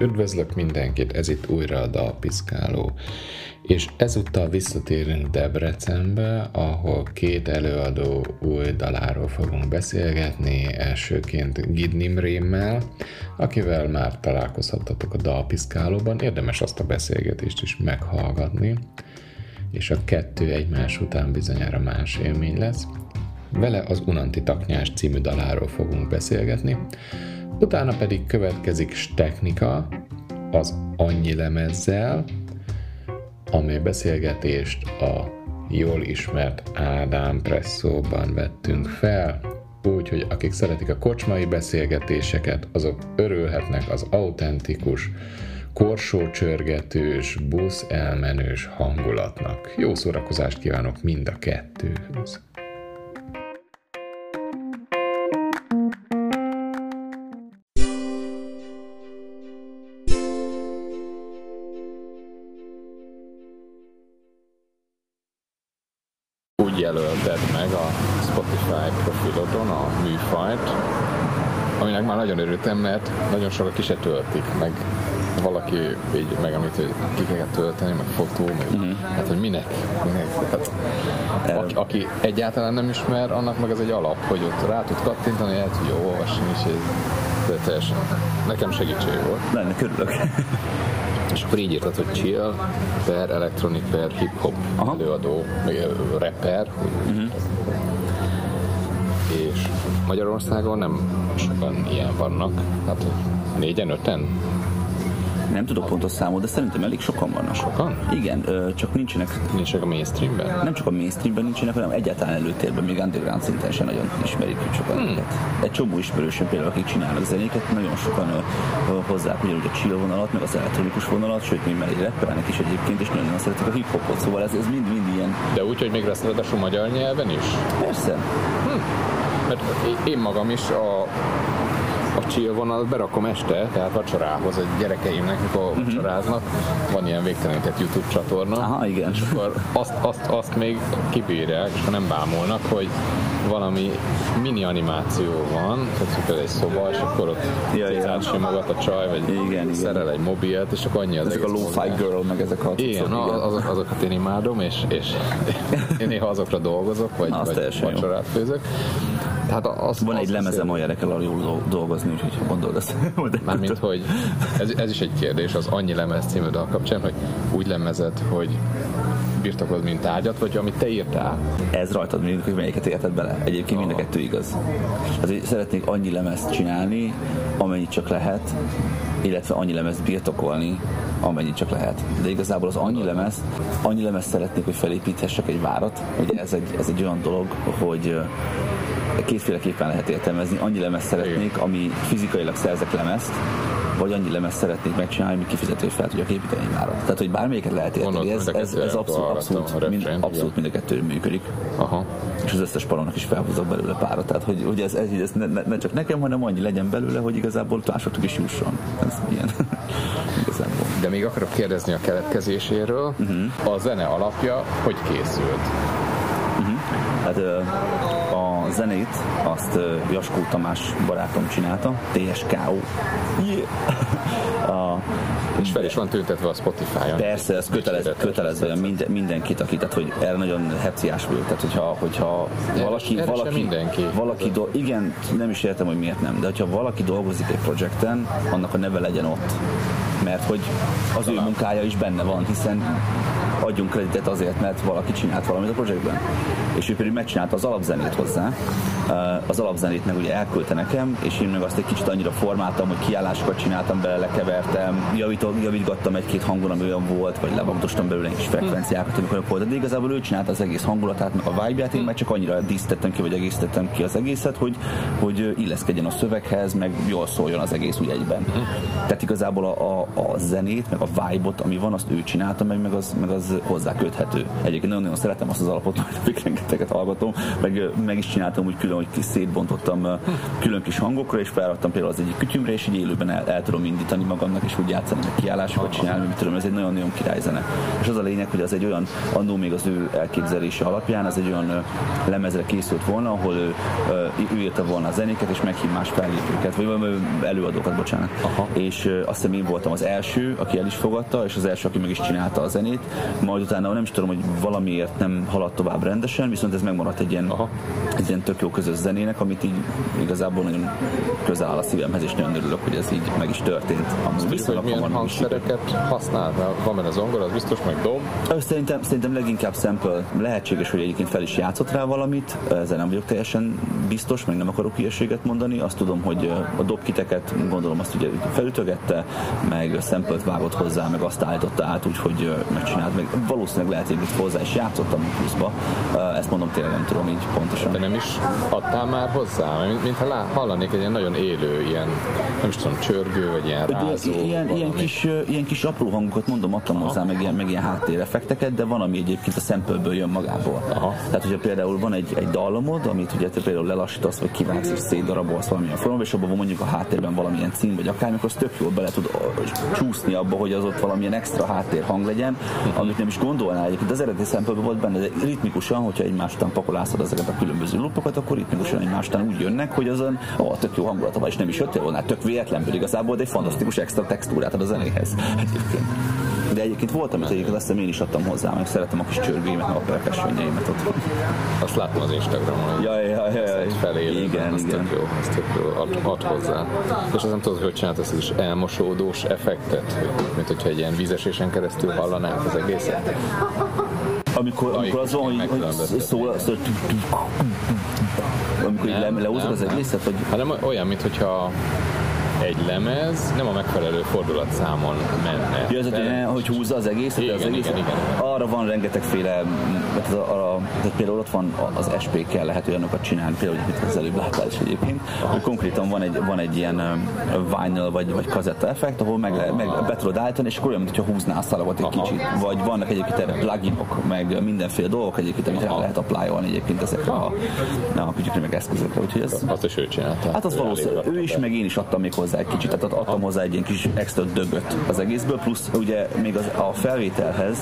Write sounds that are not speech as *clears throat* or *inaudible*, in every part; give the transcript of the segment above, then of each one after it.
Üdvözlök mindenkit, ez itt újra a Dalpiszkáló. És ezúttal visszatérünk Debrecenbe, ahol két előadó új daláról fogunk beszélgetni, elsőként Gid Nimrémmel, akivel már találkozhattatok a Dalpiszkálóban, érdemes azt a beszélgetést is meghallgatni, és a kettő egymás után bizonyára más élmény lesz. Vele az Unanti Taknyás című daláról fogunk beszélgetni, utána pedig következik Steknika, az annyi lemezzel, amely beszélgetést a jól ismert Ádám Presszóban vettünk fel, úgyhogy akik szeretik a kocsmai beszélgetéseket, azok örülhetnek az autentikus, korsócsörgetős, busz elmenős hangulatnak. Jó szórakozást kívánok mind a kettőhöz! Nagyon örültem, mert nagyon sokan ki se töltik, meg valaki így megemlít, hogy ki kell tölteni, meg fotó, meg uh-huh. hát hogy minek, minek. Hát, aki, aki, egyáltalán nem ismer, annak meg ez egy alap, hogy ott rá tud kattintani, el tudja olvasni, és ez teljesen nekem segítség volt. Lenne, körülök. *laughs* És akkor így írtad, hogy chill per electronic per hip-hop Aha. előadó, rapper. Uh-huh. És Magyarországon nem sokan ilyen vannak, hát négyen, öten? Nem tudok pontos számot, de szerintem elég sokan vannak. Sokan? Igen, csak nincsenek... Nincsenek a mainstreamben? Nem csak a mainstreamben nincsenek, hanem egyáltalán előtérben, még underground szinten sem nagyon ismerik sokan hmm. őket. Egy csomó ismerősöm például, akik csinálnak zenéket, nagyon sokan hozzák ugyanúgy a chill vonalat, meg az elektronikus vonalat, sőt, még mellé rappelnek is egyébként, és nagyon szeretik a hip-hopot, szóval ez, ez mind-mind ilyen. De úgy, hogy még lesz ráadásul magyar nyelven is? Persze. Hm. Mert én magam is a a chill vonalat berakom este, tehát vacsorához a gyerekeimnek, mikor uh-huh. vacsoráznak, van ilyen végtelenített YouTube csatorna. Aha, igen. És akkor azt, azt, azt még kibírják, és ha nem bámulnak, hogy valami mini animáció van, tehát egy szoba, és akkor ott ja, ja. simogat a csaj, vagy igen, szerel igen. egy mobilt, és akkor annyi az Ezek a lo-fi girl, meg ezek a Igen, igen. Azok, azokat én imádom, és, és *laughs* én néha azokra dolgozok, vagy, vagy vacsorát főzök. Tehát az, Van az egy lemezem, ahol kell jól dolgozni, úgyhogy gondolod *laughs* ezt. Mármint, hogy ez, ez, is egy kérdés az annyi lemez című dal kapcsán, hogy úgy lemezed, hogy birtokolod, mint tárgyat, vagy amit te írtál? Ez rajtad mindig, hogy melyiket érted bele. Egyébként mind a kettő igaz. Azért szeretnék annyi lemezt csinálni, amennyit csak lehet, illetve annyi lemezt birtokolni, amennyit csak lehet. De igazából az annyi lemez, annyi lemez szeretnék, hogy felépíthessek egy várat. Ugye ez egy, ez egy olyan dolog, hogy kétféleképpen lehet értelmezni. Annyi lemez szeretnék, ami fizikailag szerzek lemezt, vagy annyi lemez szeretnék megcsinálni, hogy kifizető fel tudjak építeni már. Tehát, hogy bármelyiket lehet érteni, ez, ez, ez abszolút, abszolút, mind, abszolút mind a kettő működik. Aha. És az összes palónak is felhúzok belőle párat. Tehát, hogy, hogy ez, ez, ez ne, ne, csak nekem, hanem annyi legyen belőle, hogy igazából másoknak is jusson. Ez ilyen. *laughs* De még akarok kérdezni a keletkezéséről. Uh-huh. A zene alapja hogy készült? Uh-huh. Hát a zenét azt Jaskó Tamás barátom csinálta, TSKO. Yeah. *laughs* a, és fel is van tüntetve a Spotify-on. Persze, ez kötelez, kötelezve minden, mindenkit, aki, tehát hogy erre nagyon hepciás vagyok, tehát hogyha, hogyha valaki, erre valaki, mindenki. valaki do, igen, nem is értem, hogy miért nem, de hogyha valaki dolgozik egy projekten, annak a neve legyen ott mert hogy az ő munkája is benne van, hiszen adjunk kreditet azért, mert valaki csinált valamit a projektben. És ő pedig megcsinálta az alapzenét hozzá. Az alapzenét meg ugye elküldte nekem, és én meg azt egy kicsit annyira formáltam, hogy kiállásokat csináltam bele, lekevertem, javítom, javítgattam egy-két hangon, ami olyan volt, vagy levagdostam belőle egy kis frekvenciákat, amikor olyan volt. De igazából ő csinálta az egész hangulatát, meg a vibe-ját, én meg csak annyira díszítettem ki, vagy egészítettem ki az egészet, hogy, hogy illeszkedjen a szöveghez, meg jól szóljon az egész úgy egyben. Tehát igazából a, a, a zenét, meg a vibe-ot, ami van, azt ő csinálta meg, meg az, meg az hozzá köthető. Egyébként nagyon-nagyon szeretem azt az alapot, *laughs* hogy rengeteget hallgatom, meg, meg is csináltam úgy külön, hogy szétbontottam külön kis hangokra, és felraktam például az egyik kütyümre, és így élőben el, el tudom indítani magamnak, és úgy játszani, meg kiállásokat csinálni, mit tudom, ez egy nagyon-nagyon királyzene. És az a lényeg, hogy az egy olyan, annó még az ő elképzelése alapján, az egy olyan lemezre készült volna, ahol ő, ő írta volna a zenéket, és meghív más fellépőket, vagy előadókat, bocsánat. Aha. És azt hiszem én voltam az első, aki el is fogadta, és az első, aki meg is csinálta a zenét. Majd utána nem is tudom, hogy valamiért nem haladt tovább rendesen, viszont ez megmaradt egy ilyen, Aha. egy ilyen tök jó közös zenének, amit így igazából nagyon közel áll a szívemhez, és nagyon örülök, hogy ez így meg is történt. Biztos, hogy milyen hangszereket használ, van benne zongora, az biztos, meg dob. Szerintem, szerintem leginkább sample. Lehetséges, hogy egyébként fel is játszott rá valamit, ezzel nem vagyok teljesen biztos, meg nem akarok hülyeséget mondani. Azt tudom, hogy a dobkiteket gondolom azt ugye felütögette, meg szempelt vágott hozzá, meg azt állította át, úgyhogy megcsinált, meg valószínűleg lehet, hogy itt hozzá is játszottam pluszba. Ezt mondom tényleg nem tudom így pontosan. De nem is adtál már hozzá, mint, mintha lá, hallanék egy ilyen nagyon élő, ilyen nem is tudom, csörgő, vagy ilyen rázó. Ilyen, ilyen, kis, ilyen kis apró hangokat mondom, adtam Aha. hozzá, meg ilyen, meg ilyen háttéreffekteket, de van, ami egyébként a szempelből jön magából. Aha. Tehát, hogyha például van egy, egy dallamod, amit ugye te például lelassítasz, vagy kivágsz és szétdarabolsz valamilyen formában, és abban mondjuk a háttérben valamilyen cím, vagy akármikor, az tök jól bele tud csúszni abba, hogy az ott valamilyen extra háttérhang legyen, amit nem is gondolnál egyébként. Az eredeti szempontból volt benne, de ritmikusan, hogyha egymás után pakolászod ezeket a különböző lupokat, akkor ritmikusan egymás után úgy jönnek, hogy azon ó, tök jó hangulata van, és nem is jöttél volna, tök véletlenből igazából, de egy fantasztikus extra textúrát ad a zenéhez egyébként. De egyébként volt, amit egyébként azt hiszem én is adtam hozzá, meg szeretem a kis csörgőimet, a perkesvényeimet ott. Azt láttam az Instagramon, hogy ja, ja, ja, ja. felélő, igen, az igen. tök jó, az tök jó, ad, ad hozzá. És azt nem tudod, hogy csinált ezt is elmosódós effektet, mint hogyha egy ilyen vízesésen keresztül hallanák az egészet. Amikor, amikor az van, hogy, hogy szól, szól, amikor nem, le, leúzod az egészet? Vagy... Hanem olyan, mintha egy lemez nem a megfelelő fordulatszámon menne. Ja, ez de... hogy húzza az egészet? Igen, az egész, igen, igen. Arra van rengetegféle, tehát, arra, tehát például ott van az SP-kkel lehet olyanokat csinálni, például, hogy az előbb láttál is egyébként, hogy konkrétan van egy, van egy ilyen vinyl vagy, vagy kazetta effekt, ahol meg, le, meg be tudod állítani, és akkor olyan, mintha húzná a szalagot egy Aha. kicsit. Vagy vannak egyébként erre pluginok, meg mindenféle dolgok egyébként, amit rá lehet applyolni egyébként ezekre a, a, a meg eszközökre. Úgyhogy ez, azt is ő csinálta. Hát az valószínűleg. Ő is, meg én is adtam még hozzá hozzá egy kicsit, tehát adtam hozzá egy ilyen kis extra dögöt az egészből, plusz ugye még az, a felvételhez,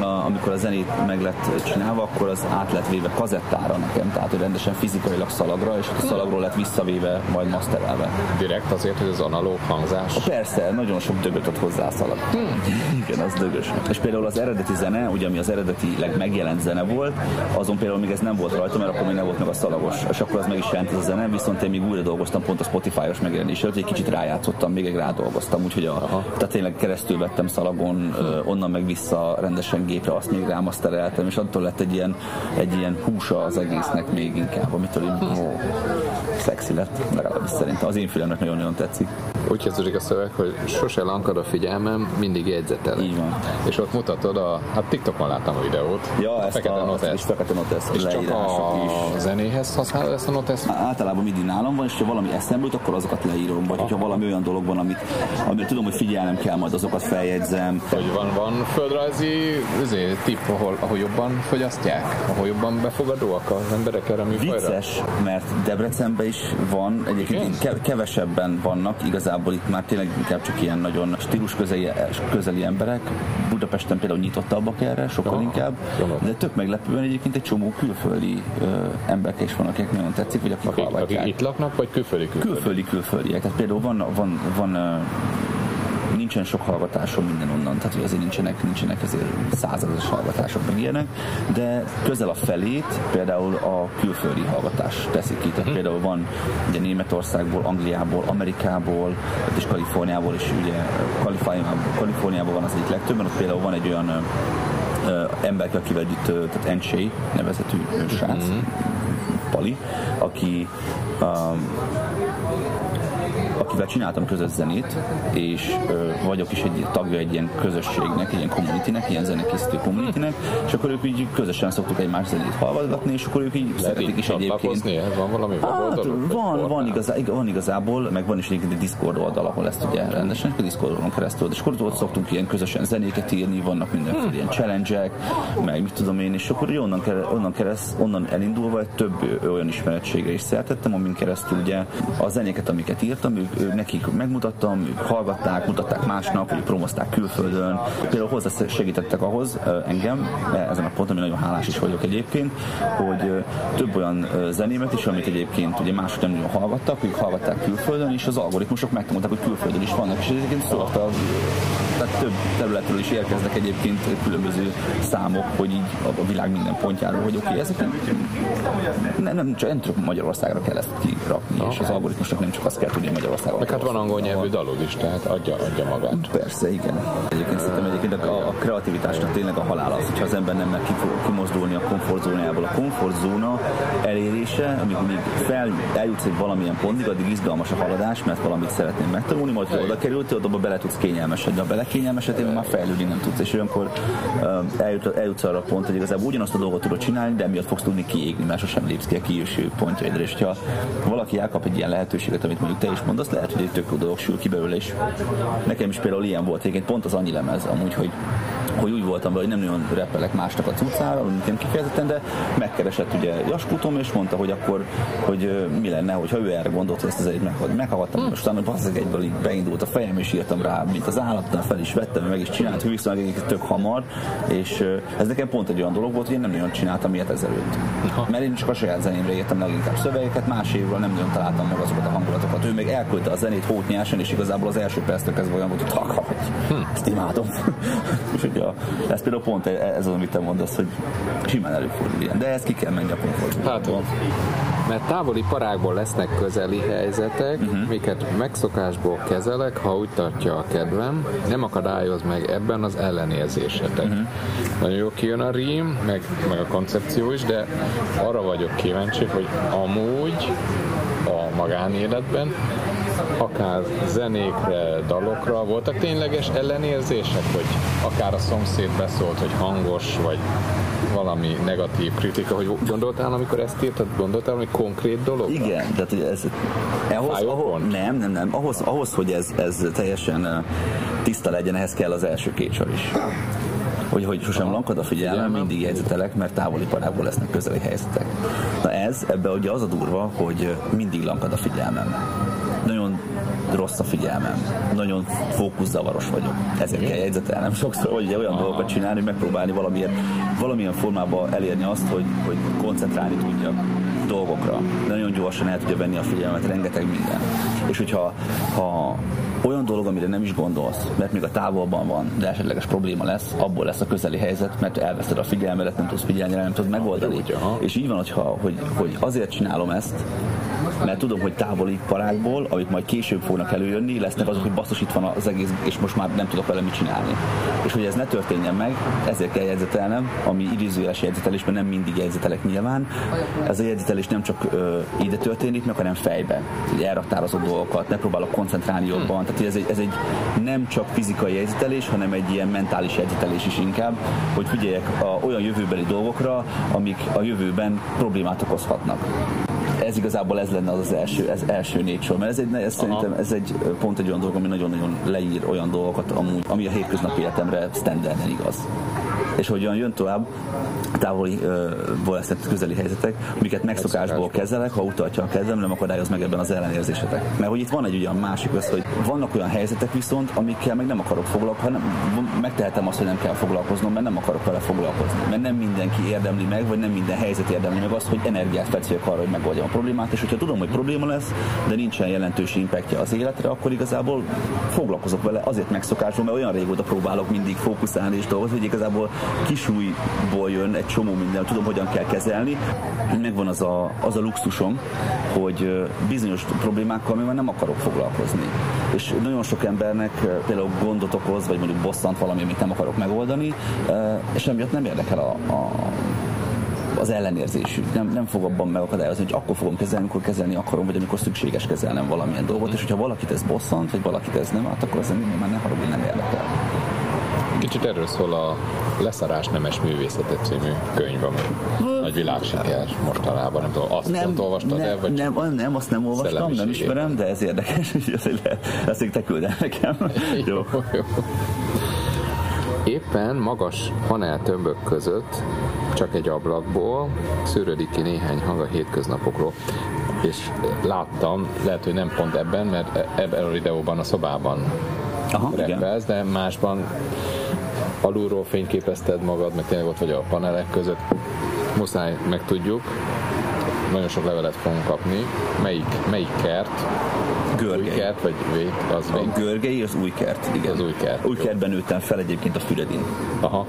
a, amikor a zenét meg lett csinálva, akkor az át lett véve kazettára nekem, tehát hogy rendesen fizikailag szalagra, és a szalagról lett visszavéve, majd masterelve. Direkt azért, hogy az analóg hangzás? Persze, nagyon sok dögöt ad hozzá a szalag. Hmm. Igen, az dögös. És például az eredeti zene, ugye ami az eredetileg megjelent zene volt, azon például még ez nem volt rajta, mert akkor még nem volt meg a szalagos, és akkor az meg is jelent ez a zene, viszont én még újra dolgoztam pont a Spotify-os megjelenés hogy kicsit rájátszottam, még egy rádolgoztam, úgyhogy a, tehát tényleg keresztül vettem szalagon, onnan meg vissza rendesen gépre, azt még rámasztereltem, és attól lett egy ilyen, egy ilyen húsa az egésznek még inkább, amitől így oh, szexi lett, legalábbis szerintem. Az én fülemnek nagyon-nagyon tetszik. Úgy kezdődik a szöveg, hogy sose lankad a figyelmem, mindig jegyzetel. Így van. És ott mutatod a, hát TikTokon láttam a videót. Ja, a ezt fekete a, notesz. fekete notesz. És csak a is. zenéhez használod ezt a notesz? Általában mindig nálam van, és ha valami eszembe jut, akkor azokat leírom. Vagy ha valami olyan dolog van, amit, amit tudom, hogy figyelnem kell, majd azokat feljegyzem. Hogy van, van földrajzi azért, tipp, ahol, ahol jobban fogyasztják? Ahol jobban befogadóak az emberek erre műfajra? Vicces, mert Debrecenben is van, egyébként kevesebben vannak, igazából itt már tényleg inkább csak ilyen nagyon stílus közeli, közeli emberek. Budapesten például nyitottabbak erre, sokkal Aha. inkább, de tök meglepően egyébként egy csomó külföldi ö, emberek is vannak, akik nagyon tetszik, vagy akik, akik, akik itt laknak, vagy külföldi külföldi? Külföldi külföldiek. Tehát például van, van, van nincsen sok hallgatásom minden onnan, tehát hogy azért nincsenek, nincsenek azért százados hallgatások meg ilyenek, de közel a felét például a külföldi hallgatás teszik ki. Tehát hmm. például van ugye Németországból, Angliából, Amerikából, és Kaliforniából is ugye Kaliforniából, Kaliforniából van az egyik legtöbben, ott például van egy olyan uh, ember, akivel együtt, tehát Enchey nevezetű srác, mm-hmm. Pali, aki um, akivel csináltam közös zenét, és ö, vagyok is egy tagja egy ilyen közösségnek, egy ilyen communitynek, ilyen zenekészítő communitynek, és akkor ők így közösen szoktuk egymás zenét hallgatni, és akkor ők így Lehet szeretik is egyébként. csatlakozni? Van valami Hát, van, van, igazá, ig- van igazából, meg van is egy Discord oldal, ahol ezt ugye rendesen, a Discordon keresztül, és akkor ott szoktunk ilyen közösen zenéket írni, vannak mindenféle ilyen challenge meg mit tudom én, és akkor onnan, onnan, kereszt, onnan elindulva egy több olyan ismerettségre is szertettem, amin keresztül ugye a zenéket, amiket írtam, ők nekik megmutattam, hallgatták, mutatták másnak, ők promozták külföldön. Például hozzá segítettek ahhoz engem, e- ezen a ponton, ami nagyon hálás is vagyok egyébként, hogy több olyan zenémet is, amit egyébként ugye mások nem nagyon hallgattak, ők hallgatták külföldön, és az algoritmusok megtanulták, hogy külföldön is vannak, és egyébként szóval tehát több területről is érkeznek egyébként különböző számok, hogy így a, világ minden pontjáról, hogy oké, okay, ezek nem, nem, nem, csak, nem csak Magyarországra kell ezt kirakni, és az algoritmusnak nem csak azt kell tudni, Magyarországon. Meg hát van angol nyelvű dalod is, tehát adja, adja magát. Persze, igen. Egyébként szerintem egyébként a, a kreativitásnak tényleg a halál az, hogyha az ember nem kifo- kimozdulni a komfortzónájából. A komfortzóna elérése, amíg még fel, eljutsz egy valamilyen pontig, addig izgalmas a haladás, mert valamit szeretném megtanulni, majd ha oda kerültél, oda bele tudsz kényelmesedni. Ha bele kényelmesedni, már fejlődni nem tudsz. És olyankor eljut, eljutsz arra a pont, hogy igazából ugyanazt a dolgot tudod csinálni, de emiatt fogsz tudni kiégni, mert sosem lépsz ki a kiéső pontjaidra. És ha valaki elkap egy ilyen lehetőséget, amit mondjuk te is mondasz, lehet, hogy egy tök jó dolog sül ki belőle, és nekem is például ilyen volt, egyébként pont az annyi lemez, amúgy, hogy hogy úgy voltam vele, hogy nem nagyon repelek másnak a cuccára, nem kifejezetten, de megkeresett ugye Jaskutom, és mondta, hogy akkor, hogy mi lenne, hogyha ő erre gondolt, hogy ezt az egyet meg, meghallgattam, most utána egyből így beindult a fejem, és írtam rá, mint az állatnál fel is vettem, meg is csinált, hűszem meg egyébként tök hamar, és ez nekem pont egy olyan dolog volt, hogy én nem nagyon csináltam ilyet ezelőtt. Mert én csak a saját zenémre írtam leginkább szövegeket, más évről nem nagyon találtam meg azokat a hangulatokat. Ő meg elküldte a zenét hótnyásan, és igazából az első perctől kezdve olyan volt, hogy taka vagy. Ezt imádom. *laughs* és ugye a, ez például pont ez az, amit te mondasz, hogy simán előfordul ilyen. De ezt ki kell menni a komfortzónából. Hát, mert távoli parákból lesznek közeli helyzetek, uh-huh. miket megszokásból kezelek, ha úgy tartja a kedvem, nem akadályoz meg ebben az ellenérzésetek. Uh-huh. Nagyon jó kijön a rím, meg, meg a koncepció is, de arra vagyok kíváncsi, hogy amúgy a magánéletben akár zenékre, dalokra voltak tényleges ellenérzések, hogy akár a szomszéd beszólt, hogy hangos, vagy valami negatív kritika, hogy gondoltál, amikor ezt írtad, gondoltál, hogy konkrét dolog? Igen, tehát ez ahhoz, ahhoz, nem, nem, nem, ahhoz, ahhoz, hogy ez, ez teljesen tiszta legyen, ehhez kell az első két sor is. Hogy, hogy sosem lankad a figyelmem, mindig jegyzetelek, mert távoli parából lesznek közeli helyzetek. Na ez, ebbe ugye az a durva, hogy mindig lankad a figyelmem. Nagyon rossz a figyelmem. Nagyon fókuszavaros vagyok. Ezért kell jegyzetelnem sokszor, hogy ugye olyan dolgokat csinálni, hogy megpróbálni valamilyen, valamilyen formában elérni azt, hogy, hogy koncentrálni tudjak dolgokra. De nagyon gyorsan el tudja venni a figyelmet, rengeteg minden. És hogyha ha olyan dolog, amire nem is gondolsz, mert még a távolban van, de esetleges probléma lesz, abból lesz a közeli helyzet, mert elveszed a figyelmedet, nem tudsz figyelni, nem tudod megoldani. Úgy, aha. És így van, hogyha, hogy, hogy azért csinálom ezt, mert tudom, hogy távoli parákból, amik majd később fognak előjönni, lesznek azok, hogy basszus itt van az egész, és most már nem tudok vele mit csinálni. És hogy ez ne történjen meg, ezért kell jegyzetelnem, ami idézőjeles jegyzetelés, mert nem mindig jegyzetelek nyilván. Ez a jegyzetelés nem csak ö, ide történik meg, hanem fejbe. Hogy elraktározott dolgokat, megpróbálok koncentrálni jobban. Tehát ez egy, ez egy nem csak fizikai jegyzetelés, hanem egy ilyen mentális jegyzetelés is inkább, hogy figyeljek a, olyan jövőbeli dolgokra, amik a jövőben problémát okozhatnak ez igazából ez lenne az az első, ez első négy sor, mert ez, egy, ez szerintem ez egy pont egy olyan dolog, ami nagyon-nagyon leír olyan dolgokat, amúgy, ami a hétköznapi életemre standarden igaz. És hogyan jön tovább, távoli uh, lesznek közeli helyzetek, amiket megszokásból kezelek, ha utaltja a kezem, nem akadályoz meg ebben az ellenérzésetek. Mert hogy itt van egy olyan másik össze, hogy vannak olyan helyzetek viszont, amikkel meg nem akarok foglalkozni, hanem megtehetem azt, hogy nem kell foglalkoznom, mert nem akarok vele foglalkozni. Mert nem mindenki érdemli meg, vagy nem minden helyzet érdemli meg azt, hogy energiát fetszik arra, hogy megoldjam problémát, és hogyha tudom, hogy probléma lesz, de nincsen jelentős impactja az életre, akkor igazából foglalkozok vele azért megszokásból, mert olyan régóta próbálok mindig fókuszálni és dolgozni, hogy igazából kisújból jön egy csomó minden, tudom, hogyan kell kezelni. Megvan az a, az a luxusom, hogy bizonyos problémákkal már nem akarok foglalkozni. És nagyon sok embernek például gondot okoz, vagy mondjuk bosszant valami, amit nem akarok megoldani, és emiatt nem érdekel a, a az ellenérzésük. Nem, nem fog abban megakadályozni, hogy akkor fogom kezelni, amikor kezelni akarom, vagy amikor szükséges kezelnem valamilyen dolgot, és hogyha valakit ez bosszant, vagy valakit ez nem, hát akkor ez már ne haragudj, nem érdekel. Kicsit erről szól a Leszarás nemes művészete című könyv, ami nagy világsiker mostanában. Nem tudom, azt nem, olvastad nem, el? Vagy nem, nem, azt nem olvastam, nem ismerem, de ez érdekes, *laughs* hogy ezt te küldel nekem. *laughs* jó. jó, jó. Éppen magas paneltömbök között, csak egy ablakból szűrődik ki néhány hang a hétköznapokról. És láttam, lehet, hogy nem pont ebben, mert ebben a videóban a szobában Aha, de másban alulról fényképezted magad, meg tényleg ott vagy a panelek között. Muszáj megtudjuk, nagyon sok levelet fogunk kapni. Melyik, melyik kert? Görgei. Új kert, vagy vég? Az? A görgei, az új kert, igen. Az új kert. Új kertben nőttem fel egyébként a Füredin. Aha.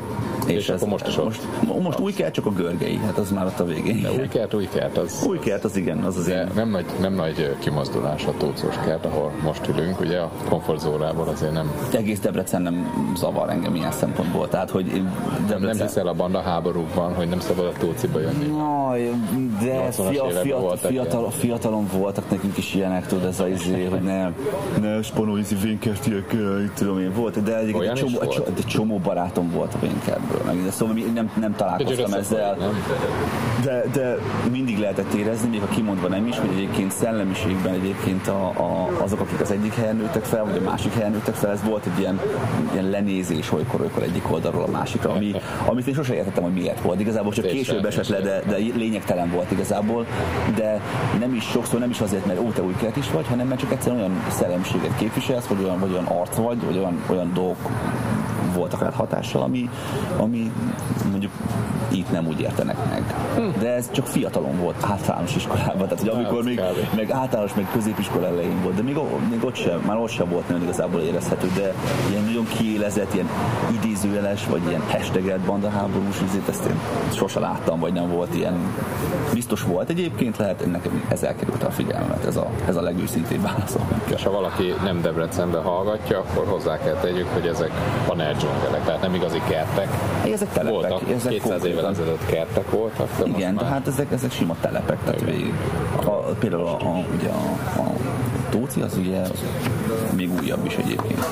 És, és akkor most is most, most új kert, csak a görgei, hát az már ott a végén. De új kert, új kert, az... Új kert, az igen, az az én. Nem nagy, nem nagy kimozdulás a tócos kert, ahol most ülünk, ugye? A komfortzórából azért nem... Egész Debrecen nem zavar engem ilyen szempontból, tehát hogy Debrecen... Nem hiszel a banda háborúkban, hogy nem szabad a tóciba jönni? No, de fia, fiatal, fiatal, fiatalon voltak nekünk is ilyenek, tudod, ez az izé, hogy ne, ne spanolízi vénkertiek, tudom én, volt, de egy, egy, csomó, egy, egy csomó barátom volt a vénkerből meg, de szóval nem, nem találkoztam ezzel. De, de mindig lehetett érezni, még ha kimondva nem is, hogy egyébként szellemiségben egyébként a, a, azok, akik az egyik helyen nőttek fel, vagy a másik helyen nőttek fel, ez volt egy ilyen, ilyen lenézés olykor, olykor egyik oldalról a másikra, ami, amit én sosem értettem, hogy miért volt. Igazából csak később esett le, de, de lényegtelen volt igazából, de nem is sokszor, nem is azért, mert ó, te új is vagy, hanem mert csak egyszerűen olyan szellemiséget képviselsz, vagy olyan, vagy olyan arc vagy, vagy olyan, olyan dolgok voltak rád hatással, ami, ami mondjuk itt nem úgy értenek meg. De ez csak fiatalon volt, általános iskolában. Tehát, hogy amikor még, meg általános, meg középiskola elején volt, de még, még ott sem, már ott sem volt nagyon igazából érezhető, de ilyen nagyon kiélezett, ilyen idézőjeles, vagy ilyen hashtagelt bandaháborús üzét, ezt én sose láttam, vagy nem volt ilyen. Biztos volt egyébként, lehet, nekem ez elkerült a figyelmet, ez a, ez a legőszintébb válasz. És ha valaki nem Debrecenben hallgatja, akkor hozzá kell tegyük, hogy ezek panel dzsungelek, tehát nem igazi kertek. Ezek telepek. Voltak, ezek 200 évvel ezelőtt kertek voltak. De Igen, de hát ezek, ezek sima telepek, tehát végig. A, például a, a, ugye a, a Tóci az ugye az még újabb is egyébként.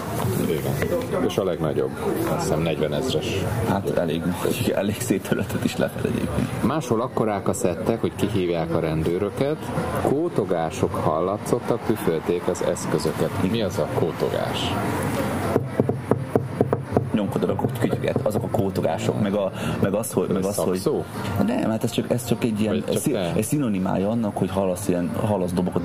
Igen. És a legnagyobb, azt hiszem 40 ezres. Hát elég, elég szép területet is lefed egyébként. Máshol akkorák a szettek, hogy kihívják a rendőröket, kótogások hallatszottak, tüfölték az eszközöket. Mi az a kótogás? Nyomkodod a kütyüket, azok a kótogások, meg, a, meg az, hogy... Meg az, hogy nem, hát ez csak, ez csak egy ilyen, csak ez, szinonimája annak, hogy hallasz ilyen, hallasz dobokat,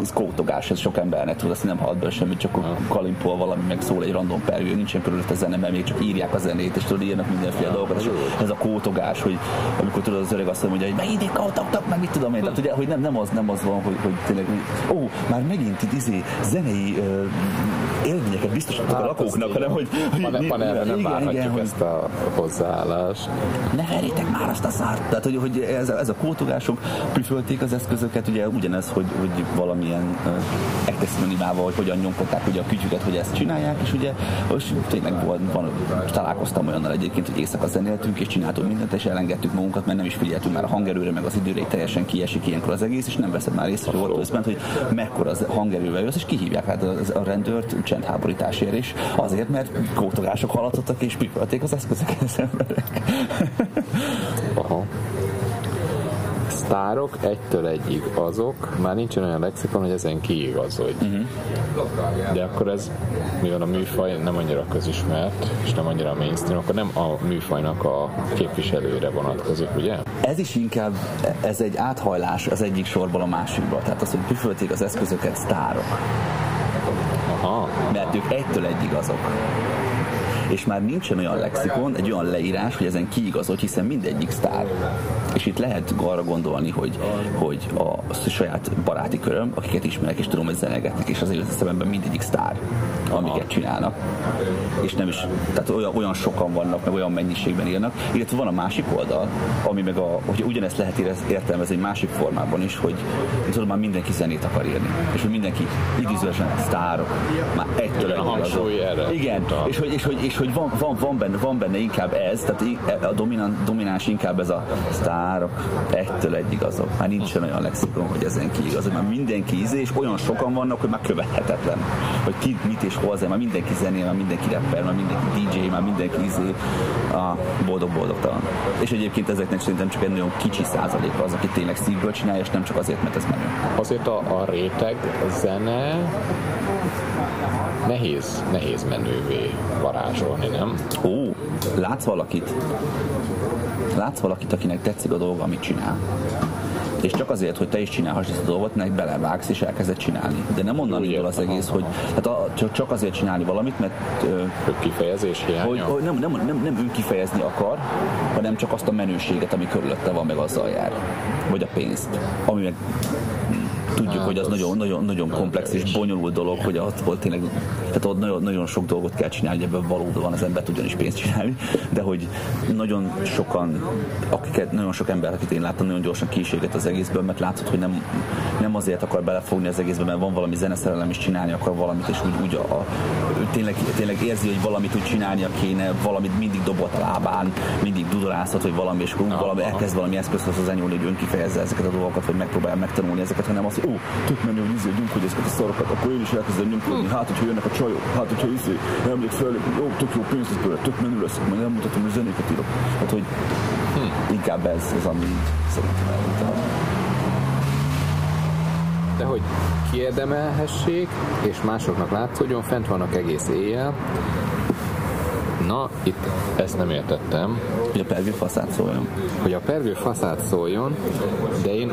ez kótogás, ez sok embernek tud, azt nem hallod be semmit, csak kalimpol valami, meg szól egy random pergő, nincsen körülött a zene, mert még csak írják a zenét, és tudod, írnak mindenféle dolgokat, és ez a kótogás, hogy amikor tudod az öreg azt mondja, hogy megint kótogtak, meg mit tudom én, tehát ugye, hogy nem, nem, az, nem az van, hogy, hogy tényleg, ó, már megint itt izé, zenei élményeket biztosítok hát, a lakóknak, hanem hogy, hogy panelben nem igen, várhatjuk igen, ezt a hozzáállást. Ne verjétek már azt a szárt! Tehát, hogy, hogy ez, a, ez a kótogások prüfölték az eszközöket, ugye ugyanez, hogy, hogy valamilyen uh, ekteszinonimával, hogy hogyan nyomkodták ugye a kütyüket, hogy ezt csinálják, és ugye most tényleg volt, van, találkoztam olyannal egyébként, hogy éjszaka zenéltünk, és csináltunk mindent, és elengedtük magunkat, mert nem is figyeltünk már a hangerőre, meg az időre, teljesen kiesik ilyenkor az egész, és nem veszed már észre, hogy volt közben, hogy mekkora az hangerővel jössz, és kihívják hát a, a rendőrt csendháborításért is, azért, mert kótogások haladtak és pipölték az eszközöket az emberek. Aha. Sztárok egytől egyig azok, már nincsen olyan lexikon, hogy ezen kiigazodj. Uh-huh. De akkor ez, mivel a műfaj nem annyira közismert, és nem annyira mainstream, akkor nem a műfajnak a képviselőre vonatkozik, ugye? Ez is inkább, ez egy áthajlás az egyik sorból a másikba. Tehát az, hogy püfölték az eszközöket sztárok. Aha. Mert ők egytől egyig azok és már nincsen olyan lexikon, egy olyan leírás, hogy ezen kiigazod, hiszen mindegyik sztár. És itt lehet arra gondolni, hogy, hogy a saját baráti köröm, akiket ismerek, és tudom, hogy zenegetnek, és az élet szememben mindegyik sztár, amiket csinálnak. És nem is, tehát olyan, olyan sokan vannak, meg olyan mennyiségben írnak, illetve van a másik oldal, ami meg a, hogy ugyanezt lehet értelmezni egy másik formában is, hogy tudod, már mindenki zenét akar írni, és hogy mindenki idézősen sztárok, már egytől egy Igen, és hogy, és hogy, és hogy, és hogy van, van, van, benne, van benne inkább ez, tehát e, a dominán, domináns inkább ez a sztárok egytől egyig azok. Már nincsen olyan lexikon, hogy ezen ki igaz, már mindenki ízé, és olyan sokan vannak, hogy már követhetetlen. Hogy ki, mit és hol, már mindenki zenél, már mindenki rapper, már mindenki DJ, már mindenki izé a boldog-boldogtalan. És egyébként ezeknek szerintem csak egy nagyon kicsi százaléka az, aki tényleg szívből csinálja, és nem csak azért, mert ez menő. Azért a, a réteg zene nehéz, nehéz menővé varázsolni, nem? Ó, látsz valakit? Látsz valakit, akinek tetszik a dolga, amit csinál? és csak azért, hogy te is csinálhass ezt a dolgot, nek belevágsz és elkezded csinálni. De nem onnan indul az egész, hogy hát a, csak, csak azért csinálni valamit, mert kifejezés hiánya. Hogy, hogy nem, nem, nem, nem ő kifejezni akar, hanem csak azt a menőséget, ami körülötte van, meg azzal jár. Vagy a pénzt. Ami meg tudjuk, hát, hogy az, az nagyon, nagyon, nagyon komplex és bonyolult dolog, hogy ott, ott tényleg, tehát ott nagyon, nagyon sok dolgot kell csinálni, hogy ebből valóban az ember tudjon is pénzt csinálni, de hogy nagyon sokan, akiket, nagyon sok ember, akit én láttam, nagyon gyorsan kísérget az egészből, mert látszott, hogy nem, nem azért akar belefogni az egészbe, mert van valami zeneszerelem is csinálni akar valamit, és úgy, úgy a, a, tényleg, tényleg érzi, hogy valamit úgy csinálnia kéne, valamit mindig dobott a lábán, mindig dudorázhat, hogy valami, és akkor valami, elkezd valami eszközhöz az enyúlni, hogy önkifejezze ezeket a dolgokat, vagy megpróbálja megtanulni ezeket, hanem az, ó, tök menő, hogy izé, hogy ezeket a szarokat, akkor én is elkezdem nyomkodni, hát, hogyha jönnek a csajok, hát, hogyha izé, emlék fel, jó, tök jó pénz lesz tök menő lesz, majd elmutatom, hogy zenéket írok. Hát, hogy hm. inkább ez az, ami így szerintem elmondtam. De hogy kiérdemelhessék, és másoknak látszódjon, fent vannak egész éjjel, Na, itt ezt nem értettem. Hogy a pergő faszát szóljon. Hogy a pergő faszát szóljon, de én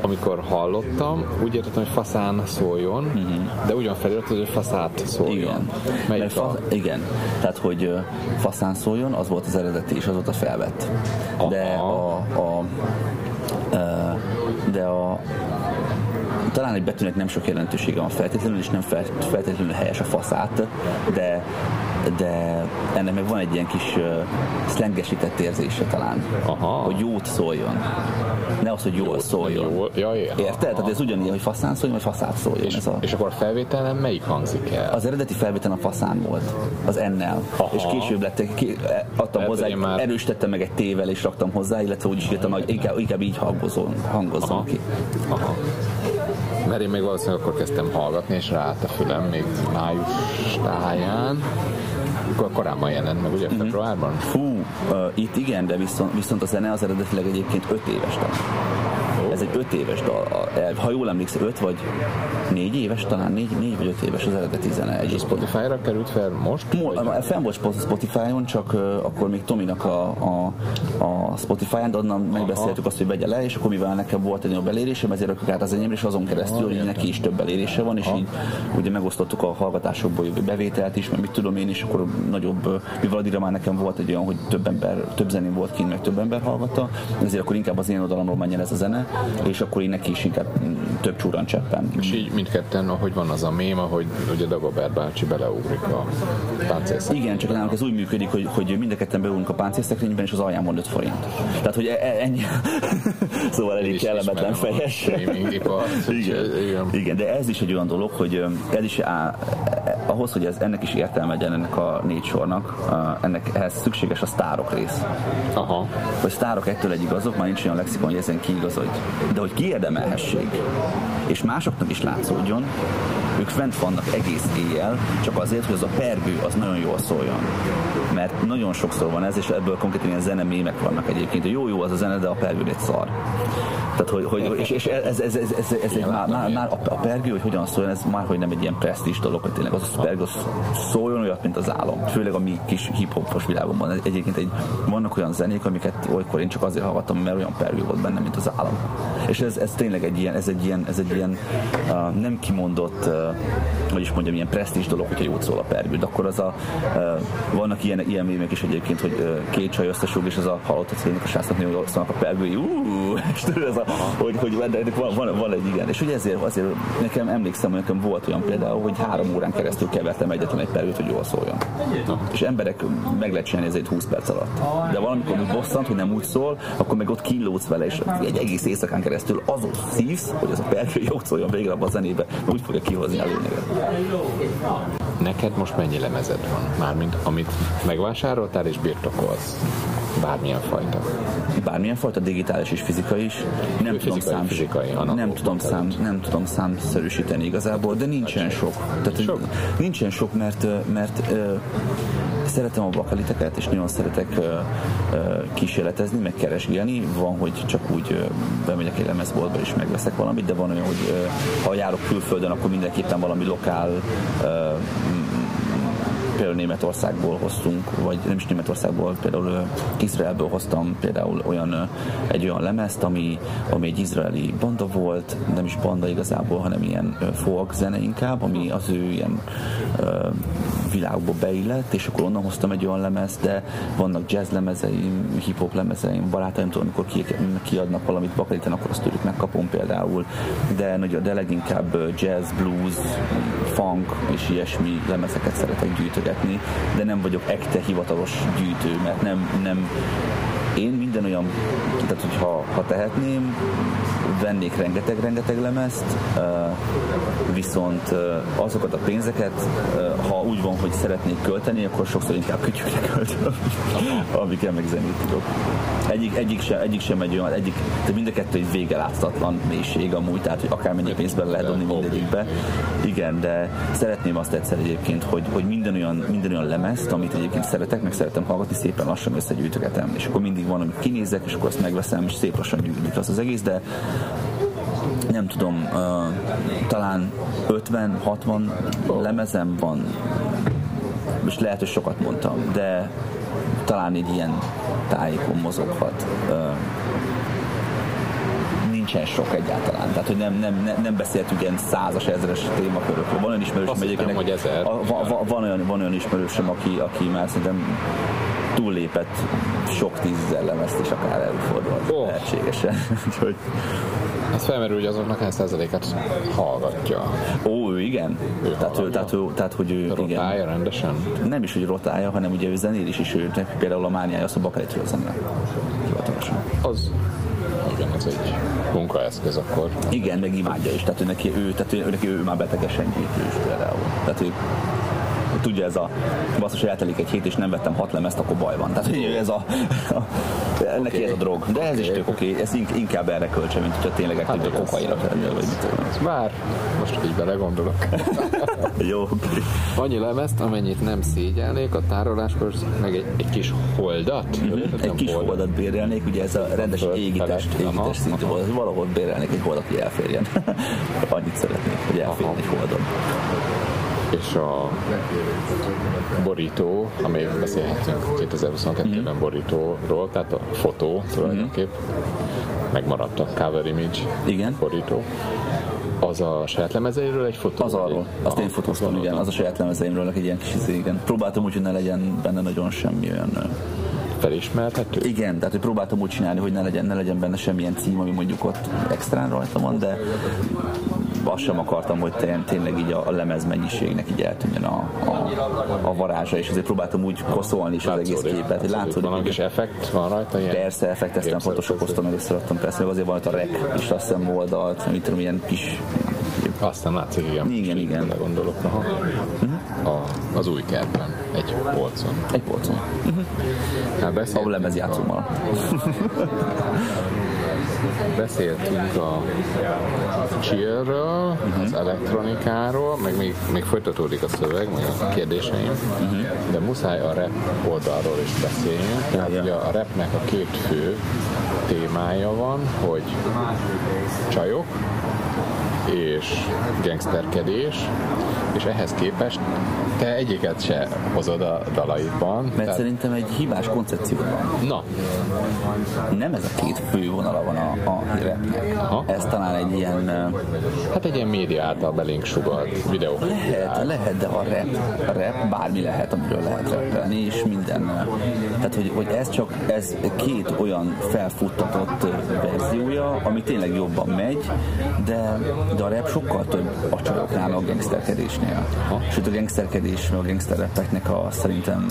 amikor hallottam, úgy értettem, hogy faszán szóljon, uh-huh. de ugyan felirat, hogy faszát szóljon. Igen. Melyik fa- a... igen. Tehát, hogy faszán szóljon, az volt az eredeti, és az volt a felvett. Aha. De a, a, a de a, talán egy betűnek nem sok jelentősége van feltétlenül, és nem feltétlenül helyes a faszát, de de ennek meg van egy ilyen kis uh, szlengesített érzése talán, Aha. hogy jót szóljon. Ne az, hogy jól jó, szóljon. Jó, ja, ja, Érted? Tehát ez ugyanígy, hogy faszán szóljon, vagy faszát szóljon. És, ez a... és akkor a felvételen melyik hangzik el? Az eredeti felvétel a faszán volt, az ennel. Aha. És később lett, ki, adtam hát hozzá, már... erősítettem meg egy tével, és raktam hozzá, illetve úgy is írtam, hogy inkább, inkább így hangozzon, hangozzon Aha. ki. Aha. Mert én még valószínűleg akkor kezdtem hallgatni, és ráállt a fülem még május táján akkor korábban jelent meg, ugye februárban? Fú, uh, itt igen, de viszont, viszont a zene az eredetileg egyébként 5 éves talán. Ez egy 5 éves dal, ha jól emlékszem, 5 vagy 4 éves, talán 4, 4 vagy 5 éves az eredeti zene. És Spotify-ra került fel most? Mo- fenn volt Spotify-on, csak uh, akkor még Tominak a, a, a Spotify-on, de onnan megbeszéltük azt, hogy vegye le, és akkor mivel nekem volt egy nagyobb elérésem, ezért rakjuk át az enyémre, és azon keresztül, hogy neki is több elérése van, és így ugye megosztottuk a hallgatásokból jövő bevételt is, mert mit tudom én, és akkor nagyobb, mivel addigra már nekem volt egy olyan, hogy több ember, több zenén volt kint, meg több ember hallgatta, ezért akkor inkább az én oldalamról menjen ez a zene, és akkor én neki is inkább több csúran cseppen. És így mindketten, ahogy van az a mém, ahogy ugye Dagobert bácsi beleugrik a páncélszekrénybe. Igen, csak nálunk ez úgy működik, hogy, hogy mind a ketten beugrunk a páncélszekrényben, és az alján van 5 forint. Tehát, hogy e- e- ennyi. *laughs* szóval elég kellemetlen fejes. *laughs* igen. igen. igen, de ez is egy olyan dolog, hogy ez is á, ahhoz, hogy ez, ennek is értelme legyen ennek a négy sornak, ennek ehhez szükséges a sztárok rész. Aha. Hogy sztárok ettől egy igazok, már nincs olyan lexikon, hogy ezen kiigazodj. De hogy kiérdemelhessék, és másoknak is látszódjon, ők fent vannak egész éjjel, csak azért, hogy az a pergő az nagyon jól szóljon. Mert nagyon sokszor van ez, és ebből konkrétan ilyen zenemémek vannak egyébként, hogy jó, jó az a zene, de a pergő egy szar. Tehát, hogy, hogy és, és ez, ez, ez, ez, ez egy, már, már, már, a pergő, hogy hogyan szóljon, ez már hogy nem egy ilyen presztis dolog, hogy tényleg az a az szóljon olyat, mint az álom. Főleg a mi kis hip-hopos világunkban. Egyébként egy, vannak olyan zenék, amiket olykor én csak azért hallgattam, mert olyan pergő volt benne, mint az álom. És ez, ez tényleg egy ilyen, ez egy ilyen, ez egy ilyen uh, nem kimondott, uh, hogy mondjam, ilyen presztis dolog, hogyha jót szól a pergő. De akkor az a, uh, vannak ilyen, ilyen mémek is egyébként, hogy uh, két csaj összesúg, és az a halott cégnek a srácnak nagyon jól szólnak a pergő, és ez a hogy, hogy de van, van, van, egy igen. És ugye ezért, azért nekem emlékszem, hogy nekem volt olyan például, hogy három órán keresztül kevertem egyetlen egy perült, hogy jól szóljon. Na. És emberek meg lehet csinálni ezért 20 perc alatt. De valamikor úgy bosszant, hogy nem úgy szól, akkor meg ott kínlódsz vele, és egy egész éjszakán keresztül azon szívsz, hogy az a pergő jót szóljon végre abban a zenébe, úgy fogja kihozni a lényeget. Neked most mennyi lemezed van? Mármint amit megvásároltál és birtokolsz? Bármilyen fajta. Bármilyen fajta digitális és fizikai is. Nem Ő tudom, fizikai, szám, fizikai, nem, tudom szám, nem tudom számszerűsíteni igazából, de nincsen sok. Tehát, Sok? Nincsen sok, mert, mert szeretem a bakaliteket, és nagyon szeretek ö, ö, kísérletezni, meg keresgélni. Van, hogy csak úgy ö, bemegyek egy lemezboltba és megveszek valamit, de van olyan, hogy ha járok külföldön, akkor mindenképpen valami lokál például Németországból hoztunk, vagy nem is Németországból, például Izraelből hoztam például olyan, egy olyan lemezt, ami, ami egy izraeli banda volt, nem is banda igazából, hanem ilyen folk zene inkább, ami az ő ilyen világba beillett, és akkor onnan hoztam egy olyan lemezt, de vannak jazz lemezeim, hip-hop lemezeim, barátaim, tudom, amikor ki, kiadnak valamit bakaliten, akkor azt tőlük megkapom például, de, de leginkább jazz, blues, funk és ilyesmi lemezeket szeretek gyűjtögetni, de nem vagyok ekte hivatalos gyűjtő, mert nem, nem én minden olyan, tehát hogyha ha tehetném, vennék rengeteg-rengeteg lemezt, viszont azokat a pénzeket, ha úgy van, hogy szeretnék költeni, akkor sokszor inkább kütyükre költöm, *laughs* amikkel meg zenét tudok. Egyik, egyik, sem, egyik sem egy olyan, egyik, de mind a kettő egy vége láthatatlan mélység amúgy, tehát hogy akármennyi pénzt bele lehet dobni mindegyikbe. Igen, de szeretném azt egyszer egyébként, hogy, hogy minden, olyan, minden olyan lemezt, amit egyébként szeretek, meg szeretem hallgatni, szépen lassan összegyűjtögetem, és akkor mindig van, amit kinézek, és akkor azt megveszem, és szép lassan gyűjtik az az egész, de nem tudom, uh, talán 50-60 lemezem van, most lehet, hogy sokat mondtam, de talán egy ilyen tájékon mozoghat. Uh, nincsen sok egyáltalán. Tehát, hogy nem, nem, nem, nem beszéltünk ilyen százas, ezres témakörökről. Van olyan ismerősöm egyébként, hogy ezer. a- va- va- van, olyan, van olyan ismerősöm, aki, aki már szerintem túllépett sok tízezer lemezt, és akár előfordulhat Ó. lehetségesen. *laughs* Úgyhogy, Ez felmerül, hogy azoknak hány százalékát hallgatja. ó, ő igen. Ő tehát, ő, tehát, ő, tehát, hogy ő igen. Rotálja rendesen? Nem is, hogy rotálja, hanem ugye ő zenél is, és ő neki például a mániája az a bakelitről zenél. Az, igen, ez egy munkaeszköz akkor. Igen, meg imádja is. Tehát ő neki, ő, tehát ő, neki ő már betegesen gyűjtő is például. Tehát ő tudja ez a basszus, hogy eltelik egy hét, és nem vettem hat lemezt, akkor baj van. Tehát hogy ez a, a neki Oké. ez a drog. De ez is tök oké, ez ink- inkább erre költse, mint hogyha tényleg Hát eltudja igaz, kokainra tennél, vagy mit. Ez Bár, most így belegondolok. *laughs* Jó, oké. Annyi lemezt, amennyit nem szégyelnék a tároláskor, meg egy, egy kis holdat. Mhm. Egy kis holdat bérelnék, ugye ez a rendes. Aha, égitest szintű volt. Valahol bérelnék egy holdat, hogy elférjen. *laughs* Annyit szeretnék, hogy elférjen egy holdon. És a borító, amelyik beszélhetünk 2022-ben borítóról, tehát a fotó tulajdonképp, megmaradt a cover image Igen. borító. Az a saját lemezeiről egy fotó? Az arról, azt Aha, én fotóztam, az igen, az a saját lemezeimről egy ilyen kis izé, igen. Próbáltam úgy, hogy ne legyen benne nagyon semmi olyan Felismerhető? Igen, tehát hogy próbáltam úgy csinálni, hogy ne legyen, ne legyen benne semmilyen cím, ami mondjuk ott extrán rajta van, de azt sem akartam, hogy tény- tényleg így a, a lemez mennyiségnek így eltűnjön a, a, a varázsa, és azért próbáltam úgy koszolni is az egész Látszódik, képet, hogy látszódik, hogy kis effekt van rajta? Ilyen? Persze, effekteztem, photoshokoztam, meg összeraktam, persze, meg azért van ott a rec is, azt hiszem oldalt, mit tudom, ilyen kis Aztán látszik, igen. Igen, igen. Gondolok, aha. A, az új kertben, egy polcon. egy polcon, Hát ahol beszéltünk, lemezjátszóval. *laughs* beszéltünk a chillről, az elektronikáról, meg még, még folytatódik a szöveg, meg a kérdéseim, de muszáj a rap oldalról is beszéljünk. Tehát ugye a rapnek a két fő témája van, hogy csajok, és gangsterkedés, és ehhez képest te egyiket se hozod a dalaidban. Mert szerintem egy hibás koncepció van. Na, Nem ez a két fő vonala van a, a rapnek. Aha. Ez talán egy ilyen... hát egy ilyen média által belénk sugalt videó. Lehet, lehet, de a rap, a rap bármi lehet, amiről lehet rappelni, és minden. Tehát, hogy, hogy ez csak ez két olyan felfuttatott verziója, ami tényleg jobban megy, de, de a rap sokkal több a csajoknál, a gangsterkedésnél. Sőt, a gangsterkedés, meg a gangster a szerintem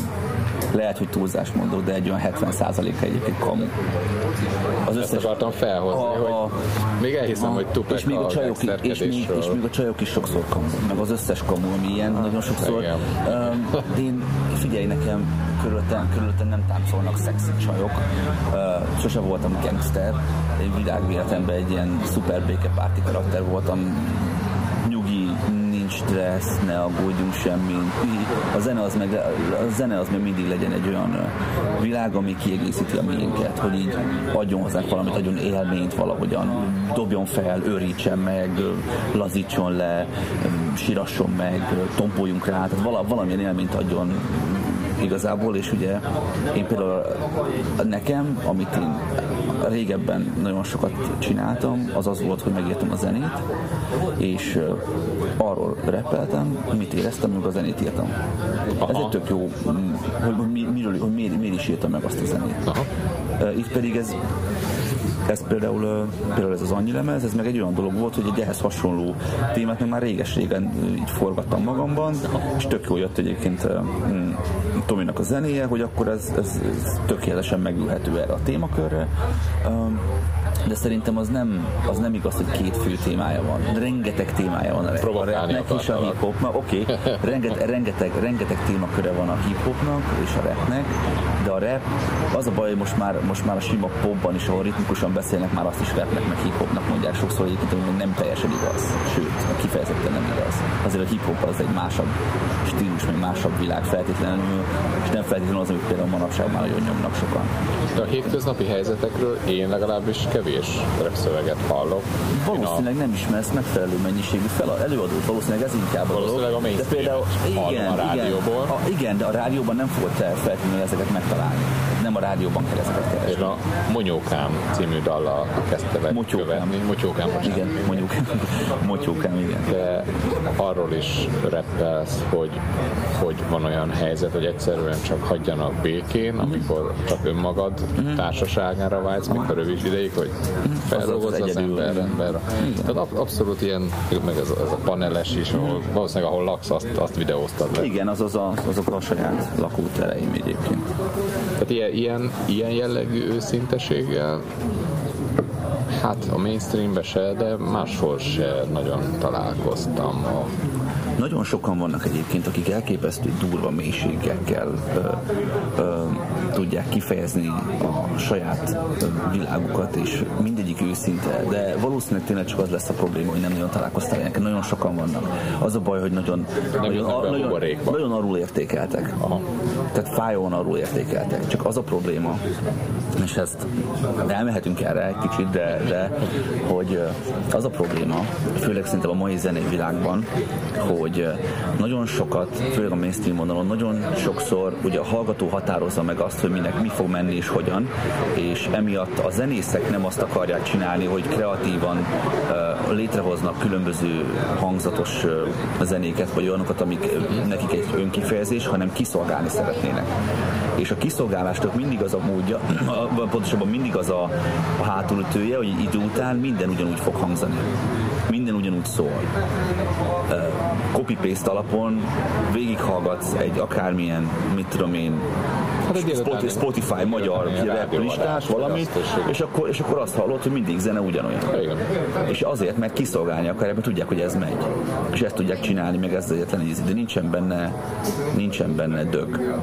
lehet, hogy túlzás mondok, de egy olyan 70%-a egyébként kamu. Az összes... Ezt akartam felhozni, a, a, hogy még elhiszem, a, hogy Tupac és még a, csajok, és még, és még a csajok is sokszor kamu, meg az összes kamu, ami ilyen, nagyon sokszor. Um, én, figyelj nekem, körülöttem, körülöttem nem táncolnak szexi csajok. Uh, sose voltam gangster, egy világvéletemben egy ilyen szuper békepárti karakter voltam, nincs stressz, ne aggódjunk semmi. A zene az meg, a zene az meg mindig legyen egy olyan világ, ami kiegészíti a miénket, hogy így adjon hozzánk valamit, adjon élményt valahogyan, dobjon fel, őrítsen meg, lazítson le, sirasson meg, tompoljunk rá, tehát valamilyen élményt adjon igazából, és ugye én például nekem, amit én régebben nagyon sokat csináltam, az az volt, hogy megírtam a zenét, és arról repeltem, mit éreztem, amikor a zenét írtam. Aha. Ez egy tök jó, hogy, hogy, miről, hogy miért, miért is írtam meg azt a zenét. Aha. Itt pedig ez ez például, például ez az annyi lemez, ez meg egy olyan dolog volt, hogy egy ehhez hasonló témát meg már réges-régen így forgattam magamban, és tök jó jött egyébként Tominak a zenéje, hogy akkor ez, ez, ez tökéletesen megülhető erre a témakörre de szerintem az nem, az nem igaz, hogy két fő témája van. Rengeteg témája van a, a rapnek és a hip-hopnak. Oké, okay. rengeteg, rengeteg, rengeteg témaköre van a hip-hopnak és a rapnek, de a rap, az a baj, hogy most már, most már a sima popban is, ahol ritmikusan beszélnek, már azt is rapnek, meg hip-hopnak mondják sokszor, egyébként, nem teljesen igaz. Sőt, kifejezetten nem igaz. Azért a hip-hop az egy másabb stílus, meg másabb világ feltétlenül, és nem feltétlenül az, amit például manapság már nagyon nyomnak sokan. De a hétköznapi helyzetekről én legalábbis kevés repszöveget hallok. Valószínűleg nem ismersz megfelelő mennyiségű fel előadót, valószínűleg ez inkább valószínűleg a de például, igen, a rádióból. Igen, a, igen, de a rádióban nem fogod te feltétlenül ezeket megtalálni. Nem a rádióban kell ezeket keresni. És a Monyókám című dallal kezdte meg Motyókám. Motyókám, Igen, Monyókám. Motyókám, igen. De arról is reppelsz, hogy, hogy van olyan helyzet, hogy egyszerűen csak hagyjanak békén, mhm. amikor csak önmagad uh-huh. társaságára vágysz, mikor rövid ideig, hogy felrúgod az, az, az ember, ember. Tehát abszolút ilyen, meg ez, ez a paneles is, ahol, valószínűleg ahol laksz, azt, azt videóztad le. Igen, az, az a, azok a saját lakótereim egyébként. Tehát ilyen, ilyen, ilyen jellegű őszinteséggel Hát a mainstreambe se, de máshol se nagyon találkoztam. Nagyon sokan vannak egyébként, akik elképesztő durva mélységekkel ö, ö, tudják kifejezni a saját világukat, és mindegyik őszinte, de valószínűleg tényleg csak az lesz a probléma, hogy nem nagyon találkoztál ilyenek. Nagyon sokan vannak. Az a baj, hogy nagyon, nagyon, nagyon, nagyon arról értékeltek. Aha. Tehát fájóan arról értékeltek. Csak az a probléma, és ezt elmehetünk erre egy kicsit, de, de hogy az a probléma, főleg szerintem a mai zenei világban, hogy nagyon sokat, főleg a mainstream vonalon, nagyon sokszor ugye a hallgató határozza meg azt, hogy minek mi fog menni és hogyan, és emiatt a zenészek nem azt akarják csinálni, hogy kreatívan létrehoznak különböző hangzatos zenéket, vagy olyanokat, amik nekik egy önkifejezés, hanem kiszolgálni szeretnének. És a kiszolgálásnak mindig az a módja, *clears throat* pontosabban mindig az a, a hátulütője, hogy idő után minden ugyanúgy fog hangzani. Minden ugyanúgy szól. Copy-paste alapon végighallgatsz egy akármilyen, mit tudom én, hát Spotify, Spotify magyar listát, valamit, és akkor, és akkor azt hallod, hogy mindig zene ugyanolyan. Igen. És azért, mert kiszolgálni akarják, mert tudják, hogy ez megy. És ezt tudják csinálni, meg ez egyetlen íz, de nincsen benne, nincsen benne dög,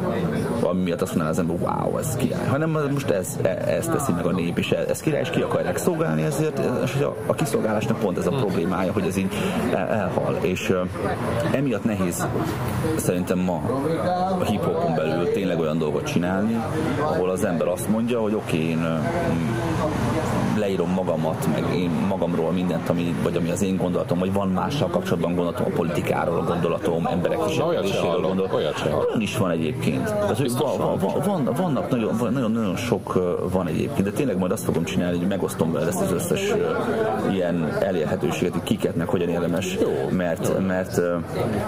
ami miatt azt mondaná az ember, wow, ez király. Hanem most ez, e, ez teszi meg a nép, és ez király, és ki akarják szolgálni ezért, és a, a kiszolgálásnak pont ez a problémája, hogy ez így elhal. És emiatt nehéz szerintem ma a hip-hopon belül tényleg olyan dolgot csinálni, ahol az ember azt mondja, hogy oké, okay, én leírom magamat, meg én magamról mindent, ami, vagy ami az én gondolatom, vagy van mással kapcsolatban gondolatom, a politikáról a gondolatom, emberek viselkedéséről gondolatom. Olyan is van egyébként. Az, van, van, van, vannak nagyon, nagyon, nagyon sok van egyébként, de tényleg majd azt fogom csinálni, hogy megosztom vele ezt az összes ilyen elérhetőséget, hogy kiket meg hogyan érdemes, mert, mert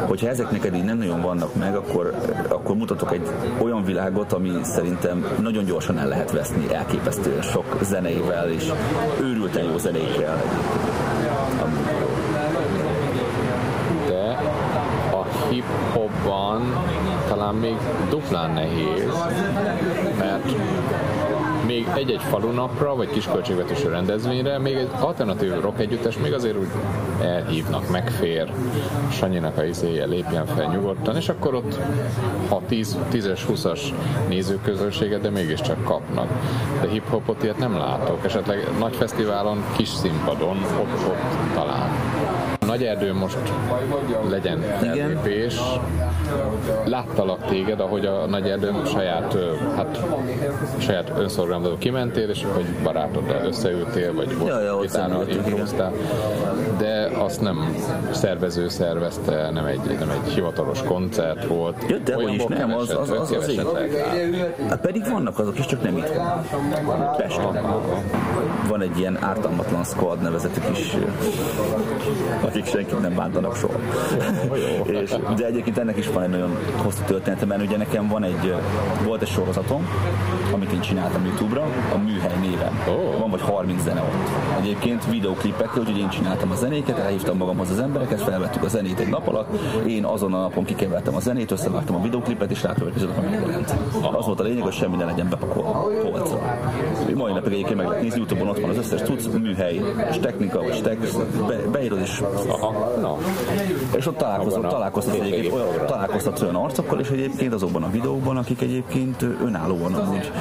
hogyha ezek neked így nem nagyon vannak meg, akkor, akkor mutatok egy olyan világot, ami szerintem nagyon gyorsan el lehet veszni, elképesztően sok zeneivel és őrülten jó zenékkel. De a hip-hopban talán még duplán nehéz, mert még egy-egy falunapra, vagy kisköltségvetésű rendezvényre, még egy alternatív rock együttes még azért úgy elhívnak, megfér, Sanyinak a izéje lépjen fel nyugodtan, és akkor ott ha 10, 10-es, 20-as nézőközönséget, de mégiscsak kapnak. De hip-hopot ilyet nem látok, esetleg nagy fesztiválon, kis színpadon, ott, ott talán. Nagy erdő most legyen fellépés. Láttalak téged, ahogy a nagy erdőn saját, hát, saját önszorgalmazó kimentél, és hogy barátoddal összeültél, vagy Ja, ja, ott gitárral improviztál, de azt nem szervező szervezte, nem egy, nem egy hivatalos koncert volt. Ja, de hogy is nem, az- az- az- az látni. Hát pedig vannak azok is, csak nem itthon. Pesten. Van egy ilyen ártalmatlan squad nevezetű kis, akik senkit nem bántanak soha. És, de egyébként ennek is van egy nagyon hosszú története, mert ugye nekem van egy, volt egy sorozatom, amit én csináltam YouTube-ra, a Műhely néven. Ó. Van vagy 30 zene ott. Egyébként videoklipekkel, úgyhogy én csináltam a zenéket, elhívtam magamhoz az embereket, felvettük a zenét egy nap alatt, én azon a napon kikevertem a zenét, összevágtam a videoklipet, és rákövetkezőleg a megjelent. Az volt a lényeg, hogy semmi ne legyen bepakolva polcra. Mai napig egyébként meg lehet nézni, Youtube-on ott van az összes tudsz, műhely, és technika, vagy tek, be, beírod, és Aha, na, és ott a találkoztatsz, egyébként, olyan, olyan arcokkal, és egyébként azokban a videókban, akik egyébként önállóan amúgy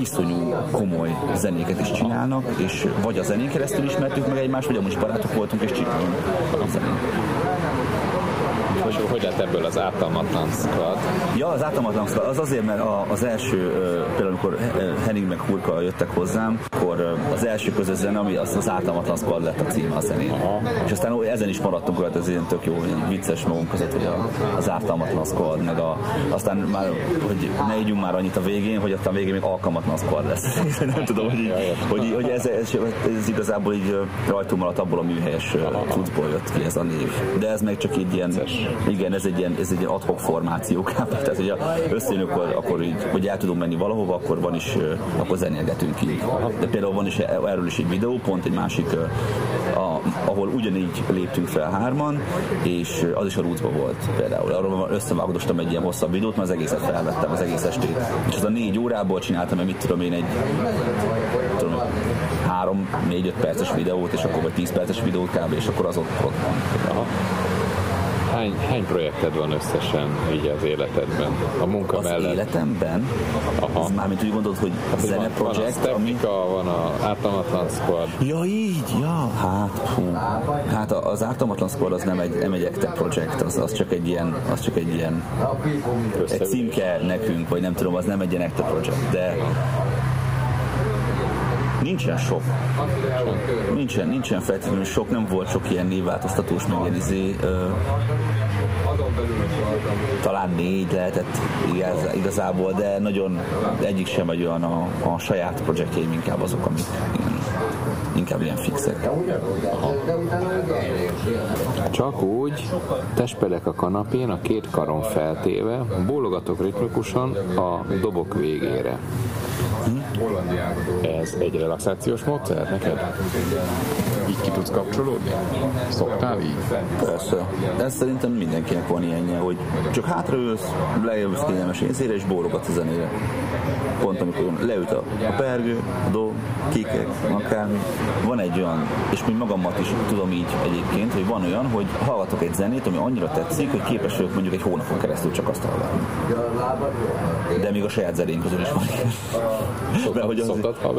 iszonyú komoly zenéket is csinálnak, és vagy a zenén keresztül ismertük meg egymást, vagy amúgy is barátok voltunk, és csinálunk a zenét. Hogy, hogy lett ebből az ártalmatlan squad? Ja, az ártalmatlan szó, az azért, mert az első, például amikor He- Henning meg Hurka jöttek hozzám, akkor az első közös zene, ami az, az ártalmatlan squad lett a címe a zenén. És aztán ezen is maradtunk rajta, ez ilyen tök jó, ilyen vicces magunk között, hogy a, az ártalmatlan squad, meg a, aztán már, hogy ne ígyunk már annyit a végén, hogy aztán végén még alkalmatlan squad lesz. *laughs* Nem tudom, hogy, így, hogy, hogy ez, ez, ez, igazából így rajtunk maradt abból a műhelyes cuccból jött ki ez a név. De ez meg csak így ilyen, igen, ez egy ilyen, ez egy ilyen adhok formáció. *laughs* Tehát, hogy összejön, akkor, akkor így, hogy el tudunk menni valahova, akkor van is, akkor zenélgetünk így. De például van is e- erről is egy videó, pont egy másik, a, ahol ugyanígy léptünk fel hárman, és az is a Rootsba volt például. Arról összevágdostam egy ilyen hosszabb videót, mert az egészet felvettem, az egész estét. És az a négy órából csináltam, mert mit tudom én, egy tudom, három, négy, öt perces videót, és akkor vagy 10 perces videót kb. és akkor az ott, ott van. Aha. Hány, hány projekted van összesen így az életedben? A munka Az mellett? életemben, Aha. az mármint úgy gondolod, hogy van, zene van a projekt, ami... Van a Ártalmatlan Squad, Ja, így, ja, hát, hú. Hát az ártalmatlan squad az nem egy, nem egy ekte projekt, az, az, csak egy ilyen, az csak egy ilyen, egy címke nekünk, vagy nem tudom, az nem egy ilyen ekte projekt, de nincsen sok. Nincsen, nincsen feltétlenül sok, nem volt sok ilyen névváltoztatós, meg ilyen izé, talán négy lehetett igaz, igazából, de nagyon egyik sem egy olyan a, a saját projektjeim, inkább azok, amik inkább ilyen fixek. Csak úgy, testpedek a kanapén, a két karon feltéve, bólogatok ritmikusan a dobok végére. Ez egy relaxációs módszer neked? Így ki tudsz kapcsolódni? Szoktál így? Persze. Ez szerintem mindenkinek van ilyenje, hogy csak hátraülsz, leülsz kényelmes észére, és bólogatsz a zenére. Pont amikor leüt a, a pergő, a do, kikek, akármi. Van egy olyan, és még magamat is tudom így egyébként, hogy van olyan, hogy hallgatok egy zenét, ami annyira tetszik, hogy képes vagyok mondjuk egy hónapon keresztül csak azt hallgatni. De még a saját zenén közül is van ilyen. Mert hogy az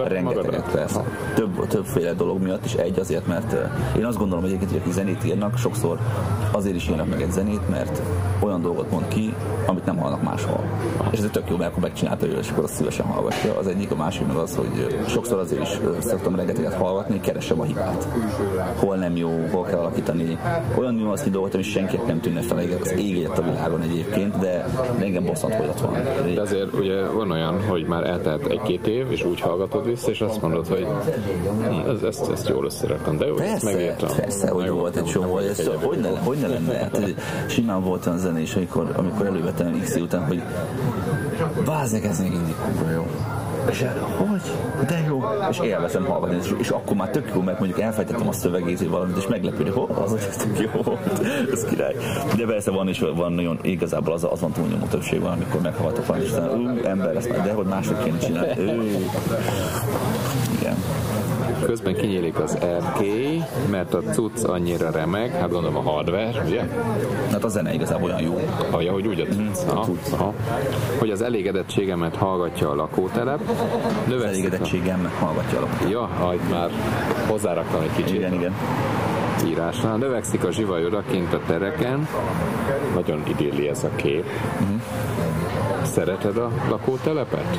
rengeteget, persze. Több, többféle dolog miatt is. Egy azért, mert eh, én azt gondolom egyébként, hogy akik zenét írnak, sokszor azért is írnak meg egy zenét, mert olyan dolgot mond ki, amit nem hallnak máshol. És ez tök jó, mert akkor megcsinálta ő, és akkor azt szívesen hallgatja. Az egyik, a másik meg az, hogy sokszor azért is szoktam rengeteget hallgatni, keresem a hibát. Hol nem jó, hol kell alakítani. Olyan nüansznyi dolgot, ami senkinek nem tűnne fel az ég a világon egyébként, de engem bosszant, hogy ott van. De azért ugye van olyan, hogy már eltelt egy-két év, és úgy hallgatod vissza, és azt mondod, hogy hm, ez, ezt, ezt jól összeraktam, de jó, ezt Persze, megírtam. persze, hogy jó, volt egy csomó, nem ez egyedül hogy ne, hogy ne lenne? Hát, simán volt olyan zenés, amikor, amikor elővettem X után, hogy bázeg, ez még mindig kurva jó. És hogy? De jó. És élvezem hallgatni, és, és akkor már tök jó, mert mondjuk elfejtettem a szövegét, valamit, és meglepődni, hogy az, hogy ez tök jó volt. Ez király. De persze van is, van nagyon, igazából az, az van túlnyomó többség van, amikor meghallgatok valamit, és aztán, ú, ember, ezt már, de hogy mások kéne csinálni. Igen. Közben kinyílik az erkély, mert a cucc annyira remeg, hát gondolom a hardware, ugye? Hát a zene igazából olyan jó. Ahogy, ahogy úgy a cucc. Aha, aha. Hogy az elégedettségemet hallgatja a lakótelep. Az Növekszik a... elégedettségem hallgatja alapot. Ja, majd már hozzáraktam egy kicsit Igen, igen. írásnál. Növekszik a zsivaj odakint a tereken. Nagyon idilli ez a kép. Mhm. Szereted a lakótelepet?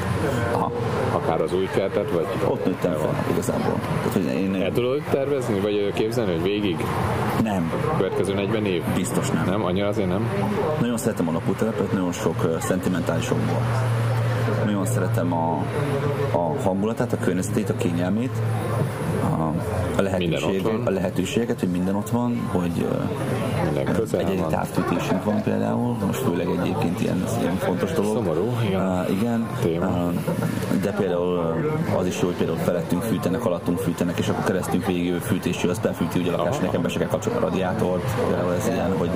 Aha. Akár az új kertet, vagy Ott nőttem fel igazából. Tehát, hogy én el tudod tervezni, vagy képzelni, hogy végig nem, következő 40 év? biztos nem. Nem? Annyira azért nem? Nagyon szeretem a lakótelepet, nagyon sok szentimentális okból. Nagyon szeretem a, a hangulatát, a környezetét, a kényelmét, a, van. a lehetőséget, hogy minden ott van, hogy Minden közel egyedi van. van például, most főleg egyébként ilyen, ilyen fontos dolog. Szomorú, igen. Uh, igen. Téma. Uh, de például az is jó, hogy például felettünk fűtenek, alattunk fűtenek, és akkor keresztünk végig fűtésű, az befűti ugye a lakás, nekem be se kell kapcsolni a radiátort, például ez ilyen, hogy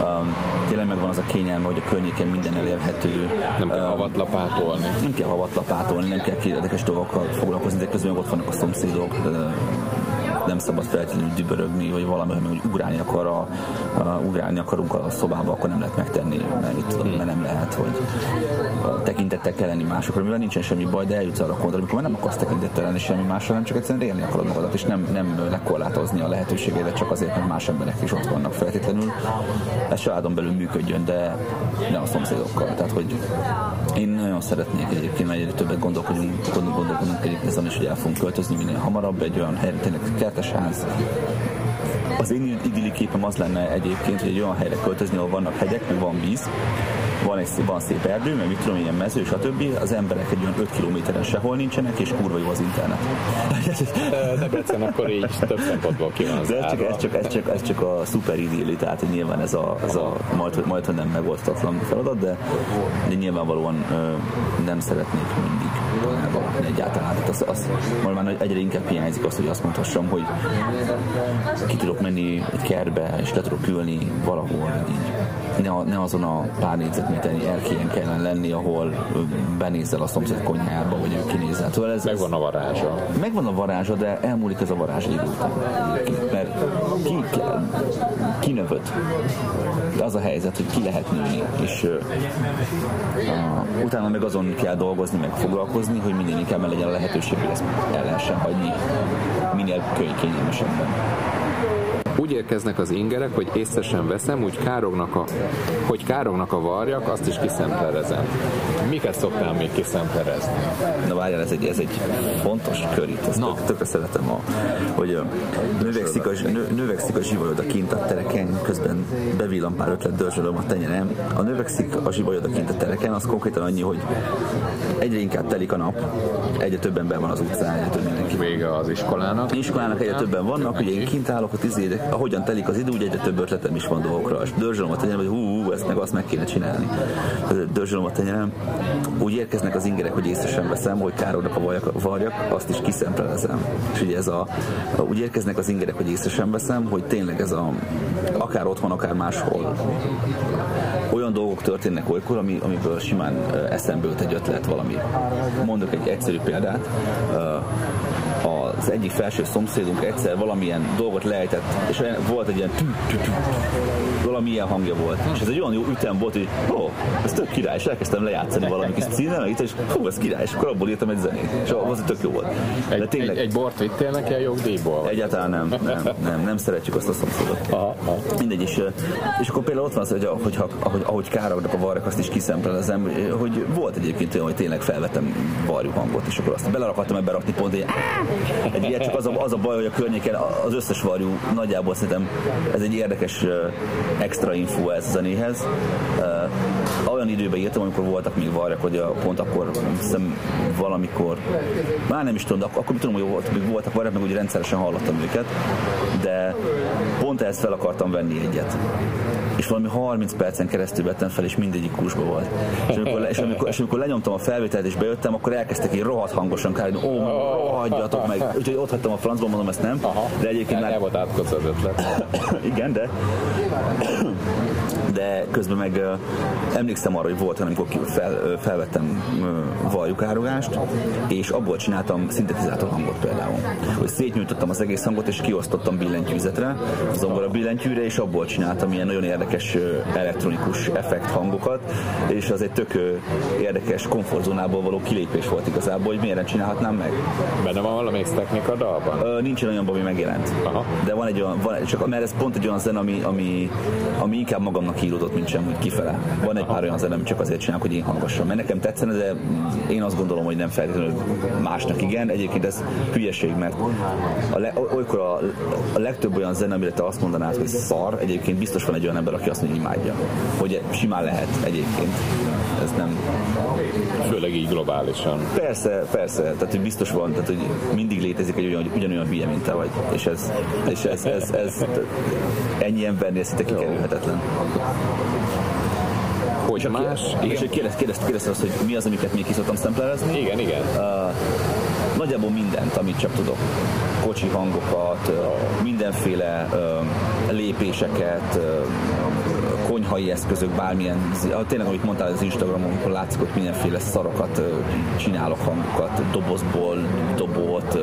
um, tényleg megvan az a kényelme, hogy a környéken minden elérhető. Nem kell havat lapátolni. Nem kell havat lapátolni, nem kell érdekes dolgokkal foglalkozni, de közben ott vannak a szomszédok, nem szabad feltétlenül dübörögni, vagy valami, hogy ugrálni, akar a, a, ugrálni akarunk a szobába, akkor nem lehet megtenni, mert, mit tudom, mert nem lehet, hogy tekintettel kell lenni másokra, mivel nincsen semmi baj, de eljutsz arra a pontra, amikor már nem akarsz tekintettel lenni semmi másra, hanem csak egyszerűen élni akarod magadat, és nem, nem lekorlátozni a lehetőségeidet csak azért, mert más emberek is ott vannak feltétlenül. Ez családon belül működjön, de ne a szomszédokkal. Tehát, hogy én nagyon szeretnék egyébként, mert egyre többet gondolkodunk, gondol- gondolkodunk egyébként ezen is, hogy el fogunk költözni minél hamarabb egy olyan helyre, tényleg kertes ház, az én idilli képem az lenne egyébként, hogy egy olyan helyre költözni, ahol vannak hegyek, meg van víz, van egy szép, van szép erdő, meg mit tudom, ilyen mező, stb. Az emberek egy olyan 5 kilométeren sehol nincsenek, és kurva jó az internet. *laughs* Debrecen akkor így több szempontból ki van De ez csak, ez, csak, ez, csak, ez csak a szuper idilli, tehát nyilván ez a, ez a majd, majd, hogy nem megoldhatatlan feladat, de, de nyilvánvalóan nem szeretnék mindig elvalatni egyáltalán. Tehát az, az, már egyre inkább hiányzik az, hogy azt mondhassam, hogy ki tudok menni egy kertbe, és le tudok ülni valahol, így ne, a- ne azon a pár négyzetméternyi erkélyen kellene lenni, ahol benézel a szomszéd konyhába, vagy ő kinézel. Szóval ez, Megvan a varázsa. Megvan a varázsa, de elmúlik ez a varázs idő után. Mert ki, ki. De az a helyzet, hogy ki lehet nőni, és uh, utána meg azon kell dolgozni, meg foglalkozni, hogy minél inkább legyen a lehetőség, hogy ezt el lehessen hagyni minél könyv kényelmesebben. Úgy érkeznek az ingerek, hogy észre sem veszem, úgy kárognak a, hogy kárognak a varjak, azt is kiszemplerezem. Miket szoktál még kiszemplerezni? Na várjál, ez egy, ez egy fontos kör itt, ezt Na. tök, tökre szeretem, a, hogy növekszik a, nö, növekszik a zsivajod a kint a tereken, közben bevillan pár ötlet dörzsölöm a tenyerem. A növekszik a zsivajod a kint a tereken, az konkrétan annyi, hogy egyre inkább telik a nap, egyre több ember van az utcán, egyre több mindenki. Vége az iskolának. Iskolának egyre többen vannak, ugye én kint állok a tíz de ahogyan telik az idő, úgy egyre több ötletem is van dolgokra, és dörzsölöm a tenyerem, hogy hú, hú, ezt meg azt meg kéne csinálni. Dörzsölöm a tenyerem, úgy érkeznek az ingerek, hogy észre sem veszem, hogy kárognak a varjak, varjak azt is kiszemplelezem. És ugye ez a, úgy érkeznek az ingerek, hogy észre sem veszem, hogy tényleg ez a, akár otthon, akár máshol, olyan dolgok történnek olykor, ami, amiből simán eszembe jut egy ötlet valami. Mondok egy egyszerű példát. Az egyik felső szomszédunk egyszer valamilyen dolgot lejtett, és olyan, volt egy ilyen tü, tü, tü, valami ilyen hangja volt. És ez egy olyan jó ütem volt, hogy ó, ez tök király, és elkezdtem lejátszani valami kis címet, és hú, ez király, és akkor abból írtam egy zenét. És az tök jó volt. De Egy, tényleg, egy, egy bort vittél neki a jogdíjból? Egyáltalán nem, nem, nem, nem szeretjük azt a szomszédot. Aha, aha. Mindegy, és, és akkor például ott van az, hogy ahogy, ahogy, ahogy kárognak a varrak, azt is kiszemplelezem, hogy volt egyébként olyan, hogy tényleg felvettem varjú hangot, és akkor azt belerakadtam ebbe rakni pont, hogy! Egy ilyet, csak az a, az a baj, hogy a környéken az összes varjú nagyjából szerintem ez egy érdekes extra info ez a zenéhez. Olyan időben írtam, amikor voltak még varjak, hogy a, pont akkor hiszem valamikor, már nem is tudom, de akkor, akkor tudom, hogy volt, még voltak varjak, meg úgy rendszeresen hallottam őket, de pont ezt fel akartam venni egyet és valami 30 percen keresztül vettem fel, és mindegyik kursba volt. És amikor, és amikor, és amikor lenyomtam a felvételt és bejöttem, akkor elkezdtek így rohadt hangosan kárni, ó, rohadjatok meg. Úgyhogy ott hagytam a francban, mondom ezt nem. De egyébként már... El volt az ötlet. *coughs* Igen, de de közben meg uh, emlékszem arra, hogy volt, amikor fel, felvettem uh, valjukárogást, és abból csináltam szintetizátor hangot például. Hogy szétnyújtottam az egész hangot, és kiosztottam billentyűzetre, zongora billentyűre, és abból csináltam ilyen nagyon érdekes uh, elektronikus effekt hangokat, és az egy tök érdekes komfortzónából való kilépés volt igazából, hogy miért nem csinálhatnám meg. Benne van valamelyik technika dalban? Uh, nincsen olyan, ami megjelent. Aha. De van egy olyan, van, csak mert ez pont egy olyan zen, ami, ami, ami inkább magamnak íródott, mint sem, hogy kifele. Van egy pár olyan zene, amit csak azért csinálok, hogy én hangosan. Mert nekem tetszene, de én azt gondolom, hogy nem feltétlenül másnak igen. Egyébként ez hülyeség, mert a, le, olykor a, a legtöbb olyan zene, amire te azt mondanád, hogy szar, egyébként biztos van egy olyan ember, aki azt mondja, hogy imádja. Hogy simán lehet egyébként. Ez nem... Főleg így globálisan. Persze, persze. Tehát, hogy biztos van, tehát, hogy mindig létezik egy olyan, ugyanolyan hülye, mint te vagy. És ez, és ez, ez, ez, ez ennyi embernél szinte kikerülhetetlen hogy más. És kérdezte, kérdezte, kérdezte azt, hogy mi az, amiket még ki szoktam szemplerezni. Igen, igen. Uh, nagyjából mindent, amit csak tudok. Kocsi hangokat, uh, mindenféle uh, lépéseket, konyhai eszközök, bármilyen, tényleg amit mondtál az Instagramon, amikor látszik, hogy mindenféle szarokat csinálok hangokat, dobozból, dobot,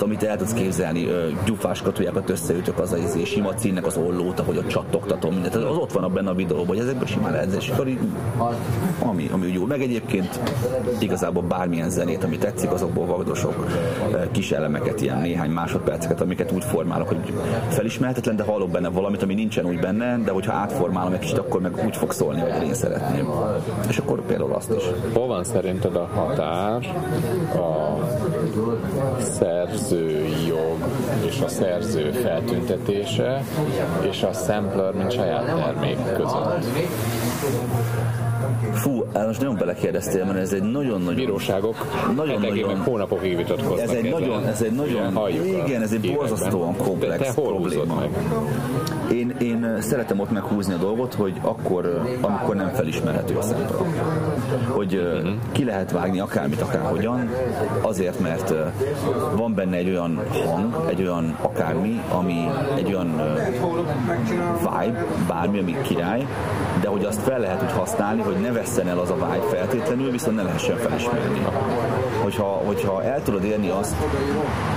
tehát amit el tudsz képzelni, gyufás katujákat összeütök az a izé, sima cínnek az ollót, ahogy ott csattogtatom, mindent. Az ott van benne a videóban, hogy ezekből simán lehet, és akkor így, ami, ami jó. Meg egyébként igazából bármilyen zenét, ami tetszik, azokból vagdosok kis elemeket, ilyen néhány másodperceket, amiket úgy formálok, hogy felismerhetetlen, de hallok benne valamit, ami nincsen úgy benne, de hogyha átformálom egy kicsit, akkor meg úgy fog szólni, hogy én szeretném. És akkor például azt is. Hol van szerinted a határ a szerzői jog és a szerző feltüntetése és a sampler, mint saját termék között? Fú, most nagyon belekérdeztél, mert ez egy nagyon-nagyon... Bíróságok nagyon, nagyon, meg hónapokig vitatkoznak ez egy nagyon, ez egy nagyon, igen, ez egy borzasztóan komplex te, te probléma. Meg? Én, én szeretem ott meghúzni a dolgot, hogy akkor, amikor nem felismerhető a szempont. Hogy uh-huh. ki lehet vágni akármit, akárhogyan, azért, mert van benne egy olyan hang, egy olyan akármi, ami egy olyan vibe, bármi, ami király, de hogy azt fel lehet úgy használni, hogy ne vesszen el az a vibe feltétlenül, viszont ne lehessen felismerni. Hogyha, hogyha el tudod érni azt,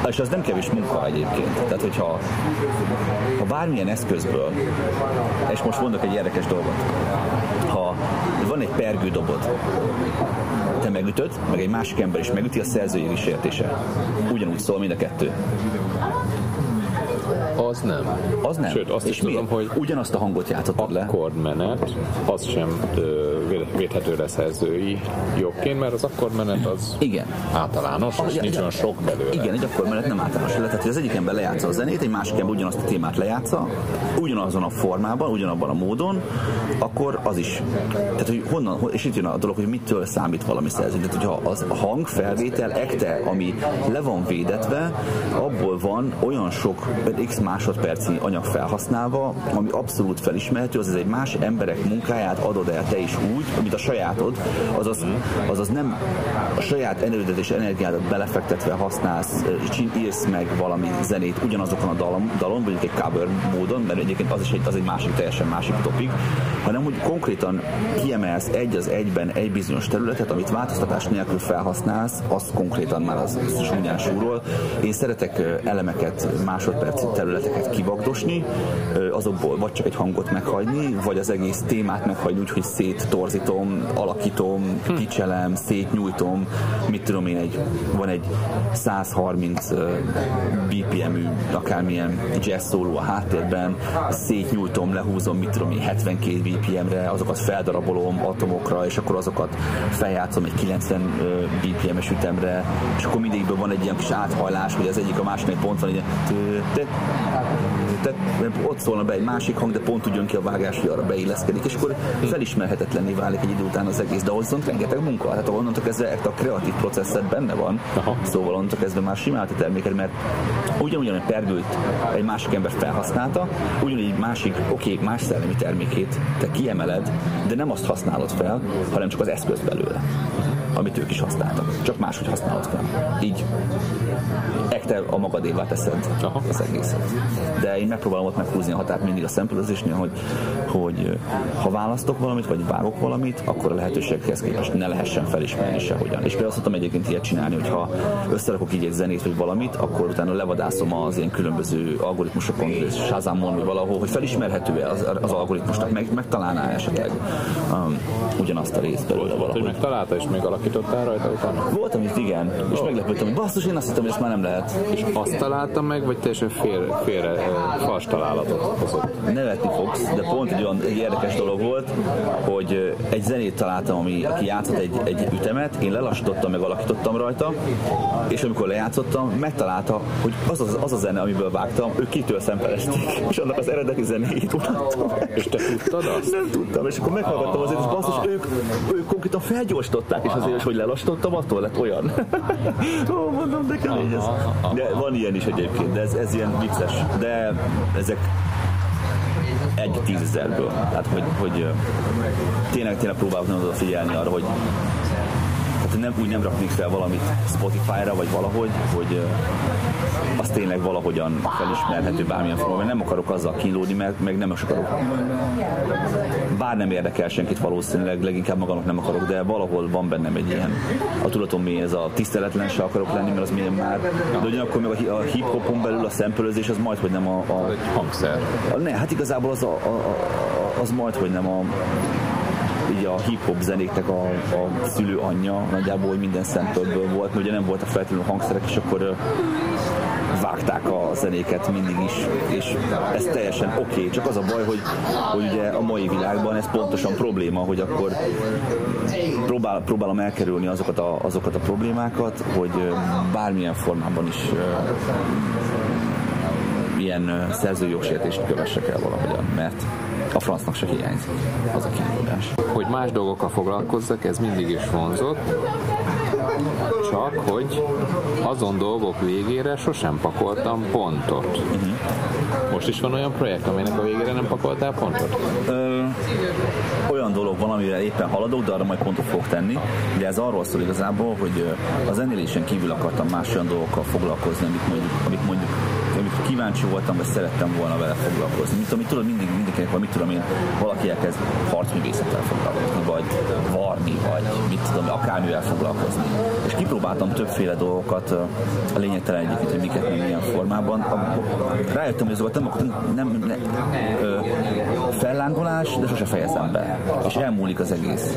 és az nem kevés munka egyébként, tehát hogyha ha bármilyen eszközből, és most mondok egy érdekes dolgot, ha van egy pergődobod, te megütöd, meg egy másik ember is megüti, a szerzői is értése. Ugyanúgy szól mind a kettő. Az nem. Az nem. Sőt, azt És is tudom, hogy ugyanazt a hangot játszottad le. Akkordmenet, az sem védhető le szerzői jogként, mert az akkordmenet az igen. általános, és nincs olyan sok belőle. Igen, egy akkordmenet nem általános. Tehát, hogy az egyik ember lejátsza a zenét, egy másik ember ugyanazt a témát lejátsza, ugyanazon a formában, ugyanabban a módon, akkor az is. Tehát, hogy honnan, és itt jön a dolog, hogy mitől számít valami szerző. Tehát, hogyha az a hangfelvétel ekte, ami le van védetve, abból van olyan sok x másodpercnyi anyag felhasználva, ami abszolút felismerhető, az egy más emberek munkáját adod el te is úgy, mint a sajátod, azaz, azaz nem a saját erődet és energiádat belefektetve használsz, írsz meg valami zenét ugyanazokon a dalon, dalon mondjuk egy cover módon, mert egyébként az is egy, az egy másik, teljesen másik topik, hanem hogy konkrétan kiemelsz egy az egyben egy bizonyos területet, amit változtatás nélkül felhasználsz, az konkrétan már az, az súrol. Én szeretek elemeket, másodperc terület jeleneteket kivagdosni, azokból vagy csak egy hangot meghagyni, vagy az egész témát meghagyni úgy, hogy széttorzítom, alakítom, hm. kicselem, szétnyújtom, mit tudom én, egy, van egy 130 BPM-ű akármilyen jazz szóló a háttérben, szétnyújtom, lehúzom, mit tudom én, 72 BPM-re, azokat feldarabolom atomokra, és akkor azokat feljátszom egy 90 BPM-es ütemre, és akkor mindegyikből van egy ilyen kis áthajlás, hogy az egyik a másik pont van, így, ott szólna be egy másik hang, de pont úgy jön ki a vágás, hogy arra beilleszkedik, és akkor felismerhetetlenné válik egy idő után az egész, de ahhoz rengeteg munka, tehát onnantól kezdve a kreatív processzet benne van, Aha. szóval onnantól kezdve már simán a terméket, mert ugyanúgy, egy pergőt egy másik ember felhasználta, ugyanígy másik, oké, más szellemi termékét te kiemeled, de nem azt használod fel, hanem csak az eszköz belőle amit ők is használtak. Csak máshogy használod fel. Így ekte a magadévá teszed Aha. az egészet. De én megpróbálom ott meghúzni a határt mindig a szempontozásnél, hogy, hogy ha választok valamit, vagy vágok valamit, akkor a lehetőséghez képest ne lehessen felismerni sehogyan. És például azt szoktam egyébként ilyet csinálni, hogy ha összerakok így egy zenét vagy valamit, akkor utána levadászom az ilyen különböző algoritmusokon, Shazamon vagy valahol, hogy felismerhető-e az, az algoritmusnak, meg, megtalálná esetleg um, ugyanazt a részt belőle valahogy. Hogy megtalálta és még alakítottál rajta utána? Voltam itt, igen, és oh. meglepődtem, hogy basszus, én azt hittem, hogy ezt már nem lehet. És azt találtam meg, vagy teljesen félre, félre fals találatot hozott? Nevetni fogsz, de pont egy olyan egy érdekes dolog volt, hogy egy zenét találtam, ami, aki játszott egy, egy ütemet, én lelassítottam, meg alakítottam rajta, és amikor lejátszottam, megtalálta, hogy az, az, az a zene, amiből vágtam, ő kitől szempelezték, *laughs* és annak az eredeti zenéjét unattam. És te tudtad azt? Nem tudtam, és akkor meghallgattam azért, és basszus, ők, ők konkrétan felgyorsították, és azért, hogy lelassítottam, attól lett olyan. *laughs* Ó, mondom, de kemény ez. De van ilyen is egyébként, de ez, ez ilyen vicces. De ezek egy tízezerből. Tehát, hogy, hogy tényleg, tényleg próbálok nem figyelni arra, hogy tehát nem, úgy nem raknék fel valamit Spotify-ra, vagy valahogy, hogy az tényleg valahogyan felismerhető bármilyen formában. Nem akarok azzal kínlódni, mert meg nem is akarok. Bár nem érdekel senkit valószínűleg, leginkább magamnak nem akarok, de valahol van bennem egy ilyen, a tudatom mi ez a tiszteletlen se akarok lenni, mert az milyen már, de ugyanakkor meg a, hip-hopon belül a szempelőzés az majd, hogy nem a... a hangszer. Ne, hát igazából az, a, a, a, az majd, hogy nem a így a hip-hop zenéknek a, a szülő anyja nagyjából, minden szempontból volt, ugye nem voltak feltétlenül hangszerek, és akkor vágták a zenéket mindig is, és ez teljesen oké, okay. csak az a baj, hogy, hogy ugye a mai világban ez pontosan probléma, hogy akkor próbál, próbálom elkerülni azokat a, azokat a problémákat, hogy bármilyen formában is ilyen szerzőjogsértést kövessek el valahogyan, mert a francnak se hiányzik az a kínlódás. Hogy más dolgokkal foglalkozzak, ez mindig is vonzott, csak hogy azon dolgok végére sosem pakoltam pontot. Uh-huh. Most is van olyan projekt, aminek a végére nem pakoltál pontot? Ö, olyan dolog van, amire éppen haladok, de arra majd pontot fogok tenni. De ez arról szól igazából, hogy az zenélésen kívül akartam más olyan dolgokkal foglalkozni, amit mondjuk, amit mondjuk amit kíváncsi voltam, vagy szerettem volna vele foglalkozni. Mint amit tudod, mindig mindenkinek van, mit tudom én, valaki elkezd harcművészettel foglalkozni, vagy varni, vagy mit tudom, akármivel foglalkozni. És kipróbáltam többféle dolgokat, a lényegtelen egyébként, hogy miket, meg milyen formában. Rájöttem, hogy azokat nem, nem, nem ö, fellángolás, de sose fejezem be. És elmúlik az egész.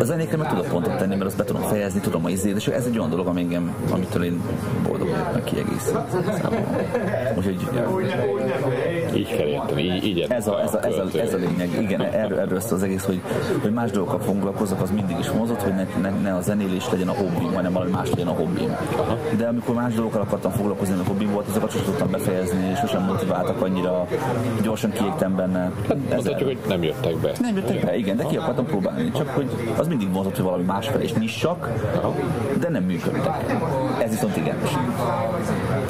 A zenékre meg tudok pontot tenni, mert azt be tudom fejezni, tudom a izét, és ez egy olyan dolog, ami engem, amitől én boldog vagyok, meg kiegészít. Úgyhogy így kell érteni, így, így ez, a, ez, a, ez, a, ez a lényeg, igen, erről, erről az egész, hogy, hogy más dolgokkal foglalkozok, az mindig is mozott, hogy ne, ne, ne a zenélés legyen a hobbim, hanem valami más legyen a hobbim. De amikor más dolgokkal akartam foglalkozni, a hobbim volt, azokat sosem tudtam befejezni, és sosem motiváltak annyira, gyorsan kiégtem benne. Hát, mondhatjuk, hogy nem jöttek be. Nem jöttek be, igen, de ki akartam próbálni, csak hogy az mindig mozott, hogy valami másfele és nissak, de nem működtek. Ez viszont igen.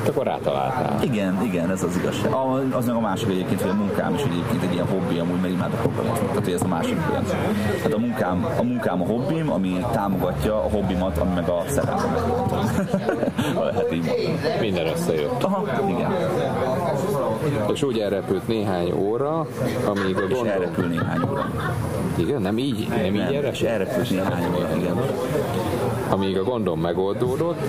Akkor rátaláltál. Igen, igen, ez az igazság. A, az meg a másik egyébként, hogy a munkám is egyébként egy ilyen hobbi, amúgy meg imádok programozni. Tehát, hogy ez a másik olyan. Hát a munkám, a munkám a hobbim, ami támogatja a hobbimat, ami meg a szerelmemet. *laughs* Lehet így Minden összejött. Aha, igen. És úgy elrepült néhány óra, amíg a gondol... És elrepül néhány óra. Igen, nem így, nem, nem így elrepült? Elrepült néhány óra, igen amíg a gondom megoldódott,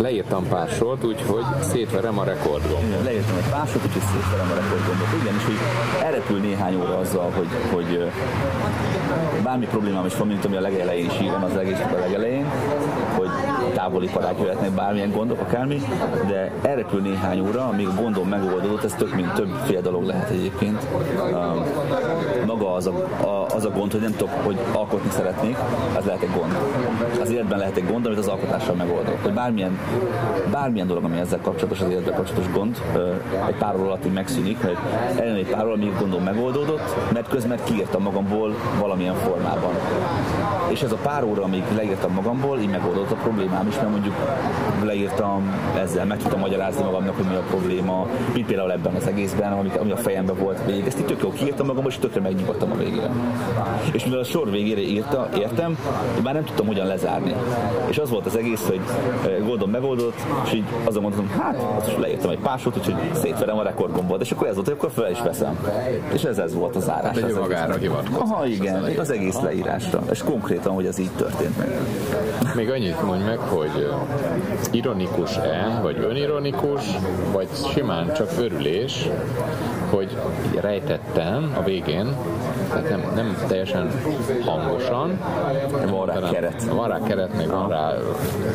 leírtam pár sort, úgyhogy szétverem a rekordgombot. Leírtam egy pár sort, úgyhogy szétverem a rekordgombot. Igen, és hogy elrepül néhány óra azzal, hogy, hogy bármi problémám is van, mint ami a legelején is írom, az egész a legelején, hogy távoli parák jöhetnek, bármilyen gondok, akármi, de elrepül néhány óra, amíg a gondom megoldódott, ez tök mint többféle dolog lehet egyébként. Maga az a, a, az a gond, hogy nem tudok, hogy alkotni szeretnék, az lehet egy gond. Az életben lehet egy gond, amit az alkotással megoldok. Hogy bármilyen, bármilyen dolog, ami ezzel kapcsolatos, az életben kapcsolatos gond, egy pár óra alatt megszűnik, hogy eljön egy pár óra, amíg gondom megoldódott, mert közben kiírtam magamból valamilyen formában. És ez a pár óra, amíg leírtam magamból, így megoldott a problémám is, mert mondjuk leírtam ezzel, meg tudtam magyarázni magamnak, hogy mi a probléma, mint például ebben az egészben, ami, ami a fejemben volt végig. Ezt így tök jó kiírtam magamból, és tökre megnyugodtam a végére. És mivel a sor végére írta, értem, már nem tudtam hogyan lezárni. És az volt az egész, hogy eh, Goldon megoldott, és így azon mondtam, hát, azt is leírtam egy pásot, úgyhogy szétverem a rekordgombot, és akkor ez volt, hogy akkor fel is veszem. És ez, ez volt a zárás. Hát egy magára hivatkozott. Aha, igen, az egész leírásra. És konkrétan, hogy ez így történt meg. Még annyit mondj meg, hogy ironikus-e, vagy önironikus, vagy simán csak örülés, hogy rejtettem a végén, tehát nem, nem teljesen hangosan. Van rá keret. Van rá keret, még van rá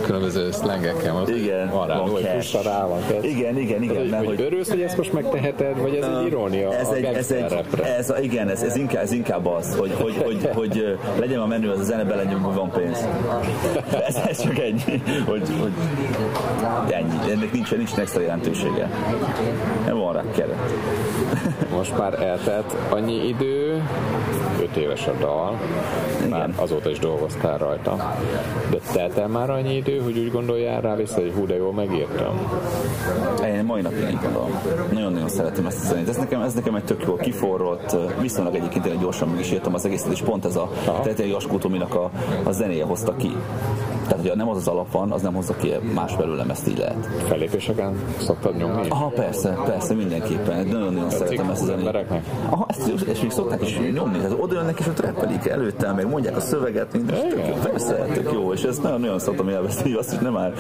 különböző szlengekkel. Igen, van rá, van hogy pussa rá van kert. Igen, igen, igen. Tehát, hogy, hogy örülsz, hogy ezt most megteheted, vagy ez egy irónia ez egy, ez egy, ez, igen, ez, ez, inkább, ez inkább az, hogy, hogy, hogy, hogy legyen a menő az a zene, belenyom, hogy van pénz. *laughs* Ez, ez csak ennyi, hogy, hogy ennyi. Ennek nincs, nincs extra jelentősége. Nem van rá keret. Most már eltelt annyi idő, 5 éves a dal, már azóta is dolgoztál rajta. De telt el már annyi idő, hogy úgy gondoljál rá vissza, hogy hú, de jól megírtam? Én mai napig így gondolom. Nagyon-nagyon szeretem ezt a zenét. Ez nekem, ez nekem egy tök jól kiforrott, viszonylag egyébként én gyorsan meg is írtam az egészet, és pont ez a Tetei Jaskótominak a, a zenéje hozta ki. Tehát, hogyha nem az az alap van, az nem hozza ki más belőlem, ezt így lehet. Felépéseken szoktad nyomni? Aha, persze, persze, mindenképpen. Nagyon-nagyon szeretem ezt a zenét. embereknek? Aha, ezt, és még szokták is nyomni. Tehát oda jönnek és ott reppelik előttem, meg mondják a szöveget, minden. és tök jó. Persze, tök jó. És ezt nagyon-nagyon szoktam élvezni, azt is nem már.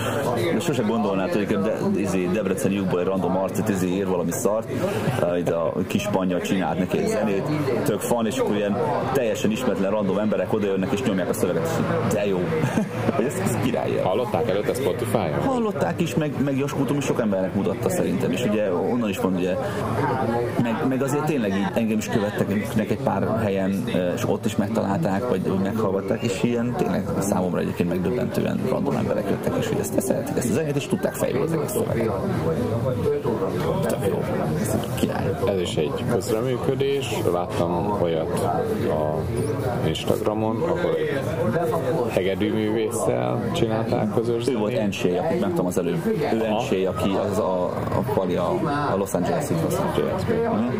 De sose gondolnád, hogy de, izé, Debreceni lyukból egy random arcot izé ír valami szart, itt a kis panya csinált neki egy zenét, tök fan, és akkor ilyen teljesen ismeretlen random emberek oda jönnek és nyomják a szöveget, de jó. *laughs* Hogy ez király. Hallották előtte Spotify-on? Hallották is, meg, meg Jaskútum is sok embernek mutatta szerintem, és ugye onnan is van, ugye, meg, meg azért tényleg így engem is követtek nek egy pár helyen, és ott is megtalálták, vagy meghallgatták, és ilyen tényleg számomra egyébként megdöbbentően random emberek jöttek, és hogy ezt szeretik ezt a zenét, és tudták fejlődni az egész szöveget. Tök jó. Ez király. Ez is egy közreműködés. Láttam olyat a Instagramon, ahol hegedűművésszel csinálták közös Ő volt Enché, akit megtam az előbb. Ő Enché, aki az a, a pali a, a Los Angeles-i Los Angeles-ben.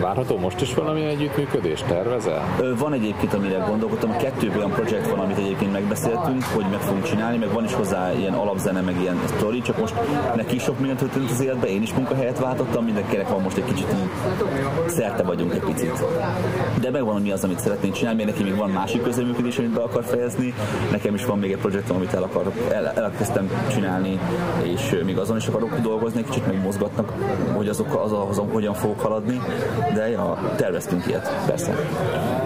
Várható most is valami együttműködés? Tervezel? Van egyébként, amire gondolkodtam, kettő olyan projekt van, amit egyébként megbeszéltünk, hogy meg fogunk csinálni, meg van is hozzá ilyen alapzene, meg ilyen story, csak most neki is sok mindent történt az életben, én is munkahelyet váltottam, mindenkinek van most egy kicsit így szerte vagyunk egy picit. De megvan, mi az, amit szeretnénk csinálni, mert neki még van másik közleműködés, amit be akar fejezni, nekem is van még egy projektem, amit el, akarok, el, elkezdtem csinálni, és még azon is akarok dolgozni, kicsit megmozgatnak, hogy azok, az, az, hogyan fogok haladni, de ja, terveztünk ilyet, persze.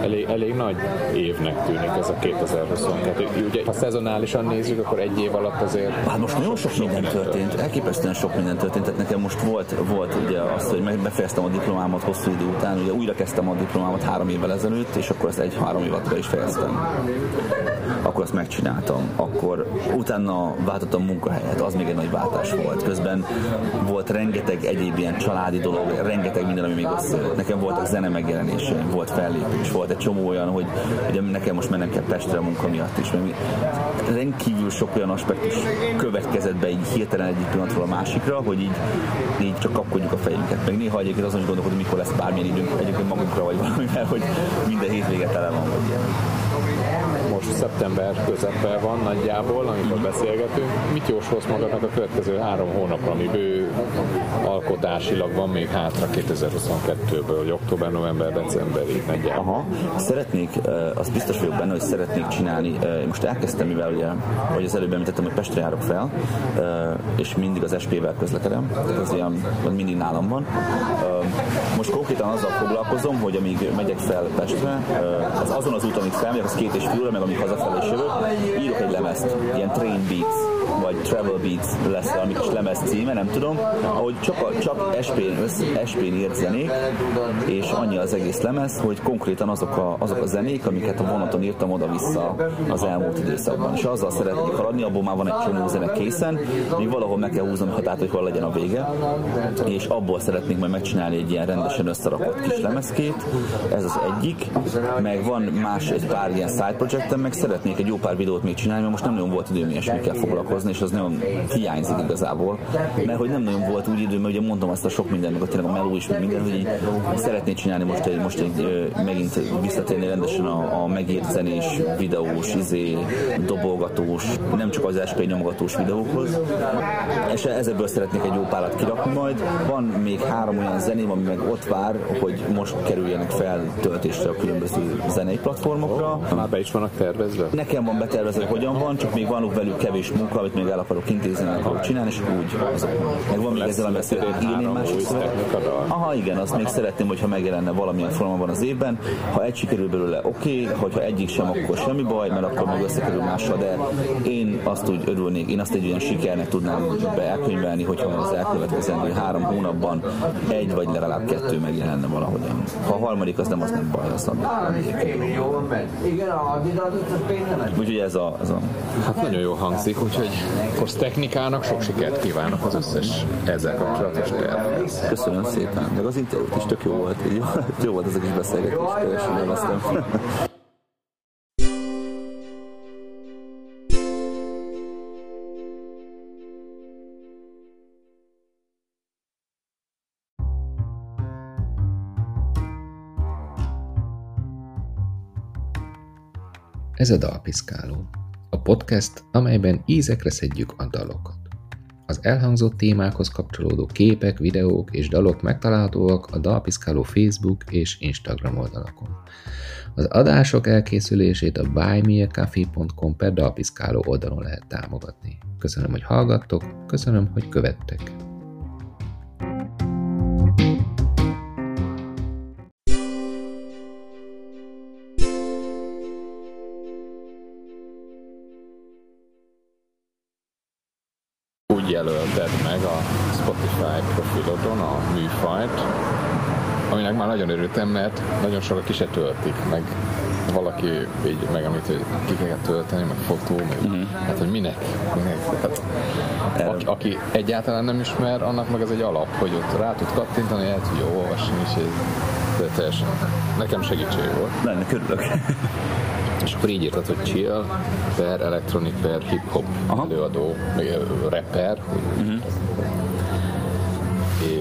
Elég, elég nagy évnek tűnik ez a 2022. Ugye, ha szezonálisan nézzük, akkor egy év alatt azért... Hát most nagyon sok minden történt, elképesztően sok minden történt. Tehát nekem most volt, volt ugye az, hogy meg- befejeztem a diplomámat hosszú idő után, ugye újra kezdtem a diplomámat három évvel ezelőtt, és akkor ezt egy-három év alatt be is fejeztem. Akkor azt megcsináltam. Akkor utána váltottam munkahelyet, az még egy nagy váltás volt. Közben volt rengeteg egyéb ilyen családi dolog, rengeteg minden, ami még összejött. Nekem voltak zene megjelenése, volt fellépés, volt egy csomó olyan, hogy ugye nekem most mennem kell Pestre a munka miatt is. Mert rendkívül sok olyan aspektus következett be így hirtelen egyik pillanatról a másikra, hogy így, így csak kapkodjuk a fejünket. Meg néha egyébként azon is gondolkodunk, mikor lesz bármilyen időnk egyébként magunkra vagy valamivel, hogy minden hétvége tele van, vagy ilyen. Most szeptember közepén van nagyjából, amikor beszélgetünk. Mit jósolsz magadnak a következő három hónapra, ami bő alkotásilag van még hátra 2022-ből, hogy október, november, decemberig nagyjából? Aha. Szeretnék, azt biztos vagyok benne, hogy szeretnék csinálni. Most elkezdtem, mivel ugye, hogy az előbb említettem, hogy Pestre járok fel, és mindig az SP-vel közlekedem, az ilyen mindig nálam van. Most konkrétan azzal foglalkozom, hogy amíg megyek fel Pestre, az azon az úton, amit felmegyek, az két és fél óra, meg hazafelé is jövök, írok egy lemezt, ilyen Train Beats vagy Travel Beats lesz valami kis lemez címe, nem tudom, ahogy csak, csak SP-n, SP-n írt zenék, és annyi az egész lemez, hogy konkrétan azok a, azok a zenék, amiket a vonaton írtam oda-vissza az elmúlt időszakban. És azzal szeretnék haladni, abból már van egy csomó zene készen, még valahol meg kell húznom határt, hogy hol legyen a vége, és abból szeretnék majd megcsinálni egy ilyen rendesen összerakott kis lemezkét, ez az egyik, meg van más egy pár ilyen side projectem, meg szeretnék egy jó pár videót még csinálni, mert most nem nagyon volt időm ilyesmikkel foglalkozni, és az nagyon hiányzik igazából, mert hogy nem nagyon volt úgy idő, mert ugye mondtam azt a sok mindent, meg tényleg a meló is, meg minden, hogy így szeretnék csinálni most egy, most egy megint visszatérni rendesen a, a megírt zenés, videós, izé, dobolgatós, nem csak az SP nyomogatós videókhoz, és ezekből szeretnék egy jó párat kirakni majd. Van még három olyan zeném, ami meg ott vár, hogy most kerüljenek fel töltésre a különböző zenei platformokra. Már be is vannak tervezve? Nekem van betervezve, hogyan van, csak még van velük kevés munka, amit még el akarok intézni, el akarok csinálni, és úgy azok. Meg van még ezzel, amit szeretnék írni másik Aha, igen, azt még szeretném, hogyha megjelenne valamilyen formában az évben. Ha egy sikerül belőle, oké, okay, hogyha egyik sem, akkor semmi baj, mert akkor meg összekerül mással, de én azt úgy örülnék, én azt egy olyan sikernek tudnám beelkönyvelni, hogyha az elkövetkezendő három hónapban egy vagy legalább kettő megjelenne valahogyan. Ha a harmadik, az nem, az nem baj, az nem. Úgyhogy ez a, ez a... Hát nagyon jó hangzik, úgyhogy Kosz technikának sok sikert kívánok az összes ezzel kapcsolatos tervhez. Köszönöm szépen, meg az interjút is tök jó volt, jó, jó volt ez a kis beszélgetés, teljesen élveztem. Ez a Dalpiszkáló, podcast, amelyben ízekre szedjük a dalokat. Az elhangzott témákhoz kapcsolódó képek, videók és dalok megtalálhatóak a Dalpiszkáló Facebook és Instagram oldalakon. Az adások elkészülését a buymeacoffee.com per Dalpiszkáló oldalon lehet támogatni. Köszönöm, hogy hallgattok, köszönöm, hogy követtek. Jelölted meg a Spotify profilodon a műfajt, aminek már nagyon örültem, mert nagyon sokan ki se töltik, meg valaki így megemlít, hogy ki kell tölteni, meg fotó, meg, uh-huh. hát hogy minek, minek. Hát, aki, aki, egyáltalán nem ismer, annak meg ez egy alap, hogy ott rá tud kattintani, el tudja olvasni, és ez de teljesen, nekem segítség volt. Lenne, körülök. És akkor így írtad, hogy chill per electronic per hip-hop Aha. előadó, rapper. Uh-huh.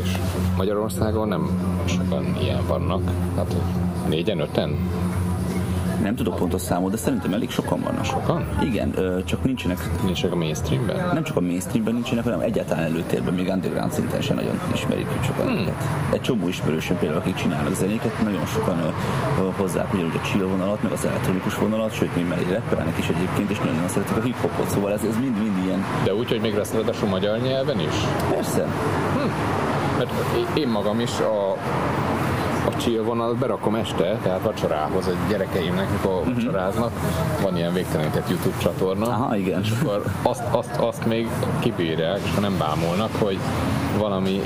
És Magyarországon nem sokan ilyen vannak. Hát négyen, öten? Nem tudok pontos számot, de szerintem elég sokan vannak. Sokan? Igen, csak nincsenek... Nincsenek a mainstreamben? Nem csak a mainstreamben nincsenek, hanem egyáltalán előtérben, még underground szinten sem nagyon ismerik sokan hmm. Egy csomó ismerősöm például, akik csinálnak zenéket, nagyon sokan hozzák ugyanúgy a chill vonalat, meg az elektronikus vonalat, sőt, még mellé rappelnek is egyébként, és nagyon szeretik a hip-hopot, szóval ez, ez mind-mind ilyen. De úgy, hogy még lesz ráadásul magyar nyelven is? Persze. Hm. Mert én magam is a a chill vonalat berakom este, tehát vacsorához egy gyerekeimnek, mikor uh-huh. vacsoráznak, van ilyen végtelenített YouTube csatorna. Aha, igen. És akkor azt, azt, azt még kibírják, és nem bámulnak, hogy valami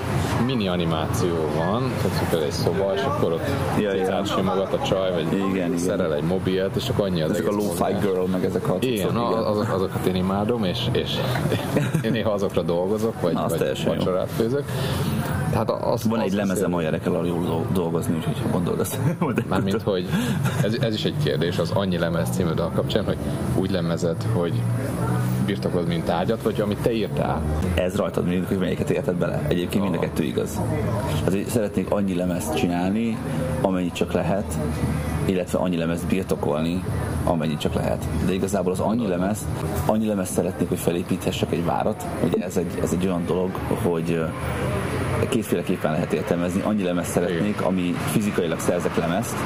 mini animáció van, tehát például egy szoba, és akkor ott ja, ja. simogat a csaj, vagy igen, igen. szerel egy mobilt, és akkor annyi az Ezek a lo-fi girl, meg ezek a Igen, igen. Az, azokat én imádom, és, és *laughs* én néha azokra dolgozok, vagy, Na, vagy vacsorát főzök. Tehát az, Van egy lemezem, olyan kell jól dolgozni, úgyhogy ha gondolod ezt. Mármint, hogy ez, ez, is egy kérdés az annyi lemez című dal kapcsán, hogy úgy lemezed, hogy birtokolod, mint tárgyat, vagy amit te írtál? Ez rajtad mindig, hogy melyiket érted bele. Egyébként mind a kettő igaz. Azért szeretnék annyi lemezt csinálni, amennyit csak lehet, illetve annyi lemezt birtokolni, amennyit csak lehet. De igazából az annyi lemez, annyi lemez szeretnék, hogy felépíthessek egy várat. Ugye ez egy, ez egy olyan dolog, hogy kétféleképpen lehet értelmezni. Annyi lemez szeretnék, ami fizikailag szerzek lemezt,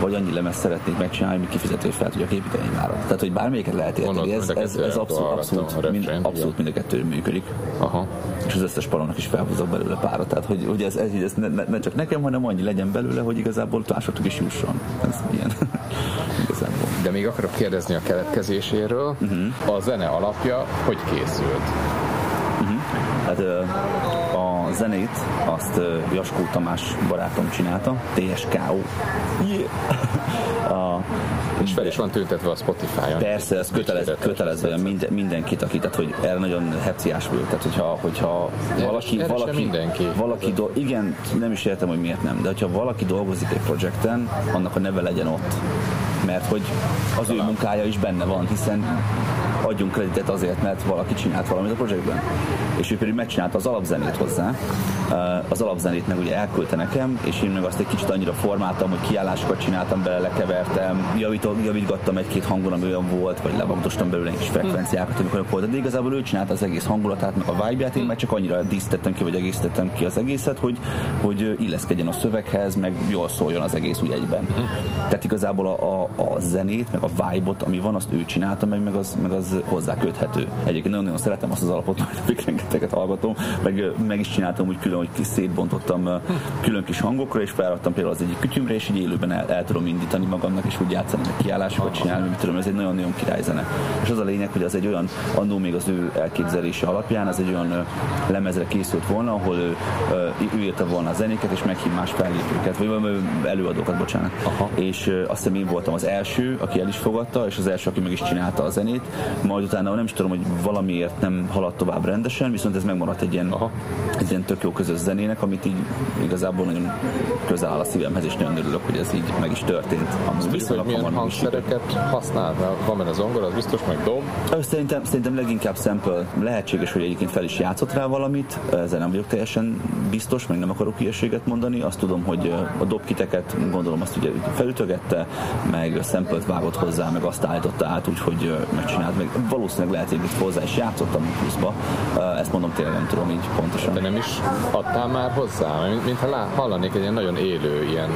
vagy annyi lemez szeretnék megcsinálni, hogy kifizető fel tudjak építeni várat. Tehát, hogy bármelyiket lehet érteni, ez, ez, ez abszolút, abszolút, mind, abszolút mind a kettő működik. Aha. És az összes palonnak is felhúzok belőle párat. Tehát, hogy, hogy ez, ez, ez ne, ne, csak nekem, hanem annyi legyen belőle, hogy igazából másoknak is jusson. Ez ilyen. *laughs* igazából. De még akarok kérdezni a keletkezéséről. Uh-huh. A zene alapja hogy készült? Hát a zenét azt Jaskó Tamás barátom csinálta, TSKO. Yeah. a, és fel is van tüntetve a Spotify-on. Persze, ez kötelez, kötelező minden, mindenkit, aki, tehát hogy erre nagyon hepciás vagyok, tehát hogyha, hogyha valaki, erre valaki, mindenki. valaki do, igen, nem is értem, hogy miért nem, de hogyha valaki dolgozik egy projekten, annak a neve legyen ott. Mert hogy az ő munkája is benne van, hiszen adjunk kreditet azért, mert valaki csinált valamit a projektben. És ő pedig megcsinálta az alapzenét hozzá. Az alapzenét meg ugye elküldte nekem, és én meg azt egy kicsit annyira formáltam, hogy kiállásokat csináltam bele, lekevertem, javítom, javítgattam egy-két hangon, ami olyan volt, vagy levagdostam belőle egy kis frekvenciákat, amikor volt. De igazából ő csinálta az egész hangulatát, meg a vibe-ját, én meg csak annyira díszítettem ki, vagy egészítettem ki az egészet, hogy, hogy illeszkedjen a szöveghez, meg jól szóljon az egész úgy egyben. Tehát igazából a, a, a zenét, meg a vibe-ot, ami van, azt ő csinálta, meg, meg, az, meg az hozzá köthető. Egyébként nagyon-nagyon szeretem azt az alapot, hogy *laughs* rengeteget hallgatom, meg, meg is csináltam úgy külön, hogy kis szétbontottam külön kis hangokra, és felraktam például az egyik kütyümre, és így élőben el, el tudom indítani magamnak, és úgy játszani, meg kiállásokat csinálni, mit tudom, ez egy nagyon-nagyon királyzene. És az a lényeg, hogy az egy olyan, annó még az ő elképzelése alapján, ez egy olyan lemezre készült volna, ahol ő, ő írta volna a zenéket, és meghív más fellépőket, vagy előadókat, bocsánat. Aha. És azt hiszem én voltam az első, aki el is fogadta, és az első, aki meg is csinálta a zenét, majd utána nem is tudom, hogy valamiért nem haladt tovább rendesen, viszont ez megmaradt egy ilyen, Aha. egy ilyen tök jó közös zenének, amit így igazából nagyon közel áll a szívemhez, és nagyon örülök, hogy ez így meg is történt. Amúgy biztos, hogy milyen hangszereket használ? Van benne zongora, az biztos, meg dob? Szerintem, szerintem leginkább sample. Lehetséges, hogy egyébként fel is játszott rá valamit, ezzel nem vagyok teljesen biztos, meg nem akarok hülyeséget mondani. Azt tudom, hogy a dobkiteket gondolom azt ugye felütögette, meg sample vágott hozzá, meg azt állította át, úgyhogy megcsinált, meg valószínűleg lehet, hogy itt hozzá is játszottam pluszba. Ezt mondom tényleg nem tudom így pontosan. De nem is adtál már hozzá? Mintha lá, hallanék egy ilyen nagyon élő, ilyen,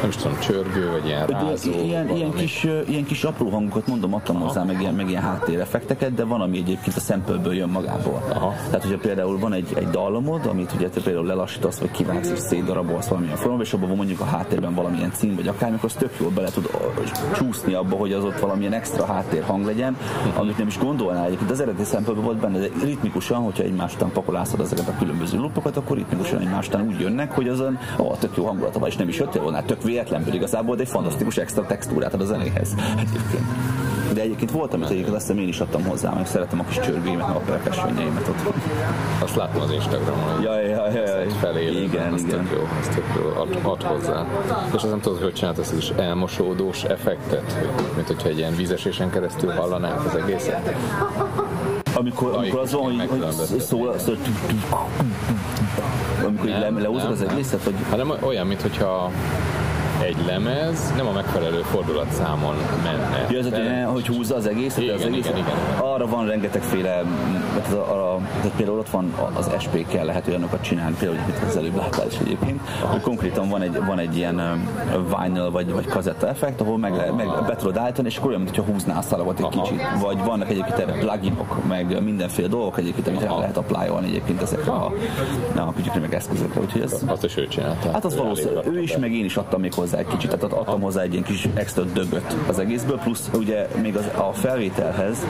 nem is tudom, csörgő, vagy ilyen rázó. Ilyen, ilyen, kis, ilyen kis apró hangokat mondom, adtam Aha. hozzá, meg ilyen, meg ilyen háttéreffekteket, de van, ami egyébként a szempelből jön magából. Aha. Tehát, hogyha például van egy, egy dallamod, amit ugye te például lelassítasz, vagy kivágsz és szétdarabolsz valamilyen formában, és abban van mondjuk a háttérben valamilyen cím, vagy akármikor, az tök jól bele tud csúszni abba, hogy az ott valamilyen extra háttérhang legyen, amit nem is gondolnál egyébként. Az eredeti szempontból volt benne, de ritmikusan, hogyha egymás után pakolászod ezeket a különböző lupokat, akkor ritmikusan egymás után úgy jönnek, hogy azon, ó, tök jó hangulata van, és nem is jöttél volna, tök véletlenül igazából, de egy fantasztikus extra textúrát ad a zenéhez. Egyébként. De egyébként volt, amit egyébként azt hiszem én is adtam hozzá, meg szeretem a kis csörgőimet, meg a perkesvényeimet ott. Azt láttam az Instagramon, ja, ja, ja, ja. felélő, igen, az igen. Tök jó, az tök jó, ad, ad hozzá. És azt nem tudod, hogy csinált ezt is elmosódós effektet, mint hogyha egy ilyen vízesésen keresztül hallanák az egészet. Amikor, amikor az van, hogy, hogy szól, szól, amikor nem, leúzod az egészet? Vagy? Hanem olyan, mintha egy lemez nem a megfelelő fordulatszámon menne. Ja, ez egy, hogy húzza az egészet, igen, az egészet. Igen, igen. Arra van rengetegféle, tehát, arra, tehát például ott van az SP-kkel lehet olyanokat csinálni, például, hogy az előbb láttál is egyébként, hogy konkrétan van egy, van egy ilyen vinyl vagy, vagy kazetta effekt, ahol meg, le, meg be tudod állítani, és akkor olyan, mintha húzná a szalagot egy Aha. kicsit. Vagy vannak egyébként erre pluginok, meg mindenféle dolgok egyébként, amit el lehet applyolni egyébként ezekre a, a kütyükre, meg eszközökre. Úgyhogy ez, azt is ő csinálta. Hát az valószínűleg, ő is, meg én is adtam még hozzá egy kicsit, tehát adtam hozzá egy ilyen kis extra dögöt az egészből, plusz ugye még az, a felvételhez,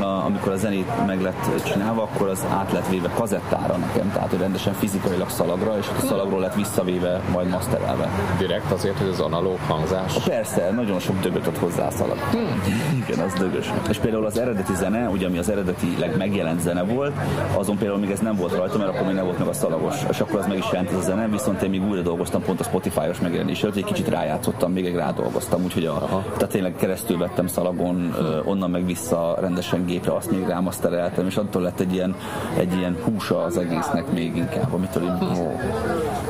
a, amikor a zenét meg lett csinálva, akkor az át lett véve kazettára nekem, tehát hogy rendesen fizikailag szalagra, és a szalagról lett visszavéve, majd masterelve. Direkt azért, hogy az analóg hangzás? Persze, nagyon sok dögöt ad hozzá a szalag. Hmm. Igen, az dögös. És például az eredeti zene, ugye ami az eredetileg megjelent zene volt, azon például még ez nem volt rajta, mert akkor még nem volt meg a szalagos, és akkor az meg is jelent ez a zene, viszont én még újra dolgoztam pont a Spotify-os megjelenésre, hogy egy kicsit rájátszottam, még egy rádolgoztam, úgyhogy a, tehát tényleg keresztül vettem szalagon, onnan meg vissza rendesen gépre, azt még rámasztereltem, és attól lett egy ilyen, egy ilyen húsa az egésznek még inkább, amitől így ó,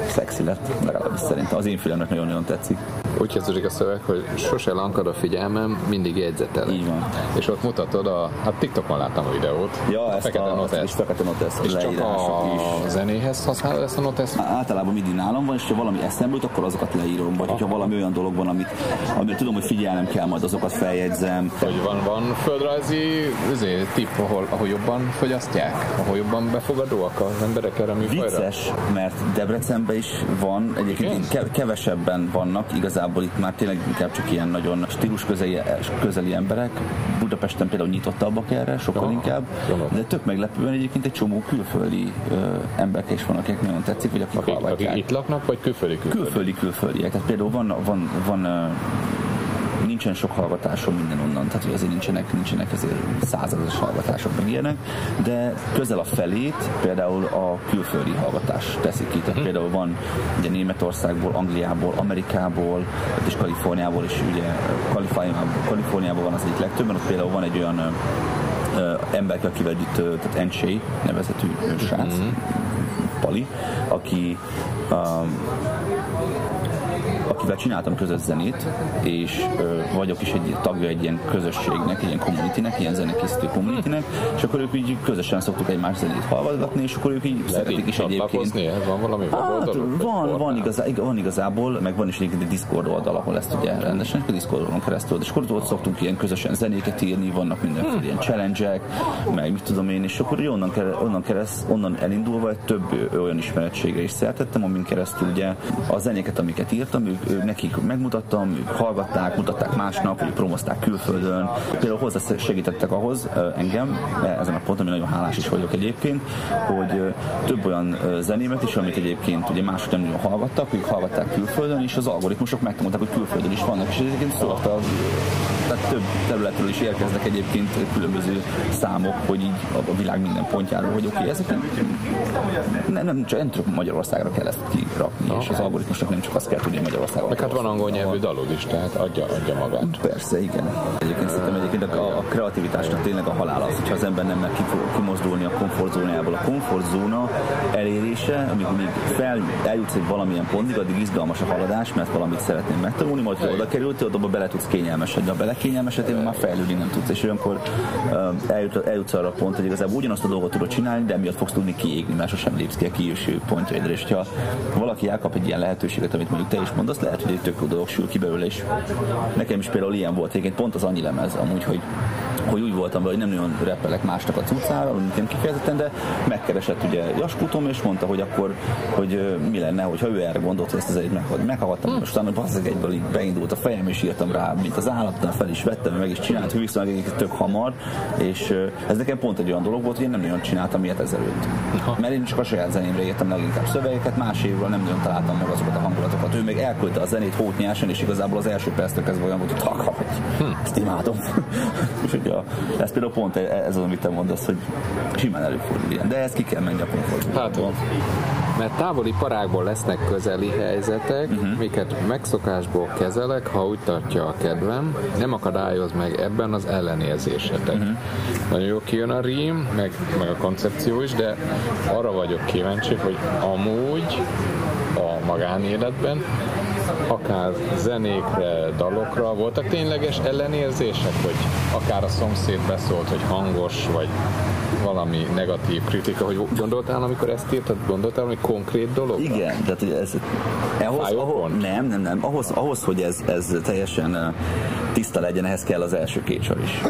szexi lett, legalábbis szerintem. Az én fülemnek nagyon-nagyon tetszik. Úgy kezdődik a szöveg, hogy sose lankad a figyelmem, mindig jegyzetel. Így van. És ott mutatod a, hát TikTokon láttam a videót. Ja, a ezt fekete a, notesz. és fekete notesz És csak a is. zenéhez használod ezt a notesz? Általában mindig nálam van, és ha valami eszembe jut, akkor azokat leírom. Vagy ha valami olyan dolog van, amit, amit tudom, hogy figyelnem kell, majd azokat feljegyzem. Hogy van, van földrajzi azért, tipp, ahol, ahol jobban fogyasztják? Ahol jobban befogadóak az emberek erre műfajra? Vicces, mert Debrecenben is van, egyébként Igen? kevesebben vannak, igazából itt már tényleg inkább csak ilyen nagyon stílus közeli, közeli emberek. Budapesten például nyitottabbak erre, sokkal Aha, inkább. De tök meglepően egyébként egy csomó külföldi ö, emberek is vannak, akik nagyon tetszik, vagy akik Akik, akik itt laknak, vagy külföldi külföldi? Külföldi külföldiek. Tehát például van, van, van nincsen sok hallgatásom minden onnan, tehát hogy azért nincsenek, nincsenek ezért százezres hallgatások meg ilyenek, de közel a felét például a külföldi hallgatás teszik ki. Tehát például van ugye Németországból, Angliából, Amerikából, és Kaliforniából is ugye Kaliforniából, Kaliforniából van az egyik legtöbben, ott például van egy olyan ö, ö, ember, akivel együtt, tehát Enché nevezetű srác, Pali, aki um, akivel csináltam közös zenét, és ö, vagyok is egy tagja egy ilyen közösségnek, egy ilyen communitynek, ilyen zenekészítő communitynek, és akkor ők így közösen szoktuk egymás zenét hallgatni, és akkor ők így szeretik is egyébként. csatlakozni? Ez van valami Hát, weboldaluk, vagy van, van, igazá, ig- van igazából, meg van is egyébként egy Discord oldal, ahol ezt ugye rendesen, a Discordon keresztül, és akkor ott szoktunk ilyen közösen zenéket írni, vannak mindenféle Hm. ilyen challenge meg mit tudom én, és akkor onnan, onnan, kereszt, onnan elindulva egy több olyan ismerettségre is szertettem, amin keresztül ugye a zenéket, amiket írtam, ők nekik megmutattam, hallgatták, mutatták másnak, ők promozták külföldön. Például hozzá segítettek ahhoz engem, ezen a ponton, ami nagyon hálás is vagyok egyébként, hogy több olyan zenémet is, amit egyébként ugye mások nem nagyon hallgattak, ők hallgatták külföldön, és az algoritmusok megtanulták, hogy külföldön is vannak, és ez egyébként szólt a tehát több területről is érkeznek egyébként különböző számok, hogy így a világ minden pontjáról, hogy oké, okay, ezek nem, nem, csak, nem csak Magyarországra kell ezt kirakni, és az algoritmusnak nem csak azt kell tudni Magyarországon. Meg hát van angol nyelvű dalod is, tehát adja, adja magát. Persze, igen. Egyébként szerintem egyébként a, a kreativitásnak tényleg a halál az, hogyha az ember nem ki- kimozdulni a komfortzónájából. A komfortzóna elérése, amíg még fel, eljutsz egy valamilyen pontig, addig izgalmas a haladás, mert valamit szeretném megtanulni, majd oda kerültél, oda bele tudsz kényelmesedni. Ha bele kényelmesedni, már fejlődni nem tudsz, és olyankor eljut, eljutsz arra a pontra, hogy igazából ugyanazt a dolgot tudod csinálni, de miatt fogsz tudni kiégni, mert sosem lépsz ki a kijöső pontjaidra. És ha valaki elkap egy ilyen lehetőséget, amit mondjuk te is mondasz, lehet, hogy tök dolog sül ki belőle, és nekem is például ilyen volt, egyébként pont az annyi lemez, amúgy, hogy hogy úgy voltam vele, hogy nem nagyon repelek másnak a cuccára, nem kifejezetten, de megkeresett ugye Jaskutom, és mondta, hogy akkor, hogy mi lenne, hogyha ő erre gondolt, hogy ezt az egyet meghallgattam, meghallgattam, most utána bazzeg egyből így beindult a fejem, és írtam rá, mint az állatnál fel is vettem, meg is csinált, viszont egyébként tök hamar, és ez nekem pont egy olyan dolog volt, hogy én nem nagyon csináltam ilyet ezelőtt. Mert én csak a saját zenémre írtam leginkább szövegeket, más évről nem nagyon találtam meg azokat a hangulatokat. Ő meg elküldte a zenét hótnyásan, és igazából az első perctől kezdve olyan volt, hogy taka, hogy ezt imádom. *laughs* és hogy a, ez például pont ez az, amit te mondasz, hogy simán előfordul ilyen. De ez ki kell menni a komfortzónából. Hát, mert távoli parákból lesznek közeli helyzetek, Mhm. uh-huh. miket megszokásból kezelek, ha úgy tartja a kedvem, nem akadályoz meg ebben az ellenérzésetek. Mhm. Uh-huh. Nagyon jó kijön a rím, meg, meg a koncepció is, de arra vagyok kíváncsi, hogy amúgy a magánéletben akár zenékre, dalokra voltak tényleges ellenérzések, hogy akár a szomszéd beszólt, hogy hangos, vagy valami negatív kritika, hogy gondoltál, amikor ezt írtad, gondoltál, hogy konkrét dolog? Igen, tehát ez ahhoz, ahhoz, nem, nem, nem, ahhoz, ahhoz, hogy ez, ez teljesen tiszta legyen, ehhez kell az első két sor is.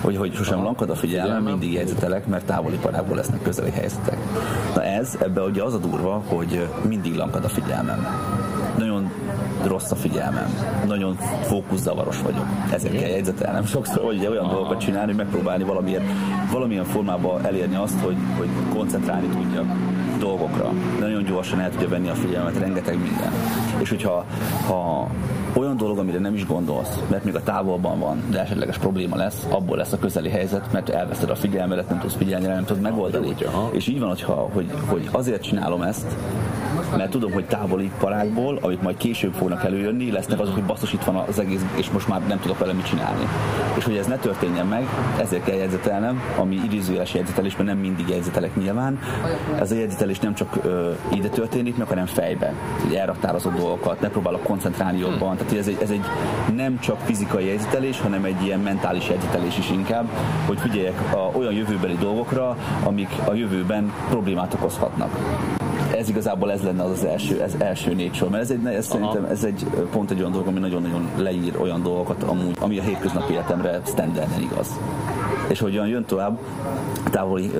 Hogy, hogy sosem lankad a figyelmem, mindig jegyzetelek, mert távoli parákból lesznek közeli helyzetek. Na ez, ebbe ugye az a durva, hogy mindig lankad a figyelmem. Nagyon rossz a figyelmem. Nagyon fókuszavaros vagyok. Ezért kell jegyzetelnem sokszor, hogy ugye olyan dolgokat csinálni, hogy megpróbálni valamilyen, valamilyen formában elérni azt, hogy, hogy koncentrálni tudjak dolgokra. De nagyon gyorsan el tudja venni a figyelmet, rengeteg minden. És hogyha ha olyan dolog, amire nem is gondolsz, mert még a távolban van, de esetleges probléma lesz, abból lesz a közeli helyzet, mert elveszed a figyelmedet, nem tudsz figyelni, nem tudod megoldani. És így van, hogyha, hogy, hogy azért csinálom ezt, Mert tudom, hogy távoli parákból, amik majd később fognak előjönni, lesznek azok, hogy basszus itt van az egész, és most már nem tudok vele mit csinálni. És hogy ez ne történjen meg, ezért kell jegyzetelnem, ami idézőjeles jegyzetelés, mert nem mindig jegyzetelek nyilván. Ez a jegyzetelés nem csak ö, ide történik meg, hanem fejbe. Hogy elraktározott dolgokat, ne próbálok koncentrálni jobban. Tehát ez egy, ez egy nem csak fizikai jegyzetelés, hanem egy ilyen mentális jegyzetelés is inkább, hogy figyeljek a, olyan jövőbeli dolgokra, amik a jövőben problémát okozhatnak ez igazából ez lenne az, az első, ez első négy sor, mert ez, egy, ez szerintem ez egy pont egy olyan dolog, ami nagyon-nagyon leír olyan dolgokat, amúgy, ami a hétköznapi életemre standarden igaz és hogyan jön tovább távoli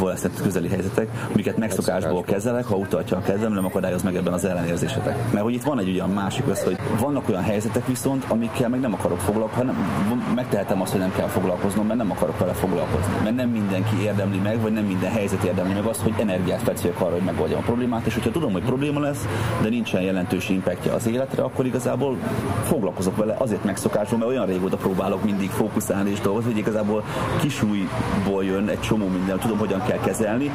uh, közeli helyzetek, amiket megszokásból kezelek, ha utaltja a kezem, nem akadályoz meg ebben az ellenérzésetek. Mert hogy itt van egy olyan másik össz, hogy vannak olyan helyzetek viszont, amikkel meg nem akarok foglalkozni, hanem megtehetem azt, hogy nem kell foglalkoznom, mert nem akarok vele foglalkozni. Mert nem mindenki érdemli meg, vagy nem minden helyzet érdemli meg azt, hogy energiát fetszik arra, hogy megoldjam a problémát, és hogyha tudom, hogy probléma lesz, de nincsen jelentős impactja az életre, akkor igazából foglalkozok vele azért megszokásból, mert olyan régóta próbálok mindig fókuszálni és dolgozni, hogy igazából kisújból jön egy csomó minden, tudom, hogyan kell kezelni.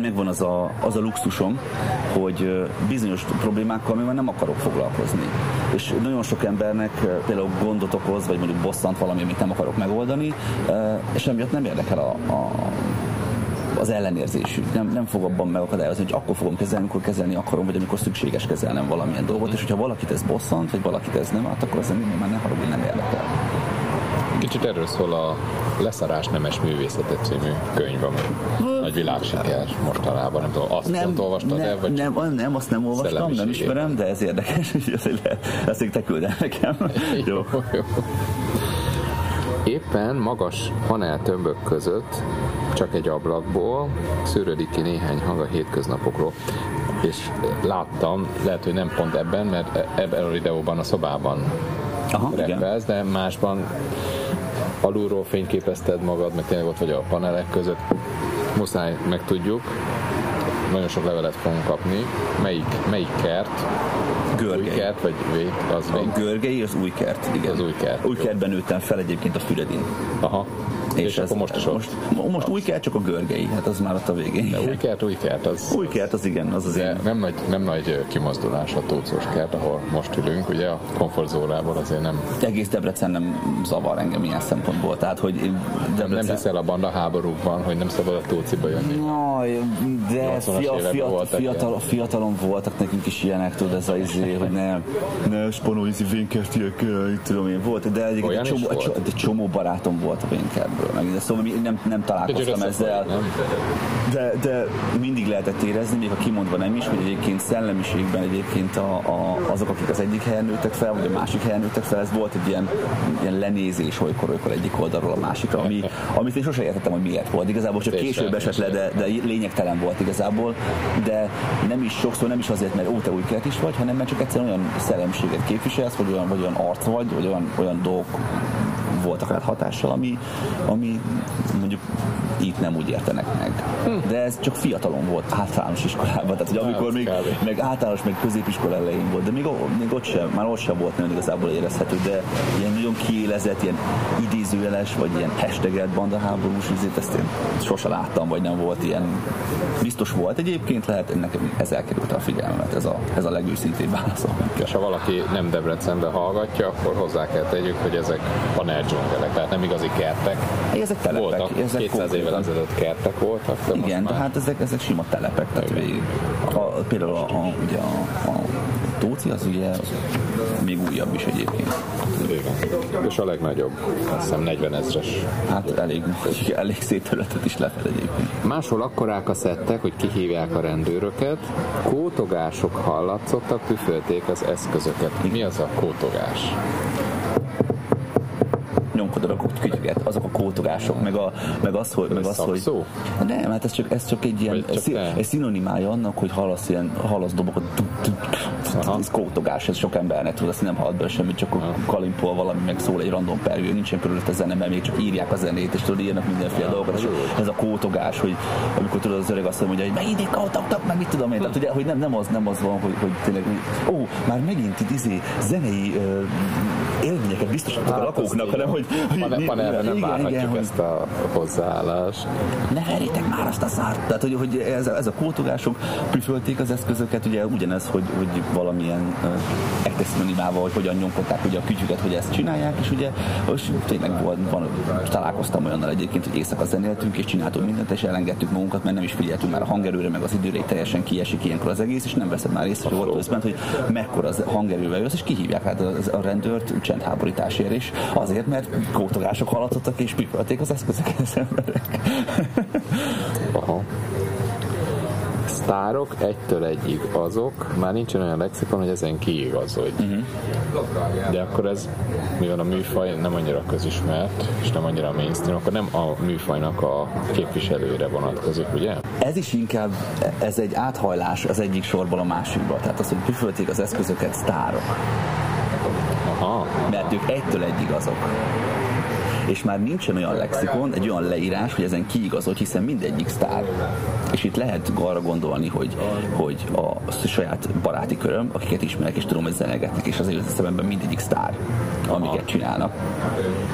Megvan az a, az a luxusom, hogy bizonyos problémákkal még nem akarok foglalkozni. És nagyon sok embernek például gondot okoz, vagy mondjuk bosszant valami, amit nem akarok megoldani, és emiatt nem érdekel a, a az ellenérzésük. Nem, nem fog abban megakadályozni, hogy akkor fogom kezelni, amikor kezelni akarom, vagy amikor szükséges kezelnem valamilyen dolgot, és hogyha valakit ez bosszant, vagy valakit ez nem, hát akkor az már ne haragudj, nem érdekel. Kicsit erről szól a Leszarás nemes művészete című könyv, ami nagy világsiker mostanában. Nem tudom, azt nem, olvastad nem, el? Vagy nem, nem, azt nem olvastam, nem ismerem, de ez érdekes, *laughs* hogy ezt még te küld el nekem. *laughs* jó. jó. Éppen magas paneltömbök között csak egy ablakból szűrődik ki néhány hang a hétköznapokról és láttam, lehet, hogy nem pont ebben, mert e- ebben a videóban a szobában Aha, repelsz, de másban alulról fényképezted magad, meg tényleg ott vagy a panelek között. Muszáj megtudjuk, nagyon sok levelet fogunk kapni. Melyik, melyik kert? Görgei. Új kert, vagy vég? Az vég? A görgei, az új kert, igen. Az új kert. Új kertben nőttem fel egyébként a Füredin. Aha. És, és ez, akkor most is most, most új kert, csak a görgei, hát az már ott a végén. De új kert, új kert, az... Új kert, az igen, az az én. Nem nagy, nem nagy kimozdulás a Tócos kert, ahol most ülünk, ugye a komfortzórából azért nem... Egész Debrecen nem zavar engem ilyen szempontból, tehát hogy Debrecen... Nem hiszel a banda háborúkban, hogy nem szabad a Tóciba jönni? No, de fia, fiatal, voltak fiatal, fiatalon voltak nekünk is ilyenek, tudod, ez az izé, hogy ne, ne spanolízi vénkertiek, tudom én, volt, de egy, egy, csomó, egy, egy csomó barátom volt a vénkertből meg de szóval nem, nem találkoztam ezzel. De, de mindig lehetett érezni, még ha kimondva nem is, hogy egyébként szellemiségben egyébként a, a, azok, akik az egyik helyen nőttek fel, vagy a másik helyen nőttek fel, ez volt egy ilyen, ilyen lenézés olykor, olykor egyik oldalról a másikra, ami, amit én sosem értettem, hogy miért volt. Igazából csak később esett le, de, de lényegtelen volt igazából, de nem is sokszor, nem is azért, mert ó, te új is vagy, hanem mert csak egyszerűen olyan szellemiséget képviselsz, vagy olyan, vagy olyan arc vagy, vagy olyan, olyan dolgok voltak rád hatással, ami, ami mondjuk itt nem úgy értenek meg. De ez csak fiatalon volt általános iskolában, tehát hogy amikor még, még általános, még középiskola elején volt, de még, még ott sem, már ott sem volt nagyon igazából érezhető, de ilyen nagyon kiélezett, ilyen idézőjeles, vagy ilyen hashtagelt bandaháborús vizét, ezt én sose láttam, vagy nem volt ilyen. Biztos volt egyébként, lehet, nekem ez elkerült a figyelmet, ez a, ez a legőszintébb válaszom. És ha valaki nem Debrecenbe hallgatja, akkor hozzá kell tegyük, hogy ezek panel dzsungelek, tehát nem igazi kertek. Ezek telepek. Voltak, ezek 200 évvel ezelőtt kertek voltak. De Igen, de hát ezek, ezek sima telepek. Tehát végig, a, például a, a, ugye a, a Tóci az ugye az még újabb is egyébként. Igen. És a legnagyobb, azt hiszem 40 ezres. Hát elég, *laughs* elég szép területet is lefed egyébként. Máshol akkorák a szettek, hogy kihívják a rendőröket, kótogások hallatszottak, tüfölték az eszközöket. Mi az a kótogás? Nyomkodalakok kütyüket, azok a kótogások, meg, a, meg az, hogy... Meg az, hogy nem, hát ez csak, ez csak egy ilyen csak egy szinonimája annak, hogy hallasz ilyen hallasz dobokat, ez kótogás, ez sok embernek tud, azt nem hallott be semmit, csak kalimpol valami, meg szól egy random perjő, nincsen körülött zene, mert még csak írják a zenét, és tudod, írnak mindenféle dolgokat, és ez a kótogás, hogy amikor tudod az öreg azt mondja, hogy megint kótogtak, meg mit tudom én, tehát ugye, hogy nem, nem, az, nem az van, hogy, hogy tényleg, ó, már megint itt izé, zenei élményeket biztosítok hát, a lakóknak, hanem hogy Van erre nem várhatjuk ezt a hozzáállást. Ne verjétek már azt a szárt! Tehát, hogy, hogy ez, a, ez a kótogások prüfölték az eszközöket, ugye ugyanez, hogy, hogy valamilyen uh, ektesszionimával, hogy hogyan nyomkodták ugye a kütyüket, hogy ezt csinálják, és ugye most tényleg volt, van, találkoztam olyannal egyébként, hogy éjszaka zenéltünk, és csináltunk mindent, és elengedtük magunkat, mert nem is figyeltünk már a hangerőre, meg az időre, teljesen kiesik ilyenkor az egész, és nem veszed már észre, hogy volt közben, hogy mekkora az hangerővel jössz, és kihívják hát a rendőrt csendháborításért is, azért, mert kótogások haladtak és pipölték az eszközöket az emberek. Aha sztárok egytől egyig azok, már nincsen olyan lexikon, hogy ezen kiigazodj. Uh-huh. De akkor ez, mivel a műfaj nem annyira közismert, és nem annyira mainstream, akkor nem a műfajnak a képviselőre vonatkozik, ugye? Ez is inkább, ez egy áthajlás az egyik sorból a másikba. Tehát az, hogy püfölték az eszközöket sztárok. Aha. Mert ők egytől egyig azok és már nincsen olyan lexikon, egy olyan leírás, hogy ezen kiigazod, hiszen mindegyik sztár. És itt lehet arra gondolni, hogy, hogy a saját baráti köröm, akiket ismerek, és tudom, hogy zenegetnek, és az szememben mindegyik sztár, amiket csinálnak.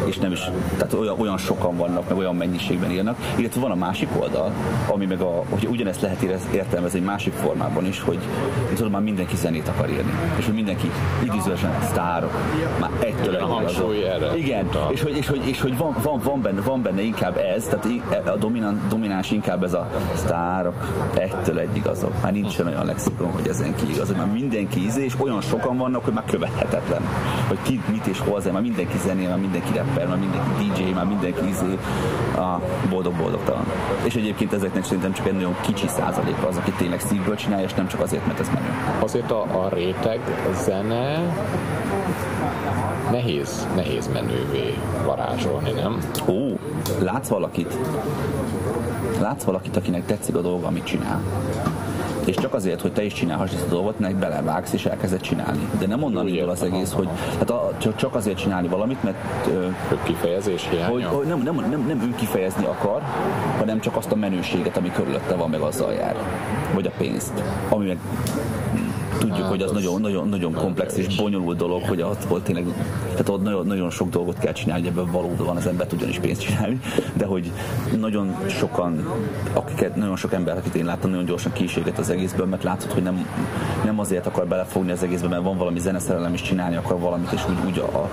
És nem is, tehát olyan, olyan sokan vannak, meg olyan mennyiségben írnak, illetve van a másik oldal, ami meg a, hogy ugyanezt lehet értelmezni egy másik formában is, hogy tudom, már mindenki zenét akar írni, és hogy mindenki idézősen sztárok, már egytől egy Igen, és hogy, és hogy, és hogy van, van, van, benne, van benne inkább ez, tehát a dominán, domináns inkább ez a sztárok egytől egyig azok. Már nincsen olyan lexikon, hogy ezen kiigazod. Már mindenki izé, és olyan sokan vannak, hogy már követhetetlen. Hogy ki, mit és hol már mindenki zenél, már mindenki rapper, már mindenki DJ, már mindenki izé, a boldog-boldogtalan. És egyébként ezeknek szerintem csak egy nagyon kicsi százaléka az, aki tényleg szívből csinálja, és nem csak azért, mert ez menő. Azért a, a réteg zene nehéz, nehéz menővé varázsolni, nem? Ó, látsz valakit? Látsz valakit, akinek tetszik a dolga, amit csinál? és csak azért, hogy te is csinálhass ezt a dolgot, nek belevágsz és elkezded csinálni. De nem onnan indul az egész, hogy hát a, csak azért csinálni valamit, mert hogy kifejezés hiánya? Hogy, hogy nem, nem, nem, nem önkifejezni akar, hanem csak azt a menőséget, ami körülötte van, meg azzal jár. Vagy a pénzt. Ami meg tudjuk, hát, hogy az, az nagyon, nagyon, nagyon komplex és bonyolult dolog, hogy ott, ott tényleg, tehát ott nagyon, nagyon sok dolgot kell csinálni, hogy ebből valóban az ember tudjon is pénzt csinálni, de hogy nagyon sokan, akiket, nagyon sok ember, akit én láttam, nagyon gyorsan kísérget az egészből, mert látod, hogy nem, nem azért akar belefogni az egészbe, mert van valami zeneszerelem is csinálni akar valamit, és úgy, úgy a, a,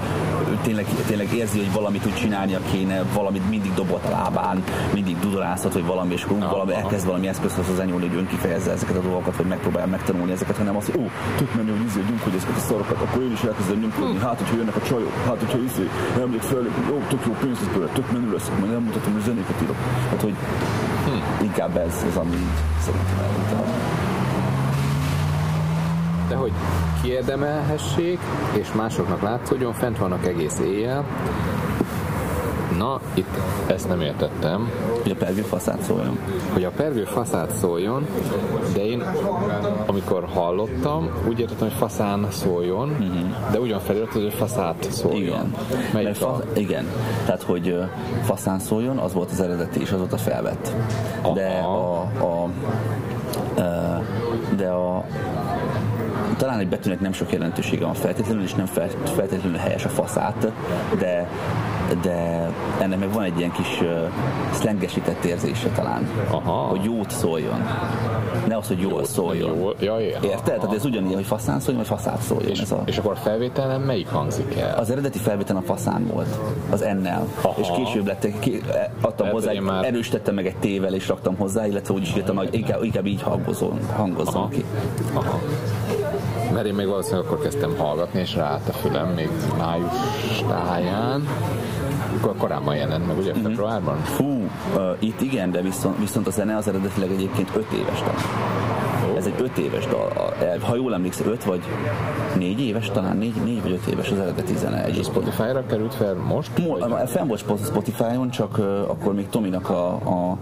tényleg, tényleg érzi, hogy valamit úgy csinálnia kéne, valamit mindig dobott a lábán, mindig dudorázhat, hogy valami, és akkor valami, elkezd valami eszközhöz az enyúlni, hogy önkifejezze ezeket a dolgokat, vagy megpróbálja megtanulni ezeket, hanem az, ó, tök menő, hogy izé, hogy ezeket a szarokat, akkor én is elkezdem nyomkodni, hát, hogyha jönnek a csajok, hát, hogyha izé, elmegyek fel, jó, tök jó pénz lesz belőle, tök menő lesz, majd elmutatom, hogy zenéket írok. Hát, hogy hm. inkább ez az, ami szerintem elmondtam. De hogy kiérdemelhessék, és másoknak látszódjon, fent vannak egész éjjel, Na, itt ezt nem értettem. Hogy a pervő faszát szóljon. Hogy a pervő faszát szóljon, de én amikor hallottam, úgy értettem, hogy faszán szóljon, uh-huh. de ugyan felirat, hogy faszát szóljon. Igen. Melyik fa- a... igen. Tehát, hogy faszán szóljon, az volt az eredeti, és azóta felvett. De a, a, a de a talán egy betűnek nem sok jelentősége van feltétlenül, és nem feltétlenül helyes a faszát, de de ennek meg van egy ilyen kis uh, szlengesített érzése talán, Aha. hogy jót szóljon. Ne az, hogy jól Jó, szóljon. Jól. Ja, ja. Érted? Tehát ez ugyanilyen, hogy faszán szóljon, vagy faszát szóljon. És, ez a... és akkor a felvételen melyik hangzik el? Az eredeti felvétel a faszán volt, az ennel. Aha. És később lettek, ki, adtam hozzá, már... erősítettem meg egy tével és raktam hozzá, illetve úgy is írtam, hogy inkább, inkább így hangozom, hangozom Aha. ki. Aha mert én még valószínűleg akkor kezdtem hallgatni, és ráállt a fülem még május táján. Akkor korábban jelent meg, ugye mm-hmm. februárban? Fú, uh, itt igen, de viszont, viszont a zene az eredetileg egyébként 5 éves talán. Ez egy 5 éves dal. Ha jól emlékszem, 5 vagy 4 éves, talán 4, 4 vagy 5 éves az eredeti zene. Egy Spotify-ra került fel most? Mo- fenn volt Spotify-on, csak uh, akkor még Tominak a, a,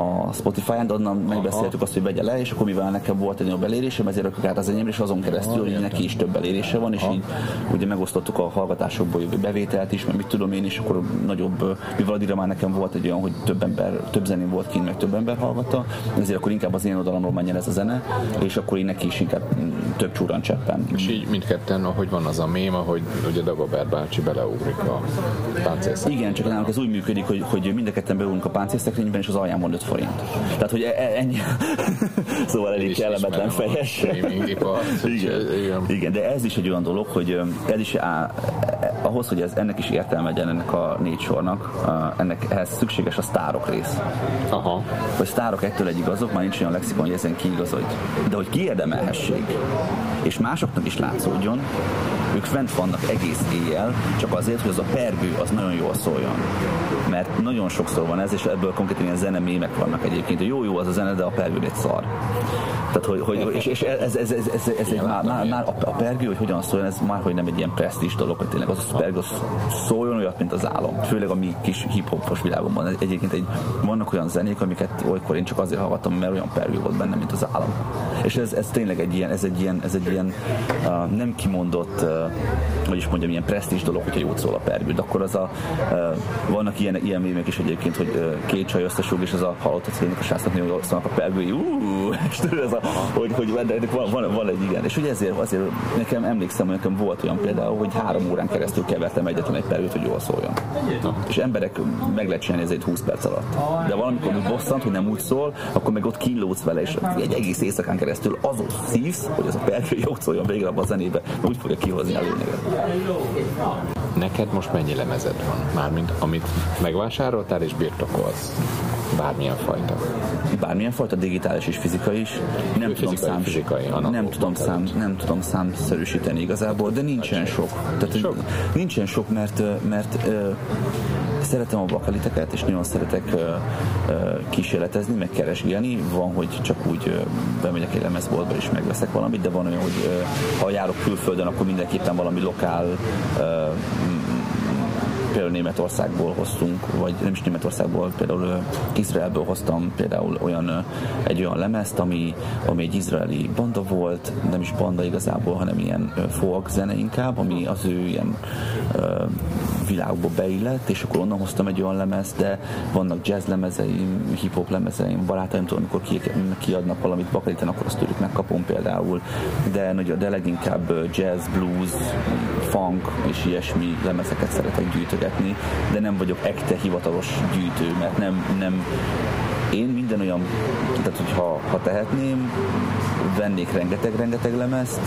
a Spotify-on, de onnan megbeszéltük azt, hogy vegye le, és akkor mivel nekem volt egy nagyobb elérésem, ezért rakjuk át az enyémre, és azon keresztül, hogy neki is több elérése van, és így ugye megosztottuk a hallgatásokból jövő bevételt is, mert mit tudom én, és akkor nagyobb, mivel addigra már nekem volt egy olyan, hogy több ember, több zenén volt kint, meg több ember hallgatta, ezért akkor inkább az én oldalamról menjen ez a zene, és akkor én neki is inkább több csúran cseppem. És így mindketten, ahogy van az a mém, ahogy ugye Dagobert bácsi beleugrik a páncélszekrénybe. Igen, csak nálunk ez úgy működik, hogy, hogy mind a ketten beugunk a páncélszekrényben, és az alján van 5 forint. Tehát, hogy e- e- ennyi. *laughs* szóval elég is kellemetlen fejes. Igen. igen. De ez is egy olyan dolog, hogy ez is á, ahhoz, hogy ez, ennek is értelme legyen ennek a négy sornak, ennek ehhez szükséges a sztárok rész. Aha. Hogy sztárok ettől egy igazok, már nincs olyan lexikon, hogy ezen kiigazodj. De hogy kiérdemelhesség, és másoknak is látszódjon, ők fent vannak egész éjjel, csak azért, hogy az a pergő az nagyon jól szóljon. Mert nagyon sokszor van ez, és ebből konkrétan ilyen zenemémek vannak egyébként, hogy jó, jó az a zene, de a pergő egy szar. Tehát, hogy, hogy és, és ez, ez, ez, ez, ez, egy, már, már, már, a, pergő, hogy hogyan szóljon, ez már hogy nem egy ilyen presztis dolog, hogy tényleg az a pergő az szóljon olyat, mint az álom. Főleg a mi kis hip-hopos világunkban. Egyébként egy, vannak olyan zenék, amiket olykor én csak azért hallgattam, mert olyan pergő volt benne, mint az álom. És ez, ez tényleg egy ilyen, ez egy ilyen, ez egy ilyen uh, nem kimondott, uh, hogy is mondjam, ilyen presztis dolog, hogyha jót szól a pergő. De akkor az a, uh, vannak ilyen, ilyen mémek is egyébként, hogy uh, két csaj összesúg, és az a halott a cégnek a srácnak nagyon jól szólnak a pergői, uh, *laughs* és ez a, hogy, hogy van, van, van, egy igen. És hogy ezért, azért nekem emlékszem, hogy nekem volt olyan például, hogy három órán keresztül kevertem egyetlen egy pergőt, hogy jól szóljon. És emberek meg lehet csinálni ezért 20 perc alatt. De valamikor úgy bosszant, hogy nem úgy szól, akkor meg ott kínlódsz vele, és egy egész éjszakán keresztül azon szívsz, hogy az a pergő jót szóljon végre abban a zenébe, úgy fogja kihozni a lényeget. Neked most mennyi lemezed van? Mármint amit megvásároltál és birtokolsz? Bármilyen fajta. Bármilyen fajta digitális és fizikai is. Nem tudom, Fizikai, szám, fizikai, nem, tudom szám, nem tudom számszerűsíteni igazából, de nincsen sok. Tehát, Sok? Nincsen sok, mert, mert szeretem a bakaliteket, és nagyon szeretek kísérletezni, meg keresgélni. Van, hogy csak úgy bemegyek egy lemezboltba és megveszek valamit, de van olyan, hogy ha járok külföldön, akkor mindenképpen valami lokál például Németországból hoztunk, vagy nem is Németországból, például Izraelből hoztam például olyan, egy olyan lemezt, ami, ami egy izraeli banda volt, nem is banda igazából, hanem ilyen folk zene inkább, ami az ő ilyen világba beillett, és akkor onnan hoztam egy olyan lemezt, de vannak jazz lemezeim, hip-hop lemezeim, barátaim, tudom, amikor ki, kiadnak valamit bakaliten, akkor azt tőlük megkapom például, de, de leginkább jazz, blues, funk és ilyesmi lemezeket szeretek gyűjtögetni, de nem vagyok ekte hivatalos gyűjtő, mert nem, nem én minden olyan, tehát hogyha ha tehetném, vennék rengeteg-rengeteg lemezt,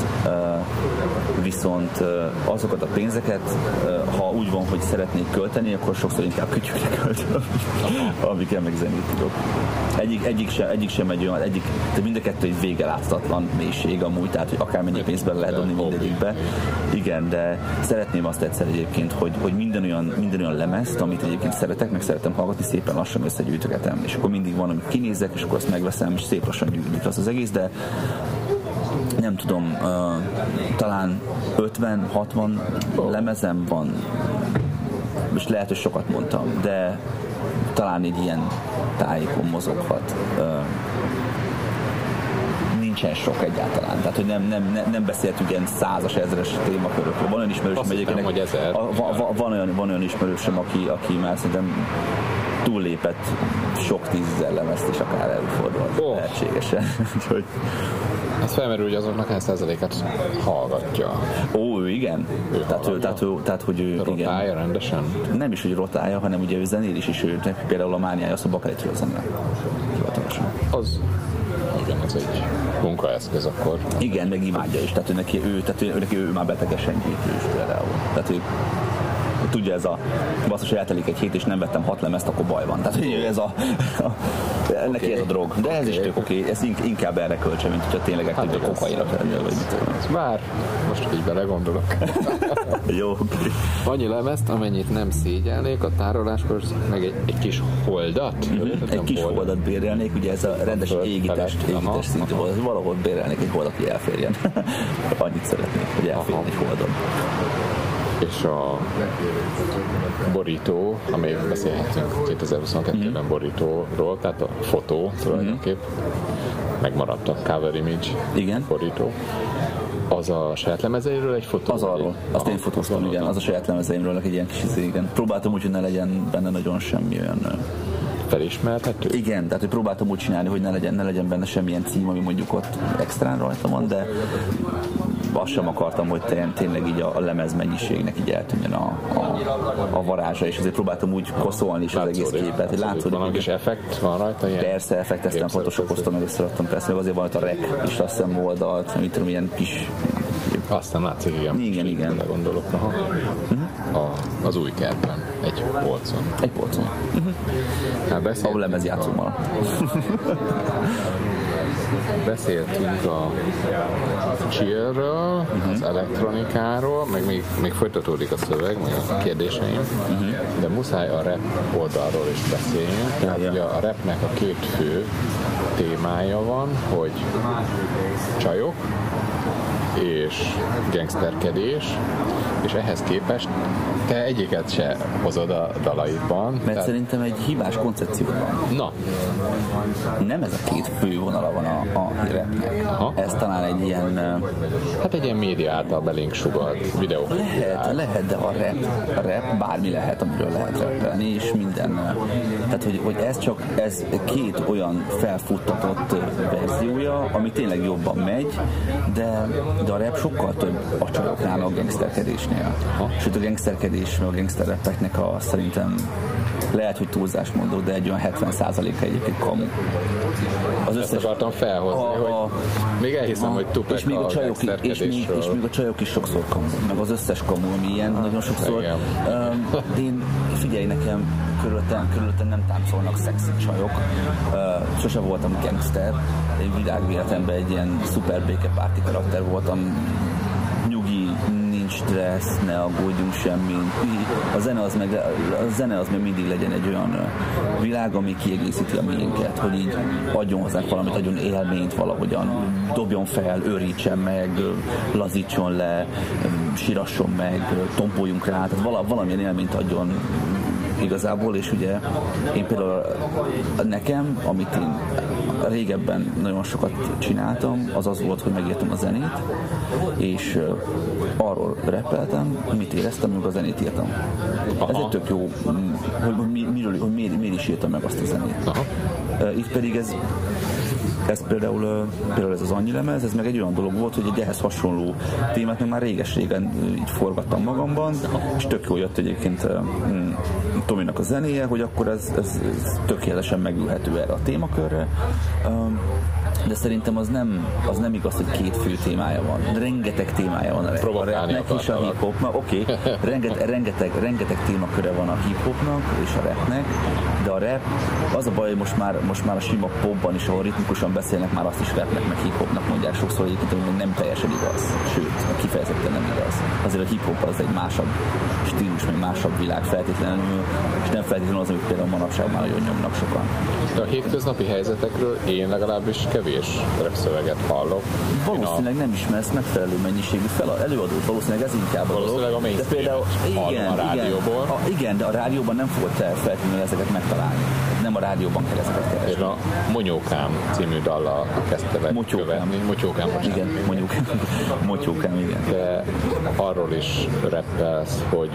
viszont azokat a pénzeket, ha úgy van, hogy szeretnék költeni, akkor sokszor inkább kütyükre költöm, amikkel meg zenét tudok. Egyik, egyik, sem, egyik sem egy olyan, egyik, de mind a kettő egy végelátszatlan mélység amúgy, tehát hogy akármennyi pénzt bele lehet dobni mindegyikbe. Igen, de szeretném azt egyszer egyébként, hogy, hogy minden, olyan, minden olyan lemezt, amit egyébként szeretek, meg szeretem hallgatni, szépen lassan összegyűjtögetem, és akkor mindig van, amit kinézek, és akkor azt megveszem, és szép lassan gyűjtik az az egész, de nem tudom, uh, talán 50-60 lemezem van, és lehet, hogy sokat mondtam, de talán egy ilyen tájékon mozoghat. Uh, nincsen sok egyáltalán. Tehát, hogy nem, nem, nem, nem beszéltünk ilyen százas, ezres témakörökről. Van olyan ismerősöm Azt hittem, hogy ezer. a- va- va- van, olyan, van olyan ismerősöm, aki, aki már szerintem túllépett sok tízezer lemezt is akár előfordul Ó. lehetségesen. *laughs* Úgyhogy, Ez felmerül, hogy azoknak hány százalékát hallgatja. ó, ő igen. Ő tehát, ő, tehát, ő, tehát, hogy ő igen. Rotálja rendesen. Nem is, hogy rotálja, hanem ugye ő zenél is, és ő például a mániája az a bakelitről zenel. Hivatalosan. Az, igen, ez egy munkaeszköz akkor. Igen, meg imádja is. Tehát ő neki, ő, tehát ő, neki ő már betegesen gyűjtő is például. Tehát ő, tudja ez a basszus, hogy eltelik egy hét és nem vettem hat lemezt, akkor baj van. Tehát hogy ez a, a neki ez a drog. De ez is tök oké, ez ink- inkább erre költse, mint hogyha tényleg Hát aktív a igaz. kokainra lennél, vagy mit tudom. Bár, most így belegondolok. *laughs* Jó. Annyi lemezt, amennyit nem szégyelnék a tároláskor, meg egy, egy kis holdat. Egy kis holdat bérelnék, ugye ez a rendes föld égítés, szintű. Valahol bérelnék egy holdat, hogy elférjen. *laughs* Annyit szeretnék, hogy elférjen egy holdon. És a borító, amíg beszélhetünk 2022-ben borítóról, tehát a fotó tulajdonképp, megmaradt a cover image Igen. borító. Az a saját lemezeiről egy fotó? Az arról. Azt én fotóztam, igen. Az a saját lemezeimről egy ilyen kis izé, igen. Próbáltam úgy, hogy ne legyen benne nagyon semmi olyan felismerhető? Igen, tehát hogy próbáltam úgy csinálni, hogy ne legyen, ne legyen benne semmilyen cím, ami mondjuk ott extrán rajta van, de azt sem akartam, hogy tényleg így a, a lemez mennyiségnek így eltűnjön a, a, a varázsa, és azért próbáltam úgy koszolni is az egész képet, hogy látszódik. Van kis effekt van rajta? Ilyen persze, effekt, ezt nem photoshokoztam, meg összeraktam, persze, meg azért van ott a rek is azt hiszem oldalt, mit tudom, ilyen kis azt nem látszik, igen. Igen, igen. Gondolok. Aha. Uh-huh. A, az új kertben, egy polcon. Egy polcon. Uh-huh. Hát Ahol lemez játszom beszéltünk a chillről, uh-huh. az elektronikáról, meg még, még folytatódik a szöveg, meg a kérdéseim, uh-huh. de muszáj a rap oldalról is beszélni. Tehát ugye a rapnek a két fő témája van, hogy csajok, és gangsterkedés, és ehhez képest te egyiket se hozod a dalaidban. Mert tehát... szerintem egy hibás koncepció van. Na. Nem ez a két fő vonala van a, a rapnek. Aha. Ez talán egy ilyen... Hát egy ilyen média által belénk sugalt videó. Lehet, lehet, de a rap, a rap bármi lehet, amiről lehet rappelni, és minden. Tehát, hogy, hogy ez csak ez két olyan felfuttatott verziója, ami tényleg jobban megy, de, de a rap sokkal több a csajoknál a gangsterkedésnél. Sőt a gangsterkedés, a gangsterrepeknek a szerintem lehet, hogy túlzás mondok, de egy olyan 70%-a egyébként kamu. Az összes... Ezt akartam felhozni, a, a, hogy még elhiszem, a, hogy Tupac és még a, a csajok, és még, és még a csajok is sokszor kamu, meg az összes kamu, ami ilyen nagyon sokszor. Um, én, figyelj nekem, körülöttem, körülöttem nem táncolnak szexi csajok. Uh, sose voltam gangster, egy világvéletemben egy ilyen szuper békepárti karakter voltam, stressz, ne aggódjunk semmi. A zene az meg, a zene az meg mindig legyen egy olyan világ, ami kiegészíti a miénket, hogy így adjon hozzánk valamit, adjon élményt valahogyan, dobjon fel, őrítsen meg, lazítson le, sirasson meg, tompoljunk rá, tehát valamilyen élményt adjon igazából, és ugye én például nekem, amit én régebben nagyon sokat csináltam, az az volt, hogy megírtam a zenét, és arról repeltem, mit éreztem, amikor a zenét írtam. Aha. Ez egy tök jó, hogy, miről, hogy miért, miért is írtam meg azt a zenét. Aha. Itt pedig ez ez például, például ez az annyi lemez, ez meg egy olyan dolog volt, hogy egy ehhez hasonló témát meg már réges-régen így forgattam magamban, és tök jó jött egyébként mm, Tominak a zenéje, hogy akkor ez, ez, ez tökéletesen megülhető erre a témakörre de szerintem az nem, az nem igaz, hogy két fő témája van. Rengeteg témája van a, a rapnek és a hip-hopnak. Oké, okay. rengeteg, rengeteg, rengeteg témaköre van a hip-hopnak és a rapnek, de a rap, az a baj, hogy most már, most már a sima popban is, ahol ritmikusan beszélnek, már azt is rapnek, meg hip-hopnak mondják sokszor, hogy egyébként nem teljesen igaz. Sőt, kifejezetten nem igaz. Azért a hip-hop az egy másabb stílus, meg másabb világ feltétlenül, és nem feltétlenül az, amit például manapság már nagyon nyomnak sokan. De a hétköznapi helyzetekről én legalábbis kevés repszöveget hallok. Valószínűleg nem ismersz megfelelő mennyiségű fel, előadót, valószínűleg ez inkább a Valószínűleg a de például, igen, a rádióból. Igen, a, igen, de a rádióban nem fogod te feltétlenül ezeket megtalálni. about it. Nem a rádióban kell ezeket keresni. A Monyókám című dallal kezdte meg Motyókám. követni. Motyókám, bocsánat. Igen, *laughs* Monyókám. Motyókám, igen. De arról is reppelsz, hogy,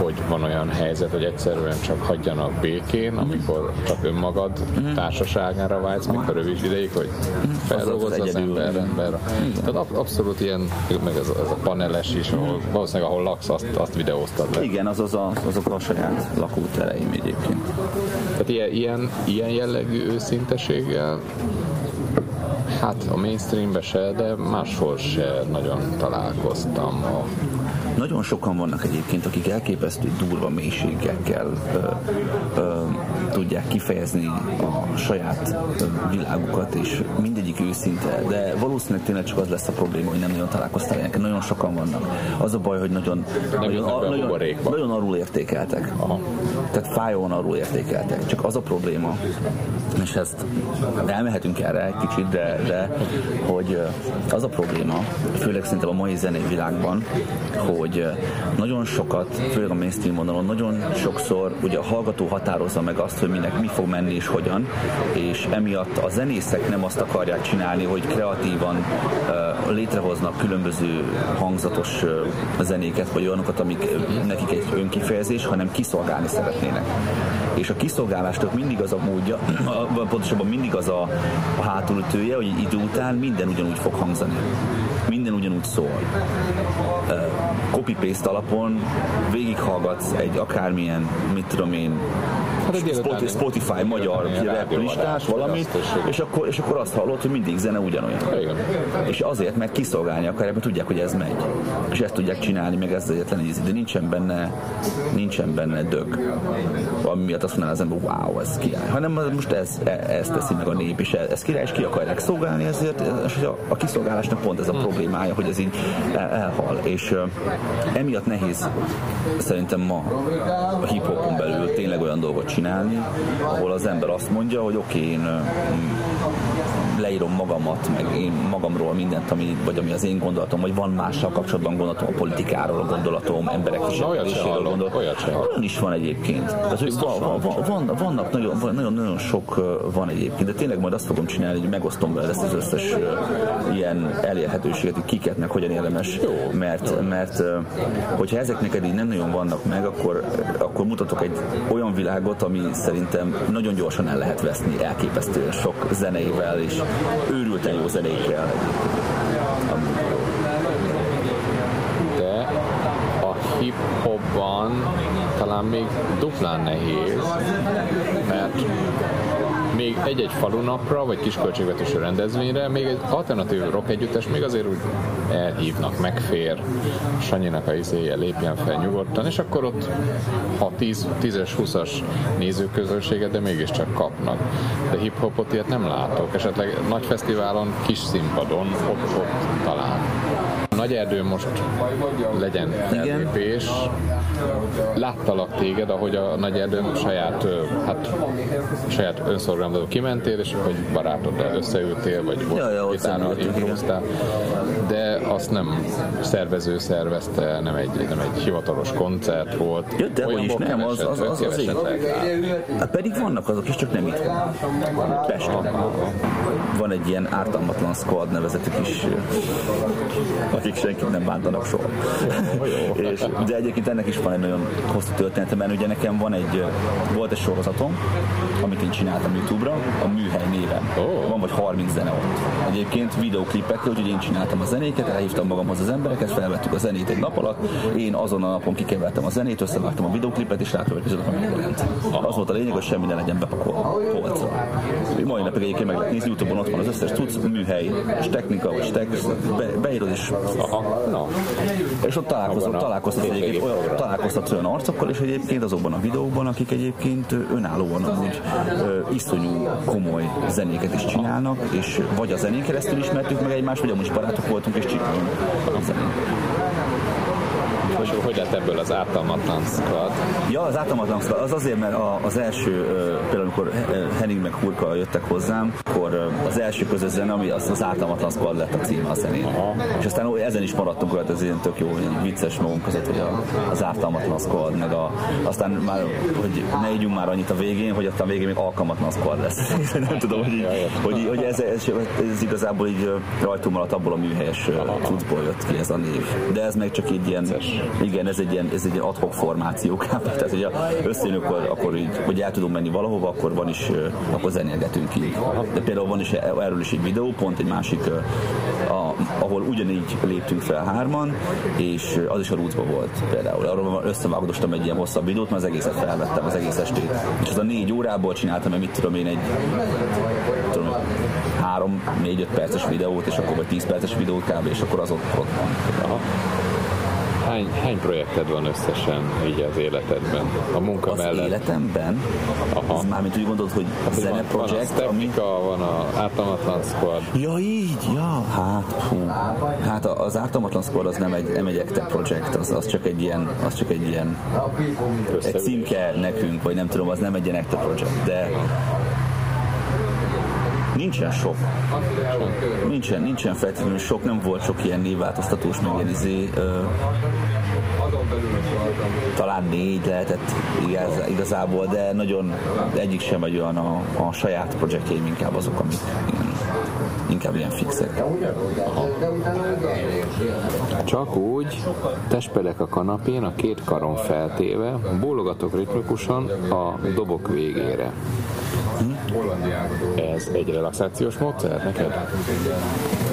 hogy van olyan helyzet, hogy egyszerűen csak hagyjanak békén, amikor csak önmagad mm. társaságára vágysz, mikor rövid ideig, hogy feldolgozza az, az ember, ember. Tehát ab, abszolút ilyen, meg ez, ez a paneles is, ahol, valószínűleg ahol laksz, azt, azt videóztad le. Igen, az, az a, azok a saját lakótereim egyébként. Tehát ilyen, ilyen, ilyen jellegű őszinteséggel Hát a mainstreambe se, de máshol se nagyon találkoztam. A nagyon sokan vannak egyébként, akik elképesztő durva mélységekkel ö, ö, tudják kifejezni a saját világukat, és mindegyik őszinte, de valószínűleg tényleg csak az lesz a probléma, hogy nem nagyon találkoztál ilyenek. Nagyon sokan vannak. Az a baj, hogy nagyon, nagyon, a, nagyon, nagyon arról értékeltek. Aha. Tehát fájóan arról értékeltek. Csak az a probléma, és ezt elmehetünk erre egy kicsit, de de hogy az a probléma, főleg szerintem a mai zenei világban, hogy nagyon sokat, főleg a mainstream vonalon, nagyon sokszor ugye a hallgató határozza meg azt, hogy minek mi fog menni és hogyan, és emiatt a zenészek nem azt akarják csinálni, hogy kreatívan létrehoznak különböző hangzatos zenéket, vagy olyanokat, amik nekik egy önkifejezés, hanem kiszolgálni szeretnének. És a kiszolgálásnak mindig az a módja, *clears throat* pontosabban mindig az a, a hátulütője, hogy idő után minden ugyanúgy fog hangzani. Minden ugyanúgy szól. Copy-paste alapon végighallgatsz egy akármilyen, mit tudom én, hát Spotify, Spotify magyar listás valamit, és akkor, és akkor azt hallod, hogy mindig zene ugyanolyan. Igen. És azért, mert kiszolgálni akarják, mert tudják, hogy ez megy. És ezt tudják csinálni, meg ez egyetlen ízi, de nincsen benne, nincsen benne dög. Ami miatt azt mondaná az ember, wow, ez király. Hanem most ez, e, ez teszi meg a nép, és ez király, és ki akarják szolgálni, ezért és a, a kiszolgálásnak pont ez a problémája, hogy ez így el, elhal. És emiatt nehéz szerintem ma a hip-hopon belül tényleg olyan dolgot csinálni, ahol az ember azt mondja, hogy oké, okay, én leírom magamat, meg én magamról mindent, ami, vagy ami az én gondolatom, vagy van mással kapcsolatban gondolatom, a politikáról a gondolatom, emberek is gondolatom. Olyan is van egyébként. Tehát, hogy van, van, van, vannak nagyon, nagyon, nagyon sok van egyébként, de tényleg majd azt fogom csinálni, hogy megosztom vele ezt az összes ilyen elérhetőséget, hogy kiket meg hogyan érdemes, mert, mert hogyha ezek neked így nem nagyon vannak meg, akkor, akkor mutatok egy olyan világot, ami szerintem nagyon gyorsan el lehet veszni, elképesztően sok zeneivel és őrülten jó zenékkel. De a hip-hopban talán még duplán nehéz, mert még egy-egy falunapra, vagy kisköltségvetésű rendezvényre, még egy alternatív rock együttes még azért úgy elhívnak, megfér, Sanyinak a izéje lépjen fel nyugodtan, és akkor ott ha 10, 10-es, 20-as nézőközönséget, de mégiscsak kapnak. De hip-hopot ilyet nem látok, esetleg nagy fesztiválon, kis színpadon, ott, ott talán. Nagy erdő most legyen. Fellépés. Láttalak téged, ahogy a Nagy erdő saját, hát, saját önszorgalmazó kimentél, és hogy barátoddal összeültél, vagy ja, ja, improviztál, de azt nem szervező szervezte, nem egy, nem egy hivatalos koncert volt. Ja, de hogy is nem, az, az, az, az, az hát pedig vannak azok is, csak nem itt Pesten. Van egy ilyen ártalmatlan squad nevezetük is, akik senkit nem bántanak soha. és, de egyébként ennek is van egy nagyon hosszú története, mert ugye nekem van egy, volt egy sorozatom, amit én csináltam YouTube-ra, a Műhely néven. Oh. Van vagy 30 zene ott. Egyébként videoklipekkel, úgyhogy én csináltam a zenéket, elhívtam magamhoz az embereket, felvettük a zenét egy nap alatt, én azon a napon kikevertem a zenét, összevágtam a videoklipet, és rákövetkezett a megjelent. Az volt a lényeg, hogy semmi ne legyen bepakolva polcra. Mai napig egyébként meg lehet nézni, Youtube-on ott van az összes tudsz, műhely, és technika, és text, be, beírod, és No. És ott találkoztat, találkoztat, egyébként, olyan, találkoztat olyan arcokkal, és egyébként azokban a videókban, akik egyébként önállóan amúgy iszonyú komoly zenéket is csinálnak, és vagy a zenén keresztül ismertük meg egymást, vagy amúgy barátok voltunk, és csinálunk a zenét hogy, hogy lett ebből az ártalmatlan squad? Ja, az ártalmatlan squad az azért, mert az első, például amikor Henning meg Hurka jöttek hozzám, akkor az első közös zene, ami az, az ártalmatlan squad lett a címe a zenén. Aha. És aztán ezen is maradtunk rajta, ez ilyen tök jó, ilyen vicces magunk között, hogy a, az ártalmatlan squad, meg a, aztán már, hogy ne ígyunk már annyit a végén, hogy aztán a végén még alkalmatlan squad lesz. *laughs* Nem tudom, hogy, így, hogy, hogy ez, ez, ez, igazából így rajtunk maradt abból a műhelyes cuccból jött ki ez a név. De ez meg csak így ilyen, igen, ez egy ilyen, ez egy ilyen adhok formáció *laughs* kb. Tehát, hogy összejön, akkor, akkor így, hogy el tudunk menni valahova, akkor van is, akkor zenélgetünk így. Például van is erről is egy videó, pont egy másik, a, ahol ugyanígy léptünk fel hárman, és az is a roots volt például. Arról összevágdostam egy ilyen hosszabb videót, mert az egészet felvettem, az egész estét. És az a négy órából csináltam, mert mit tudom én, egy tudom, három, négy, öt perces videót, és akkor vagy tíz perces videót kb. és akkor az ott, van. Hány, hány projekted van összesen így az életedben? A munka az mellett? életemben? Aha. Ez mármint úgy gondolod, hogy hát, zene projekt, van a ami... van a Ártalmatlan Squad. Ja, így, ja. Hát, hú. Hát az Ártalmatlan Squad az nem egy, nem egy ekte projekt, az, az, csak egy ilyen, az csak egy ilyen egy címke nekünk, vagy nem tudom, az nem egy ilyen ekte projekt, de Nincsen sok. Nincsen, nincsen feltétlenül sok, nem volt sok ilyen névváltoztatós, meg ilyen izé, ö, talán négy lehetett igaz, igazából, de nagyon egyik sem vagy olyan a, a saját projektjeim, inkább azok, amik ilyen, inkább ilyen fixek. Csak úgy testpedek a kanapén, a két karon feltéve, bólogatok ritmikusan a dobok végére. Ez egy relaxációs módszer neked?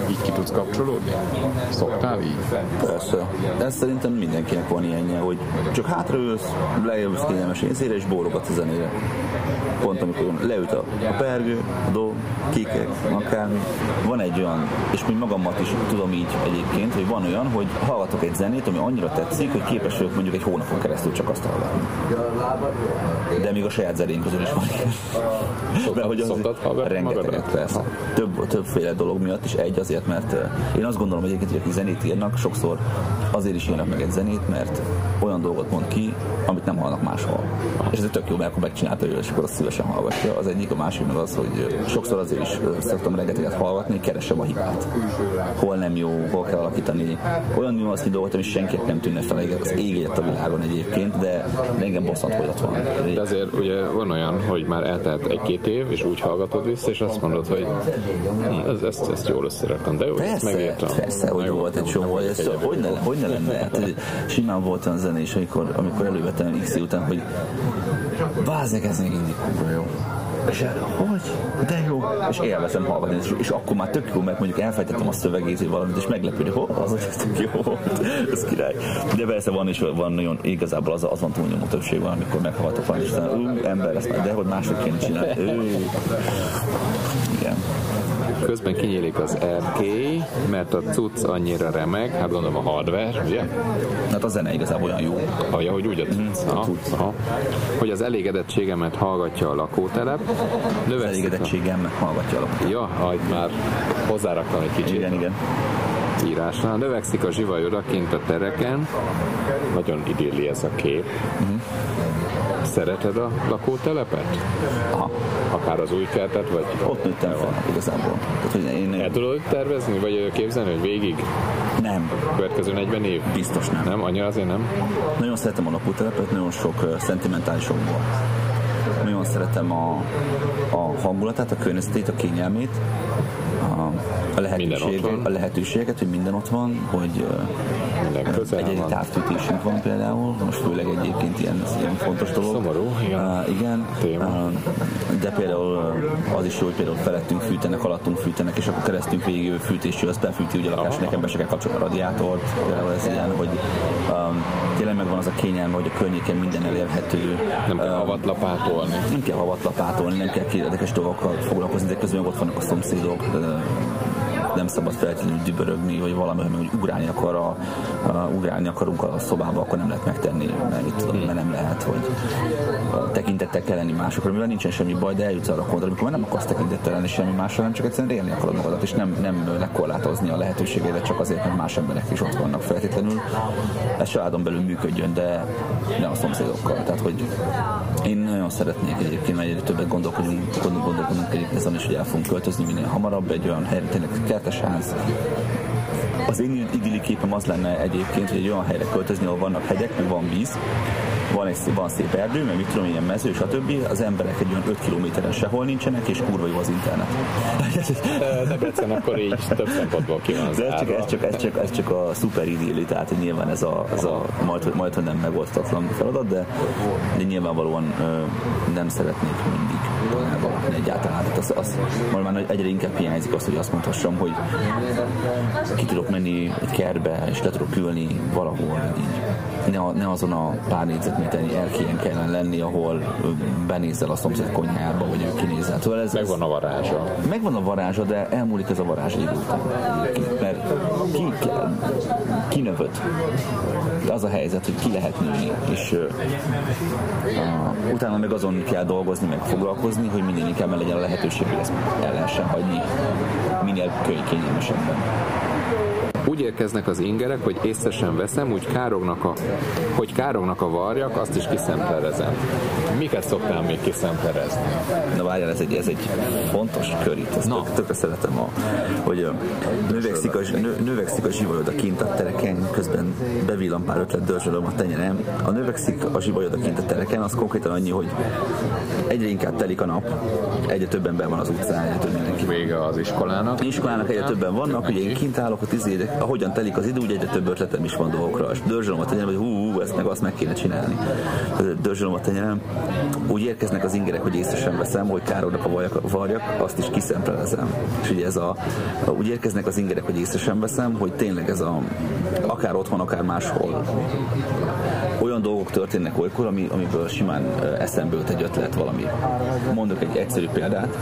Így ki tudsz kapcsolódni? Szoktál így? Persze. Ez szerintem mindenkinek van ilyenje, hogy csak hátraülsz, leülsz kényelmes észére és bólogatsz a zenére. Pont amikor leüt a, a pergő, a do, kikek, akármi. Van egy olyan, és még magamat is tudom így egyébként, hogy van olyan, hogy hallgatok egy zenét, ami annyira tetszik, hogy képes vagyok mondjuk egy hónapon keresztül csak azt hallgatni. De még a saját zenén közül is van *laughs* ilyen. De hogy az rengeteget persze. Több, többféle dolog miatt is egy azért, mert én azt gondolom egyébként, hogy akik zenét írnak, sokszor azért is írnak meg egy zenét, mert olyan dolgot mond ki, amit nem hallnak máshol. És ez tök jó, mert akkor megcsinálta ő, és akkor azt szívesen hallgatja. Az egyik, a másik meg az, hogy sokszor azért is szoktam rengeteget hallgatni, keresem a hibát. Hol nem jó, hol kell alakítani. Olyan nüansznyi dolgot, ami senkinek nem tűnne fel az ég a világon egyébként, de de engem bosszant, hogy ott van. De azért ugye van olyan, hogy már eltelt egy-két év, és úgy hallgatod vissza, és azt mondod, hogy hm, ez, ezt, ezt jól összeraktam, de jó, Persze, megírtam. persze, hogy Megvan. volt egy csomó, hogy ez hogy ne, hogy ne lenne. Hát, simán volt olyan zene is, amikor, amikor elővettem X után, hogy bázeg, ez még mindig jó. És erre, hogy? De jó. És élvezem hallgatni, és, és akkor már tök jó, mert mondjuk elfejtettem a szövegét, valamit, és meglepődni, hogy az, hogy ez tök jó volt. Ez király. De persze van is, van nagyon, igazából az, az van túlnyomó többség van, amikor meghallgatok valami, és aztán, ember, ezt már, de hogy mások kéne csinálni. Ő. Igen. Közben kinyílik az erkély, mert a cucc annyira remeg, hát gondolom a hardware, ugye? Hát a zene igazából olyan jó. Hallja, hogy úgy a cucc. a Aha, cucc. aha. Hogy az elégedettségemet hallgatja a lakótelep. Az Növekszik a... elégedettségem hallgatja alapot. Ja, aj, már hozzáraktam egy kicsit Igen, igen. írásnál. Növekszik a zsivaj odakint a tereken. Nagyon idilli ez a kép. Mhm. Szereted a lakótelepet? Aha. Akár az új kertet, vagy Ott nőttem fel igazából. Tehát, hogy én el tudod tervezni, vagy képzelni, hogy végig nem, következő 40 év? biztos nem. Nem? Annyira azért nem? Nagyon szeretem a lakótelepet, nagyon sok uh, szentimentális okból. Nagyon szeretem a, a hangulatát, a környezetét, a kényelmét, a, van. a lehetőségeket, hogy minden ott van, hogy Minden közel Egyedi van. távfűtésünk van például, most főleg egyébként ilyen, ilyen fontos dolog. Szomorú, igen. Uh, igen. Téma. Uh, de például az is jó, hogy például felettünk fűtenek, alattunk fűtenek, és akkor keresztünk végig fűtésű, az befűti ugye a lakás, nekem be se kell kapcsolni a radiátort, például ez ilyen, hogy um, tényleg megvan az a kényelme, hogy a környéken minden elérhető. Nem kell havat lapátolni. Nem kell havat lapátolni, nem kell érdekes dolgokkal foglalkozni, de közben ott vannak a szomszédok, nem szabad feltétlenül dübörögni, vagy valami, hogy ugrálni, akar a, a, ugrálni akarunk a szobába, akkor nem lehet megtenni, mert, mit tudom, mert nem lehet, hogy tekintettel kell lenni másokra, mivel nincsen semmi baj, de eljutsz arra a pontra, amikor már nem akarsz tekintettel lenni semmi másra, hanem csak egyszerűen élni akarod magadat, és nem, nem lekorlátozni a lehetőségeidet csak azért, mert más emberek is ott vannak feltétlenül. Ez családon belül működjön, de ne a szomszédokkal. Tehát, hogy én nagyon szeretnék egyébként, mert egyre többet gondolkodunk, gondol- gondolkodunk egyébként ezen is, hogy el fogunk költözni minél hamarabb egy olyan helyre, tényleg kertes ház, az én idilli képem az lenne egyébként, hogy egy olyan helyre költözni, ahol vannak hegyek, meg van víz, van egy van szép erdő, meg mit tudom, ilyen mező, stb. Az emberek egy olyan 5 kilométeren sehol nincsenek, és kurva jó az internet. Debrecen akkor így több szempontból ki van ez csak, ez csak, ez csak, ez csak a szuper idilli, tehát nyilván ez a, ez a majd, majd, nem megoldhatatlan feladat, de, de nyilvánvalóan nem szeretnék mindig elvalatni egyáltalán. Tehát az, az, majd már egyre inkább hiányzik az, hogy azt mondhassam, hogy ki tudok menni egy kertbe, és le tudok ülni valahol, így ne, ne azon a pár négyzetméternyi erkélyen kellene lenni, ahol benézel a szomszéd konyhába, vagy ő kinézel. Szóval ez, Megvan a varázsa. Megvan a varázsa, de elmúlik ez a varázs idő után. Mert ki, ki, kinövöd. De az a helyzet, hogy ki lehet nőni, és uh, utána meg azon kell dolgozni, meg foglalkozni, hogy minél inkább legyen a lehetőség, hogy ezt el lehessen hagyni minél könyv kényelmesebben. Úgy érkeznek az ingerek, hogy észre sem veszem, úgy kárognak a, hogy kárognak a varjak, azt is kiszemplerezem. Miket szoktál még kiszemplerezni? Na várjál, ez egy, ez egy fontos kör itt, ezt tök, tökre szeretem, a, hogy növekszik a, nö, növekszik a zsivajod a kint a tereken, közben bevillan pár ötlet dörzsölöm a tenyerem. A növekszik a zsivajod a kint a tereken, az konkrétan annyi, hogy egyre inkább telik a nap, egyre több ember van az utcán, egyre több mindenki. Vége az iskolának. Iskolának egyre többen vannak, ugye én kint állok a tíz ahogyan telik az idő, ugye egyre több ötletem is van dolgokra. És dörzsölöm a tenyerem, hogy hú, hú, ezt meg azt meg kéne csinálni. Dörzsölöm a tenyerem. Úgy érkeznek az ingerek, hogy észre sem veszem, hogy kárognak a varjak, varjak azt is kiszemplezem. És ugye ez a, úgy érkeznek az ingerek, hogy észre sem veszem, hogy tényleg ez a, akár otthon, akár máshol olyan dolgok történnek olykor, ami, amiből simán eszembe jut egy ötlet valami. Mondok egy egyszerű példát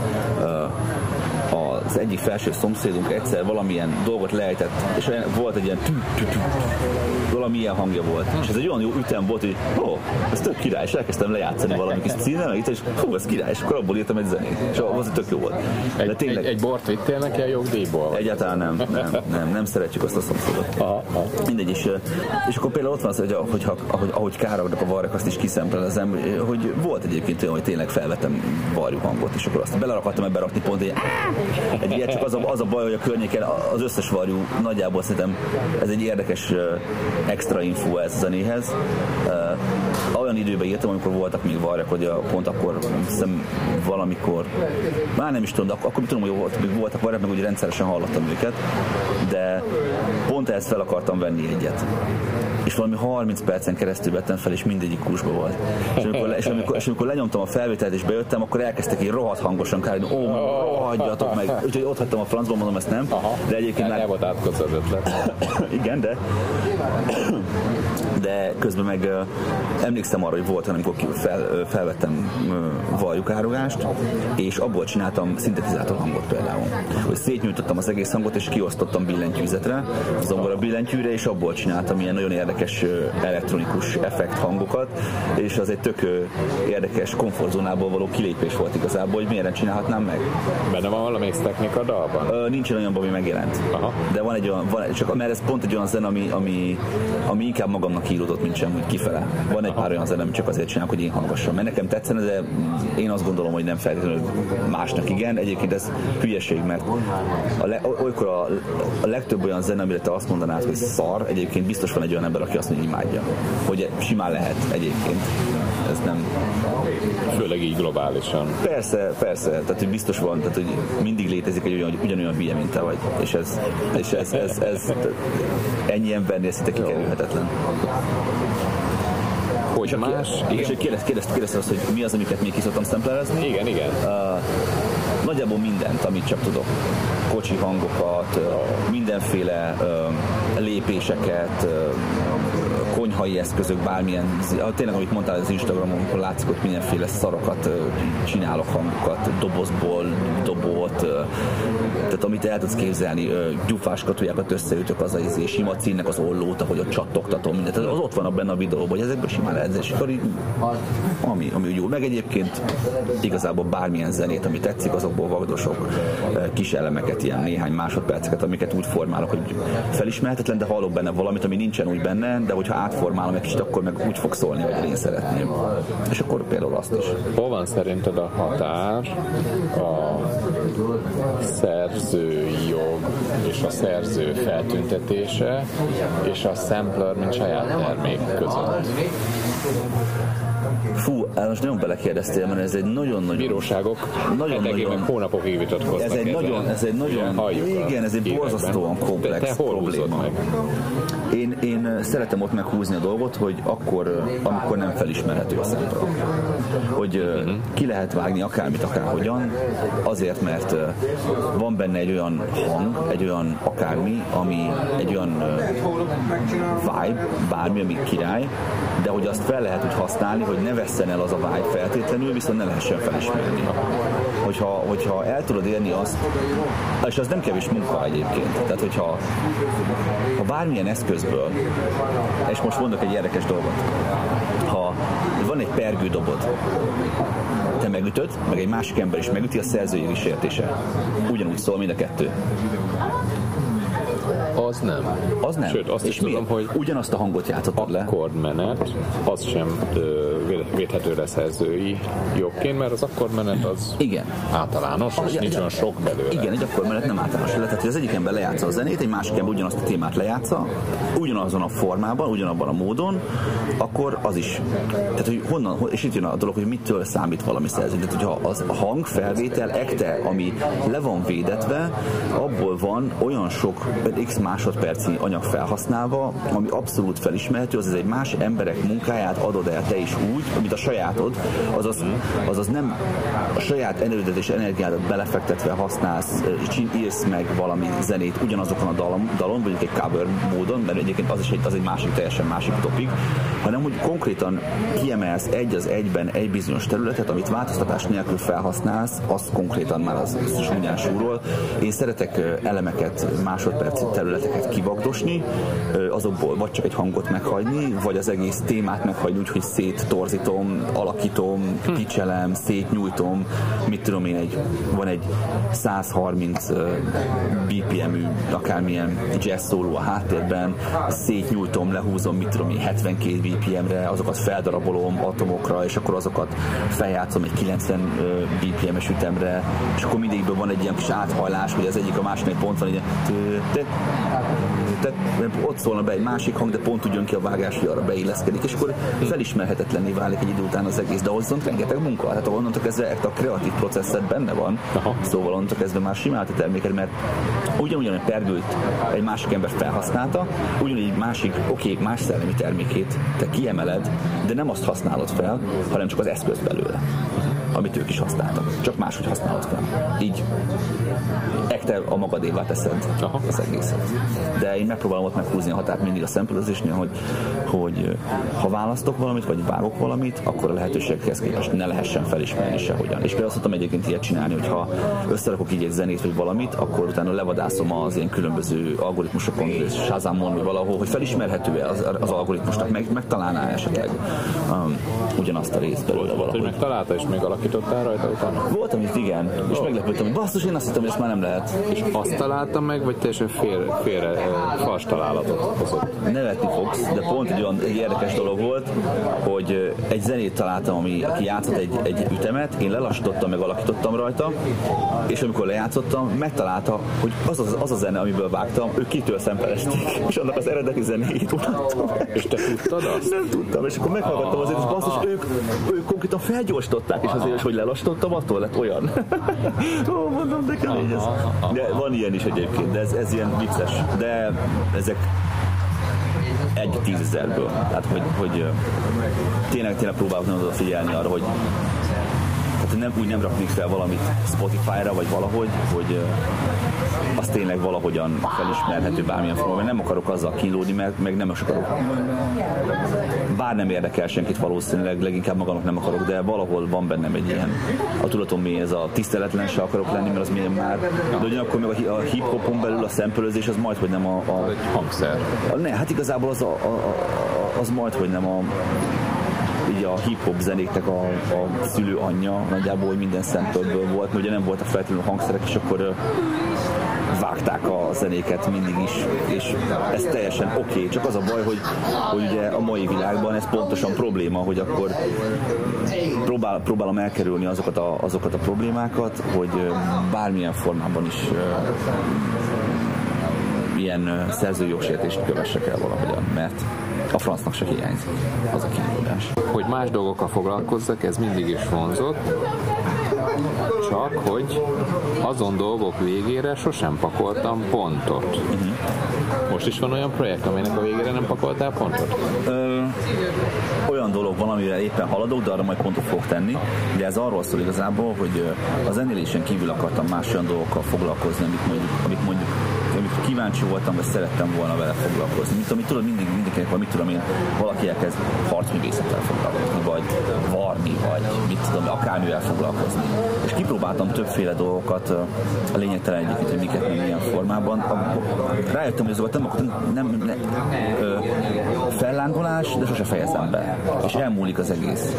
az egyik felső szomszédunk egyszer valamilyen dolgot lejtett, és volt egy ilyen tü, tü, tü, valami ilyen hangja volt. És ez egy olyan jó ütem volt, hogy ó, oh, ez tök király, és elkezdtem lejátszani valami kis címmel, és hú, ez király, és akkor abból írtam egy zenét. És az tök jó volt. De egy, tényleg, egy, egy bort vittél neki a jogdíjból? Egyáltalán nem, nem, nem, nem szeretjük azt a szomszédot. Aha, aha. Mindegy, és, és akkor például ott van az, hogy ahogy, ahogy, ahogy kárognak a varrak, azt is kiszemplezem, hogy volt egyébként olyan, hogy tényleg felvettem varjú hangot, és akkor azt belerakadtam ebbe rakni pont egy egy ilyet, csak az a, az a baj, hogy a környéken az összes varjú nagyjából szerintem ez egy érdekes extra info ez a zenéhez. Olyan időben írtam, amikor voltak még varjak, hogy a, pont akkor hiszem valamikor, már nem is tudom, de akkor, akkor tudom, hogy volt, még voltak varjak, meg úgy rendszeresen hallottam őket, de pont ezt fel akartam venni egyet és valami 30 percen keresztül vettem fel, és mindegyik kusba volt. És amikor, és amikor, és amikor lenyomtam a felvételt és bejöttem, akkor elkezdtek így rohadt hangosan kárni, ó, rohadjatok meg. Úgyhogy ott hagytam a francban, mondom ezt nem. Aha. De egyébként már... El volt átkozva az ötlet. *coughs* Igen, de de közben meg emlékszem arra, hogy volt, amikor fel, felvettem valjukárogást, és abból csináltam szintetizátor hangot például. Hogy szétnyújtottam az egész hangot, és kiosztottam billentyűzetre, zongora billentyűre, és abból csináltam ilyen nagyon érdekes elektronikus effekt hangokat, és az egy tök érdekes komfortzónából való kilépés volt igazából, hogy miért csinálhatnám meg. Benne van valami technika dalban? Uh, nincsen olyan, ami megjelent. Aha. De van egy olyan, van, csak mert ez pont egy olyan zen, ami, ami, ami inkább magamnak hírodott, mint sem, hogy kifele. Van egy pár olyan zene, csak azért csinálok, hogy én hangosan. Mert nekem tetszene, de én azt gondolom, hogy nem feltétlenül másnak igen. Egyébként ez hülyeség, mert a le, olykor a, a legtöbb olyan zene, amire te azt mondanád, hogy szar, egyébként biztos van egy olyan ember, aki azt mondja, hogy imádja. Hogy simán lehet egyébként. Ez nem... Főleg így globálisan. Persze, persze. Tehát, hogy biztos van, tehát, hogy mindig létezik egy olyan, ugyanolyan hülye, mint te vagy. És ez, és ez, ez, ez, ez ennyi embernél szinte kikerülhetetlen hogy Csak más... Igen. És kérdezte, kérdezte, kérdezte azt, hogy mi az, amiket még ki szoktam szemplerezni. Igen, igen. Uh, nagyjából mindent, amit csak tudok. Kocsi hangokat, uh, mindenféle uh, lépéseket, uh, konyhai eszközök, bármilyen, tényleg amit mondtál az Instagramon, amikor látszik, hogy mindenféle szarokat csinálok hangokat, dobozból, dobót, tehát amit el tudsz képzelni, gyufás katujákat összeütök az a izé, sima cínnek az ollót, ahogy ott csattogtatom, mindent. Az ott van benne a videóban, hogy ezekből simán lehet, és akkor így, ami, ami jó. Meg egyébként igazából bármilyen zenét, ami tetszik, azokból vagdosok kis elemeket, ilyen néhány másodperceket, amiket úgy formálok, hogy felismerhetetlen, de hallok benne valamit, ami nincsen úgy benne, de hogyha átformálom egy kicsit, akkor meg úgy fog szólni, hogy én szeretném. És akkor például azt is. Hol van szerinted a határ a szerzői jog és a szerző feltüntetése és a sampler, mint saját termék között? Fú, most nagyon belekérdeztél, mert ez egy nagyon-nagyon... Bíróságok nagyon, nagyon, hónapokig vitatkoznak ez egy nagyon, ez egy nagyon, igen, ez egy borzasztóan komplex te, te probléma. Meg? Én, én szeretem ott meghúzni a dolgot, hogy akkor, amikor nem felismerhető a szempont. Hogy uh-huh. ki lehet vágni akármit, akárhogyan, azért, mert van benne egy olyan hang, egy olyan akármi, ami egy olyan vibe, bármi, ami király, de hogy azt fel lehet úgy használni, hogy ne vesszen el az a vibe feltétlenül, viszont ne lehessen felismerni. Hogyha, hogyha el tudod érni azt, és az nem kevés munka egyébként, tehát hogyha ha bármilyen eszközből, és most mondok egy érdekes dolgot, ha van egy pergő dobod, te megütöd, meg egy másik ember is megüti, a szerzői is értése. Ugyanúgy szól mind a kettő. Az nem. Az nem. Sőt, azt És is tudom, miért? hogy Ugyanazt a hangot játszottad le. akkordmenet, az sem ö, véd- védhető le szerzői jogként, mert az akkordmenet az Igen. általános, és Ja, nincs olyan sok belőle. Igen, egy akkor mellett nem általános tehát hogy az egyik ember lejátsza a zenét, egy másik ember ugyanazt a témát lejátsza, ugyanazon a formában, ugyanabban a módon, akkor az is. Tehát, hogy honnan, hon- és itt jön a dolog, hogy mitől számít valami szerző. Tehát, hogyha az a hangfelvétel ekte, ami le van védetve, abból van olyan sok x másodpercnyi anyag felhasználva, ami abszolút felismerhető, azaz egy más emberek munkáját adod el te is úgy, mint a sajátod, azaz, azaz nem a saját erődet és energiádat belefektetve használsz, írsz meg valami zenét ugyanazokon a dalon, dalon vagy egy cover módon, mert egyébként az is egy, az egy másik, teljesen másik topik, hanem hogy konkrétan kiemelsz egy az egyben egy bizonyos területet, amit változtatás nélkül felhasználsz, azt konkrétan már az, az. Én szeretek elemeket, másodperci területeket kivagdosni, azokból vagy csak egy hangot meghagyni, vagy az egész témát meghagyni úgy, hogy széttorzítom, alakítom, kicselem, szétnyújtom, mit tudom én, egy, van egy 130 ö, BPM-ű akármilyen jazz szóló a háttérben, szétnyújtom, lehúzom, mit tudom én, 72 BPM-re, azokat feldarabolom atomokra, és akkor azokat feljátszom egy 90 ö, BPM-es ütemre, és akkor mindegyikből van egy ilyen kis áthajlás, hogy az egyik a másiknél pont van, egy ilyen tő, te, te, ott szólna be egy másik hang, de pont úgy jön ki a vágás, hogy arra beilleszkedik, és akkor felismerhetetlenné válik egy idő után az egész, de ahhoz viszont rengeteg munka, hát onnantól kezdve a kreatív processzet benne van, Aha. szóval onnantól kezdve már simán a terméked, mert ugyanúgy egy pergült egy másik ember felhasználta, ugyanúgy egy másik, oké, más szellemi termékét te kiemeled, de nem azt használod fel, hanem csak az eszköz belőle amit ők is használtak. Csak máshogy használod fel. Így ekte a magadévá teszed Aha. az egészet. De én megpróbálom ott meghúzni a határt mindig a szemplőzésnél, hogy, hogy ha választok valamit, vagy vágok valamit, akkor a lehetőséghez képest ne lehessen felismerni sehogyan. És például szoktam egyébként ilyet csinálni, hogy ha összerakok így egy zenét, vagy valamit, akkor utána levadászom az ilyen különböző algoritmusokon, Shazamon, vagy valahol, hogy felismerhető-e az, az algoritmusnak, meg, megtalálná esetleg um, ugyanazt a részt belőle Hogy valahogy. megtalálta és még alakítottál rajta utána? Volt, amit igen, és meglepődtem, hogy basszus, én azt hittem, hogy ezt már nem lehet. És azt találtam meg, vagy teljesen fél, félre, fals találatot hozott? nevetni fogsz, de pont egy olyan egy érdekes dolog volt, hogy egy zenét találtam, ami, aki játszott egy, egy ütemet, én lelassítottam, meg alakítottam rajta, és amikor lejátszottam, megtalálta, hogy az, az, az a zene, amiből vágtam, ők kitől szempelezték, *laughs* és annak az eredeti zenéjét utattam. És te tudtad azt? Nem tudtam, és akkor meghallgattam azért, és basszus, ők, ők konkrétan felgyorsították, és azért, hogy lelassítottam, attól lett olyan. *laughs* Ó, mondom, de kemény ez. De van ilyen is egyébként, de ez, ez ilyen vicces. De ezek egy tízezerből. Tehát, hogy, hogy tényleg, tényleg próbálok nagyon odafigyelni arra, hogy tehát nem, úgy nem raknék fel valamit Spotify-ra, vagy valahogy, hogy az tényleg valahogyan felismerhető bármilyen formában. Nem akarok azzal kínlódni, meg, meg nem is akarok bár nem érdekel senkit valószínűleg, leginkább magamnak nem akarok, de valahol van bennem egy ilyen, a tudatom mély ez a tiszteletlen se akarok lenni, mert az milyen már, de ugyanakkor meg a, hi- a hip-hopon belül a szempelőzés az majd, hogy nem a, a, Egy hangszer. a ne, hát igazából az, a, a, az majd, hogy nem a így a hip-hop zenéknek a, a szülő anyja nagyjából hogy minden szempontból volt, mert ugye nem voltak feltétlenül hangszerek, és akkor vágták a zenéket mindig is, és ez teljesen oké, okay. csak az a baj, hogy, hogy ugye a mai világban ez pontosan probléma, hogy akkor próbál, próbálom elkerülni azokat a, azokat a problémákat, hogy bármilyen formában is ilyen ö, szerzői jogsértést kövessek el valahogyan, mert a francnak se hiányzik az a kínlódás. Hogy más dolgokkal foglalkozzak, ez mindig is vonzott, csak hogy azon dolgok végére sosem pakoltam pontot. Most is van olyan projekt, amelynek a végére nem pakoltál pontot? Ö, olyan dolog van, amire éppen haladok, de arra majd pontot fogok tenni. De ez arról szól igazából, hogy ö, a zenélésen kívül akartam más olyan dolgokkal foglalkozni, amit mondjuk, amit mondjuk amit kíváncsi voltam, vagy szerettem volna vele foglalkozni. Mint amit tudod, mindig mindenkinek van, mit tudom én, valaki elkezd harcművészettel foglalkozni, vagy varni, vagy mit tudom, akármivel foglalkozni. És kipróbáltam többféle dolgokat, a lényegtelen egyébként, hogy miket, meg milyen formában. Rájöttem, hogy azokat nem, nem, nem ö, fellángolás, de sose fejezem be. És elmúlik az egész.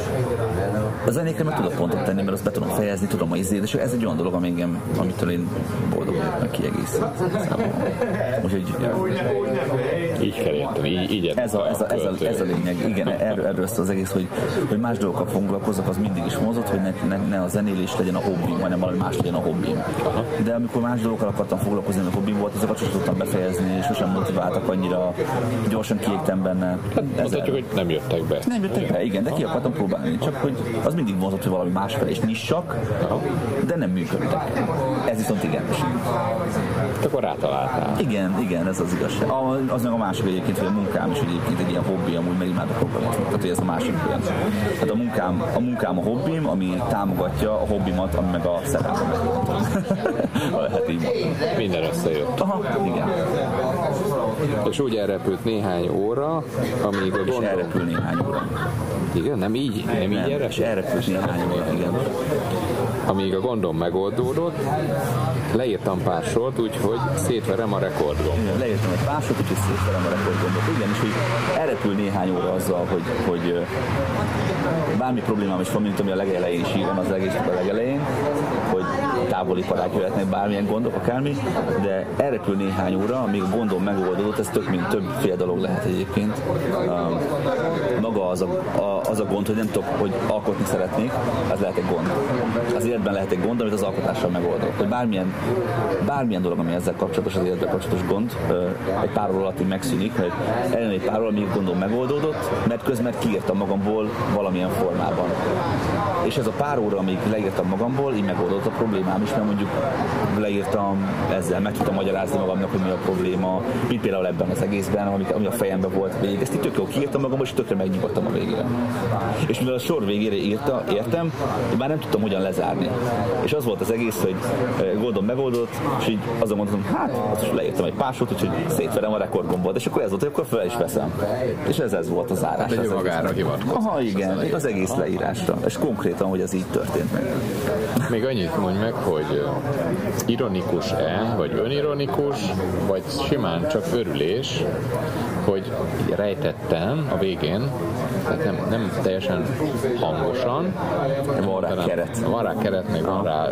A zenékre meg tudok pontot tenni, mert azt be tudom fejezni, tudom a izét, és ez egy olyan dolog, ami engem, amitől én boldog vagyok, meg kiegészít Úgyhogy így kell érteni, így, így ez, a, ez, a, ez, a, ez a lényeg, igen, erről, erről az egész, hogy, hogy más dolgokkal foglalkozok, az mindig is mozott, hogy ne, ne, ne a zenélés legyen a hobbim, hanem valami más legyen a hobbim. De amikor más dolgokkal akartam foglalkozni, a hobbim volt, azokat sosem tudtam befejezni, és sosem motiváltak annyira, gyorsan kiégtem benne. Hát, mondhatjuk, hogy nem jöttek be. Nem jöttek be, igen, de ki akartam próbálni. Csak hogy az mindig mozott, hogy valami másfele is nyissak, de nem működtek. Ez viszont igen. Akkor rátaláltál. Igen, igen, ez az igazság. Az meg a másik egyébként, hogy a munkám is egyébként egy ilyen hobbi, amúgy meg imádok programozni. Tehát, hogy ez a másik olyan. Tehát a munkám, a munkám a hobbim, ami támogatja a hobbimat, ami meg a szerelmemet. lehet így mondani. Minden összejött. Aha, igen. És úgy elrepült néhány óra, amíg a gondol... És elrepül néhány óra. Igen, nem így, nem, nem így elrepült? Elrepült néhány óra, igen. Amíg a gondom megoldódott, leírtam pár sort, úgyhogy szétverem a rekordgombot. Leírtam egy pár sort, úgyhogy szétverem a rekordgombot. Igen, és hogy elrepül néhány óra azzal, hogy, hogy bármi problémám is van, mint ami a legelején is írom, az egész a legelején, hogy távoli parák jöhetnek, bármilyen gondok, akármi, de elrepül néhány óra, amíg a gondom megoldódott, ez tök mint fél dolog lehet egyébként. Maga az a, a, az a gond, hogy nem tudok, hogy alkotni szeretnék, az lehet egy gond. Az életben lehet egy gond, amit az alkotással megoldok. Hogy bármilyen, bármilyen dolog, ami ezzel kapcsolatos, az életben kapcsolatos gond, egy pár óra alatt megszűnik, hogy eljön egy pár óra, amíg gondom megoldódott, mert közben kiírtam magamból valamilyen formában. És ez a pár óra, amíg leírtam magamból, így megoldott a problémám is, mert mondjuk leírtam ezzel, meg tudtam magyarázni magamnak, hogy mi a probléma, mint például ebben az egészben, ami, ami a fejemben volt végig. Ezt így tök jó kiírtam magamból, és tökre megnyugodtam a végére. És mivel a sor végére írta, értem, én már nem tudtam hogyan lezárni. És az volt az egész, hogy Goldon megoldott, és így azon mondtam, hát, azt is leírtam egy pásot, úgyhogy szétverem a rekordgombot, és akkor ez volt, hogy akkor fel is veszem. És ez, ez volt az zárás. Hát egy magára Aha, igen, az egész leírásra. És konkrétan, hogy ez így történt meg. Még annyit mondj meg, hogy ironikus-e, vagy önironikus, vagy simán csak örülés, hogy rejtettem a végén, tehát nem, nem teljesen hangosan. Van rá keret. Van rá keret, meg van rá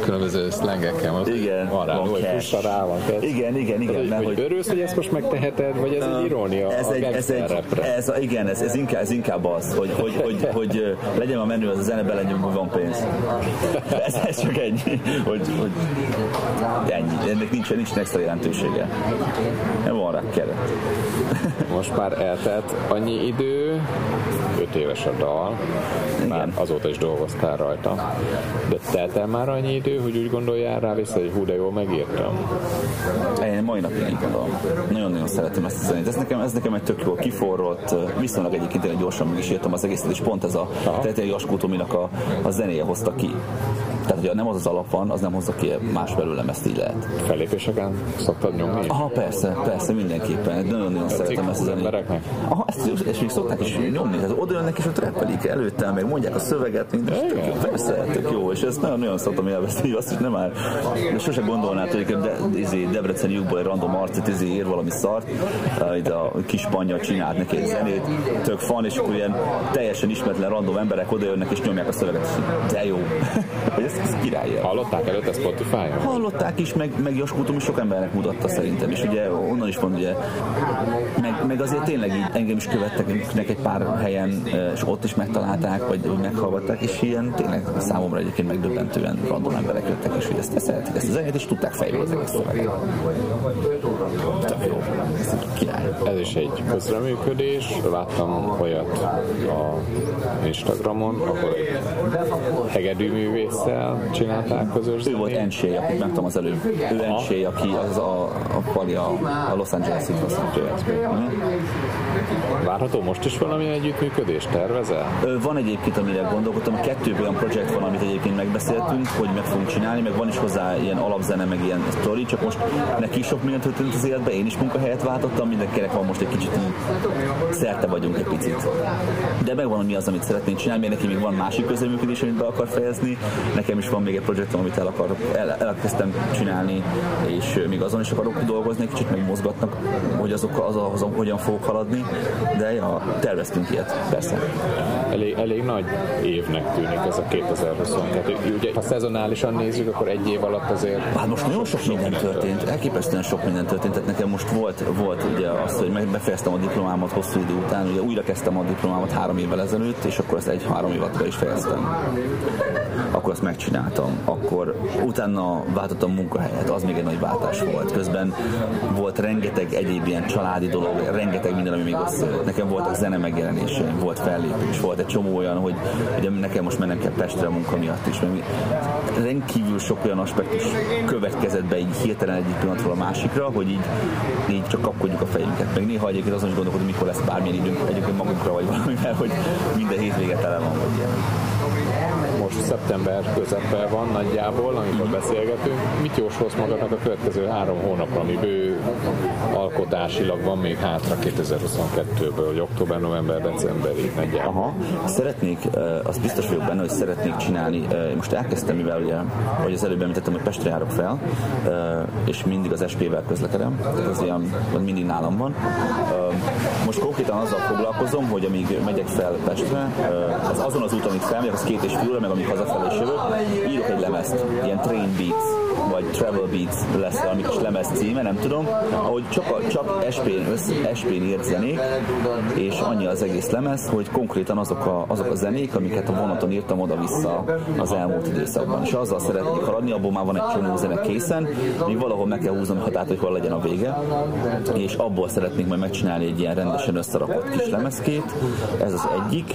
különböző szlengekkel. Igen, van rá, van hogy rá van kert. Igen, igen, igen. Tehát, hogy, hogy hogy örülsz, hogy ezt most megteheted, vagy ez egy irónia ez egy, ez egy, ez, igen, ez, ez, inkább, ez inkább az, hogy, hogy, hogy, hogy legyen a menü, az a zene belenyom, hogy van pénz. *laughs* Ez, ez csak egy, hogy, hogy ennyi. Ennek nincs, nincs extra jelentősége. Nem van rá keret. Most már eltelt annyi idő, 5 éves a dal, már azóta is dolgoztál rajta. De telt el már annyi idő, hogy úgy gondoljál rá vissza, hogy hú, de jól megírtam? Én mai napig így gondolom. Nagyon-nagyon szeretem ezt a zenét. Ez nekem, ez nekem egy tök jó kiforrott, viszonylag egyébként tényleg gyorsan meg is írtam az egészet, és pont ez a Tetei Askótominak a, a zenéje hozta ki. Tehát, hogyha nem az az alap van, az nem hozza ki más belőlem, ezt így lehet. Fellépéseken szoktad nyomni? Aha, persze, persze, mindenképpen. Nagyon-nagyon szeretem ezt a zenét. Aha, ezt, és még szokták is nyomni. Tehát oda jönnek és ott reppelik előttem, meg mondják a szöveget, minden. Tök jó, persze, tök jó. És ezt nagyon-nagyon szoktam élvezni, azt is nem már. De sose gondolnád, hogy de, izé, Debrecen lyukból egy random arcot izé ír valami szart, itt a kis panya csinált neki egy zenét, tök fan, és akkor ilyen teljesen ismeretlen random emberek oda jönnek és nyomják a szöveget. De jó. *laughs* ez, ez király. Hallották előtte Spotify-on? Hallották is, meg, meg Jaskútom is sok embernek mutatta szerintem, és ugye onnan is van, ugye, meg, meg azért tényleg így engem is követtek egy pár helyen, és ott is megtalálták, vagy meghallgatták, és ilyen tényleg számomra egyébként megdöbbentően random emberek jöttek, és hogy ezt szeretik ezt a zenét, és tudták fejből az egész szöveget. jó. Ez király. Ez is egy közreműködés. Láttam olyat a Instagramon, ahol hegedű művésszel csinálták közös Ő volt Enché, akit megtam az előbb. Ő Enché, aki az a, a, a, a Los Angeles-i Los Angeles. Várható most is valami együttműködés? Tervezel? Van egyébként, amire gondolkodtam. Kettő olyan projekt van, amit egyébként megbeszéltünk, hogy meg fogunk csinálni, meg van is hozzá ilyen alapzene, meg ilyen story, csak most neki sok mindent történt az életbe, én is munkahelyet váltottam, mindenkinek van most egy kicsit szerte vagyunk egy picit. De megvan, hogy mi az, amit szeretnénk csinálni, mert neki még van másik közleműködés, amit be akar fejezni. Nekem is van még egy projektem, amit el, akar, el, elkezdtem csinálni, és még azon is akarok dolgozni, kicsit megmozgatnak, hogy azok, az, az, az hogyan fogok haladni de ja, terveztünk ilyet, persze. Elég, elég nagy évnek tűnik ez a 2022. Ugye, ha szezonálisan nézzük, akkor egy év alatt azért... Hát most nagyon sok, sok minden történt, elképesztően sok minden történt. Tehát nekem most volt, volt ugye az, hogy befejeztem a diplomámat hosszú idő után, ugye újra kezdtem a diplomámat három évvel ezelőtt, és akkor ezt egy-három év alatt is fejeztem. Akkor azt megcsináltam. Akkor utána váltottam munkahelyet, az még egy nagy váltás volt. Közben volt rengeteg egyéb ilyen családi dolog, rengeteg minden, ami még összejött. Nekem voltak zene megjelenéseim, volt fellépés, volt egy csomó olyan, hogy ugye nekem most mennem kell Pestre a munka miatt is. Mert rendkívül sok olyan aspektus következett be így hirtelen egyik pillanatról a másikra, hogy így, így csak kapkodjuk a fejünket. Meg néha egyébként azon is gondolkodunk, mikor lesz bármilyen időnk egyébként magunkra vagy valamivel, hogy minden hétvége tele van, vagy ilyen most szeptember közepén van nagyjából, amikor beszélgetünk. Mit jósolsz magadnak a következő három hónapra, ami bő alkotásilag van még hátra 2022-ből, hogy október, november, decemberig nagyjából? Aha. Szeretnék, az biztos vagyok benne, hogy szeretnék csinálni, most elkezdtem, mivel ugye, hogy az előbb említettem, hogy Pestre járok fel, és mindig az SP-vel közlekedem, tehát az ilyen, mindig nálam van. Most konkrétan azzal foglalkozom, hogy amíg megyek fel Pestre, az azon az úton, amit felmegyek, az két és fél meg amíg hazafelé is jövök, írok egy lemezt, ilyen Train Beats, Travel Beats lesz valami kis lemez címe, nem tudom, ahogy csak, a, csak SP-n, SP-n írt zenék, és annyi az egész lemez, hogy konkrétan azok a, azok a zenék, amiket a vonaton írtam oda-vissza az elmúlt időszakban. És azzal szeretnék haladni, abból már van egy csomó zene készen, még valahol meg kell húznom határt, hogy hol legyen a vége, és abból szeretnék majd megcsinálni egy ilyen rendesen összerakott kis lemezkét, ez az egyik,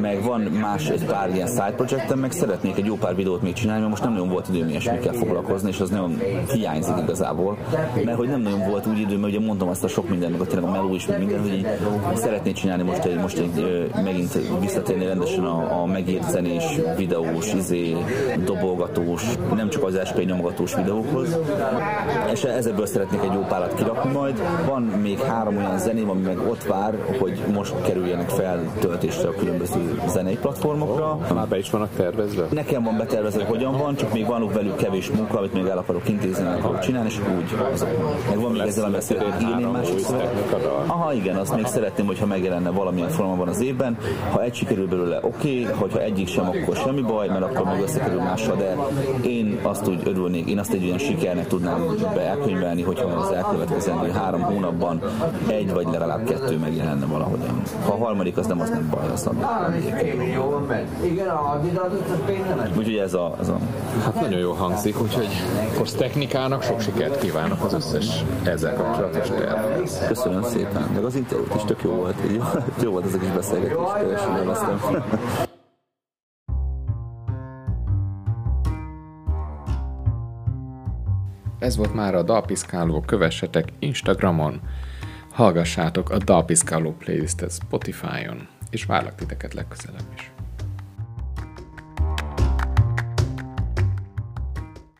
meg van más egy pár ilyen side projectem, meg szeretnék egy jó pár videót még csinálni, mert most nem nagyon volt időm ilyesmikkel foglalkozni, és az nagyon hiányzik igazából, mert hogy nem nagyon volt úgy időm, mert ugye mondtam azt a sok mindent, meg tényleg a meló is, meg minden, hogy így szeretnék csinálni most egy, most egy megint visszatérni rendesen a, a megírt zenés, videós, izé, dobolgatós, nem csak az SP nyomogatós videókhoz, és ezekből szeretnék egy jó párat kirakni majd. Van még három olyan zeném, ami meg ott vár, hogy most kerüljenek fel töltésre a különböző zenei platformokra. Már be is vannak tervezve? Nekem van betervezve, hogy hogyan van, csak még van velük kevés munka, amit még el akarok intézni, el akarok csinálni, és úgy azok. Meg van még ezzel, amit írni másodszor. Aha, igen, azt még szeretném, hogyha megjelenne valamilyen formában az évben. Ha egy sikerül belőle, oké, okay, hogyha egyik sem, akkor semmi baj, mert akkor meg összekerül mással, de én azt úgy örülnék, én azt egy olyan sikernek tudnám be elkönyvelni, hogyha az elkövetkezendő három hónapban egy vagy legalább kettő megjelenne valahogyan. Ha a harmadik, az nem az nem baj, az nem Úgyhogy ez a, ez a... Hát nagyon jó hangzik, úgyhogy Forsz technikának sok sikert kívánok az összes ezzel kapcsolatos tervhez. Köszönöm szépen, meg az interjút is tök jó volt, jó, jó volt ez a kis beszélgetés, teljesen élveztem. Ez volt már a Dalpiszkáló, kövessetek Instagramon, hallgassátok a Dalpiszkáló playlistet Spotify-on, és várlak titeket legközelebb is.